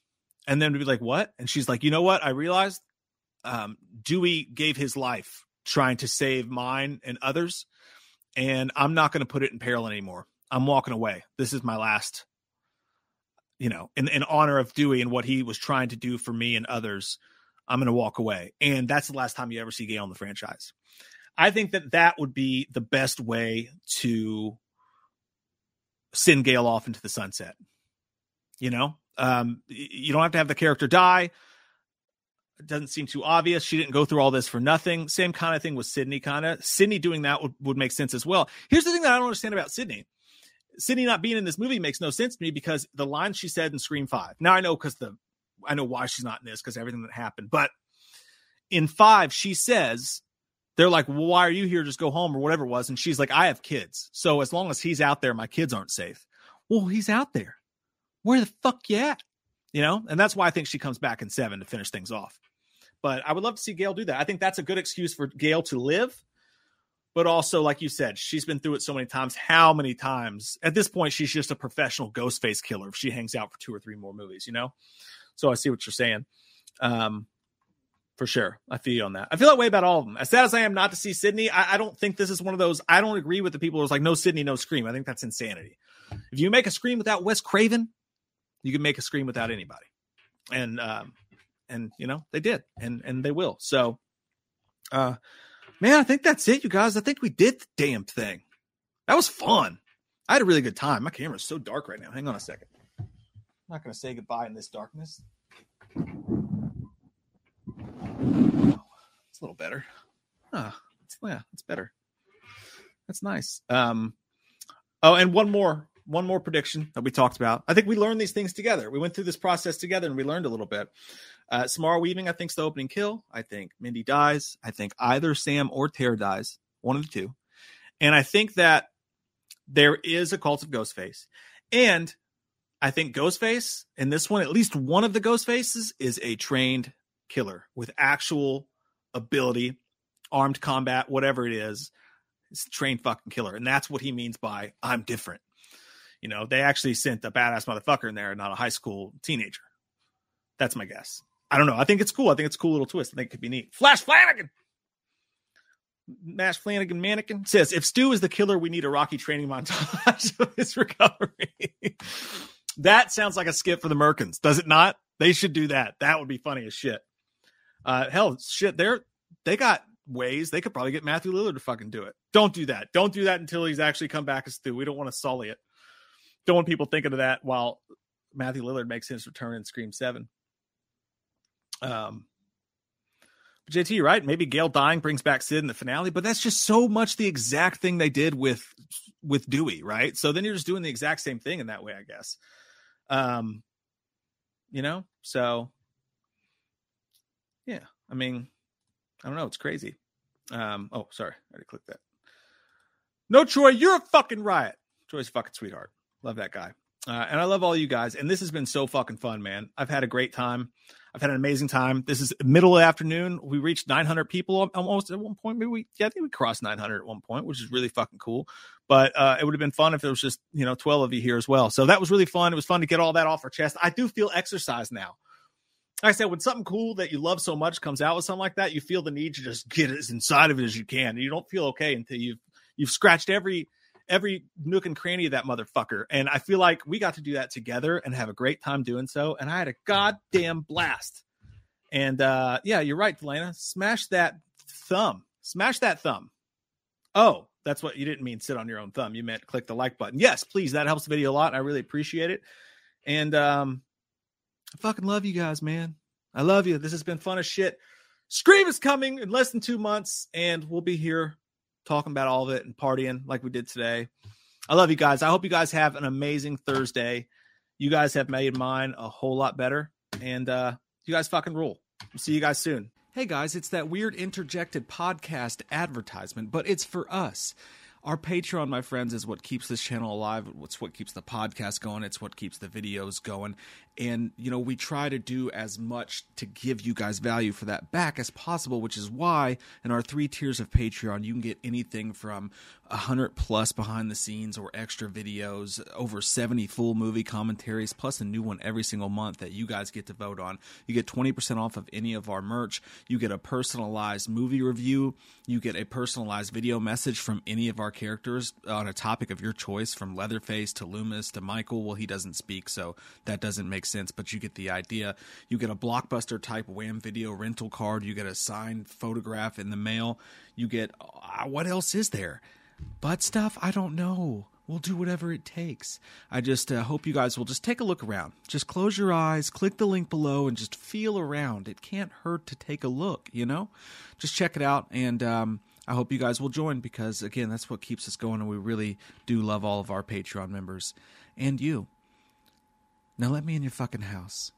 And then to be like, what? And she's like, you know what? I realized um, Dewey gave his life trying to save mine and others, and I'm not going to put it in peril anymore. I'm walking away. This is my last, you know, in, in honor of Dewey and what he was trying to do for me and others. I'm going to walk away. And that's the last time you ever see Gale in the franchise. I think that that would be the best way to send Gale off into the sunset. You know, um, you don't have to have the character die. It doesn't seem too obvious. She didn't go through all this for nothing. Same kind of thing with Sidney, kind of. Sidney doing that would, would make sense as well. Here's the thing that I don't understand about Sidney. Sidney not being in this movie makes no sense to me because the line she said in Scream Five. Now I know because the I know why she's not in this because everything that happened, but in five she says they're like, well, why are you here? Just go home or whatever it was. And she's like, I have kids, so as long as he's out there, my kids aren't safe. Well, he's out there. Where the fuck you at? You know, and that's why I think she comes back in seven to finish things off. But I would love to see Gale do that. I think that's a good excuse for Gale to live but also like you said she's been through it so many times how many times at this point she's just a professional ghost face killer if she hangs out for two or three more movies you know so i see what you're saying um for sure i feel you on that i feel that way about all of them as sad as i am not to see Sidney, i, I don't think this is one of those i don't agree with the people who's like no Sidney, no scream i think that's insanity if you make a scream without wes craven you can make a scream without anybody and um and you know they did and and they will so uh man, I think that's it, you guys. I think we did the damn thing. That was fun. I had a really good time. My camera's so dark right now. Hang on a second. I'm not going to say goodbye in this darkness. It's a little better. Ah, it's, yeah, it's better. That's nice. Um, oh, and one more, one more prediction that we talked about. I think we learned these things together. We went through this process together, and we learned a little bit. Uh, Samara Weaving, I think, is the opening kill. I think Mindy dies. I think either Sam or Tara dies, one of the two. And I think that there is a cult of Ghostface. And I think Ghostface in this one, at least one of the Ghostfaces, is a trained killer with actual ability, armed combat, whatever it is. It's a trained fucking killer. And that's what he means by I'm different. You know, they actually sent a badass motherfucker in there, not a high school teenager. That's my guess. I don't know. I think it's cool. I think it's a cool little twist. I think it could be neat. Flash Flanagan. Mash Flanagan Mannequin says if Stu is the killer, we need a Rocky training montage of his recovery. that sounds like a skit for the Merkins, does it not? They should do that. That would be funny as shit. Uh, hell, shit, they're they got ways. They could probably get Matthew Lillard to fucking do it. Don't do that. Don't do that until he's actually come back as Stu. We don't want to sully it. don't want people thinking of that while Matthew Lillard makes his return in Scream Seven. Um, JT, right? Maybe Gale dying brings back Sid in the finale, but that's just so much the exact thing they did with with Dewey, right? So then you're just doing the exact same thing in that way, I guess. Um, you know, so I mean, I don't know, it's crazy. Um, oh, sorry, I already clicked that. No, Troy, you're a fucking riot. Troy's fucking sweetheart. Love that guy. Uh, and I love all you guys. And this has been so fucking fun, man. I've had a great time. I've had an amazing time. This is middle of afternoon. We reached 900 people almost at one point. Maybe we, yeah, I think we crossed 900 at one point, which is really fucking cool. But uh, it would have been fun if there was just, you know, 12 of you here as well. So that was really fun. It was fun to get all that off our chest. I do feel exercise now. I said, when something cool that you love so much comes out with something like that, you feel the need to just get as inside of it as you can. You don't feel okay until you've you've scratched every every nook and cranny of that motherfucker. And I feel like we got to do that together and have a great time doing so. And I had a goddamn blast. And uh, yeah, you're right, Delana. Smash that thumb. Smash that thumb. Oh, that's what you didn't mean sit on your own thumb. You meant click the like button. Yes, please. That helps the video a lot. I really appreciate it. And um, I fucking love you guys, man. I love you. This has been fun as shit. Scream is coming in less than two months, and we'll be here talking about all of it and partying like we did today. I love you guys. I hope you guys have an amazing Thursday. You guys have made mine a whole lot better. And uh, you guys fucking rule. We'll see you guys soon. Hey guys, it's that weird interjected podcast advertisement, but it's for us. Our Patreon, my friends, is what keeps this channel alive. It's what keeps the podcast going. It's what keeps the videos going. And, you know, we try to do as much to give you guys value for that back as possible, which is why in our three tiers of Patreon, you can get anything from 100 plus behind the scenes or extra videos, over 70 full movie commentaries, plus a new one every single month that you guys get to vote on. You get 20% off of any of our merch. You get a personalized movie review. You get a personalized video message from any of our characters on a topic of your choice, from Leatherface to Loomis to Michael. Well, he doesn't speak, so that doesn't make sense, but you get the idea. You get a blockbuster type Wham video rental card. You get a signed photograph in the mail. You get uh, what else is there? Butt stuff? I don't know. We'll do whatever it takes. I just uh, hope you guys will just take a look around. Just close your eyes, click the link below, and just feel around. It can't hurt to take a look, you know? Just check it out, and um, I hope you guys will join because, again, that's what keeps us going, and we really do love all of our Patreon members and you. Now let me in your fucking house.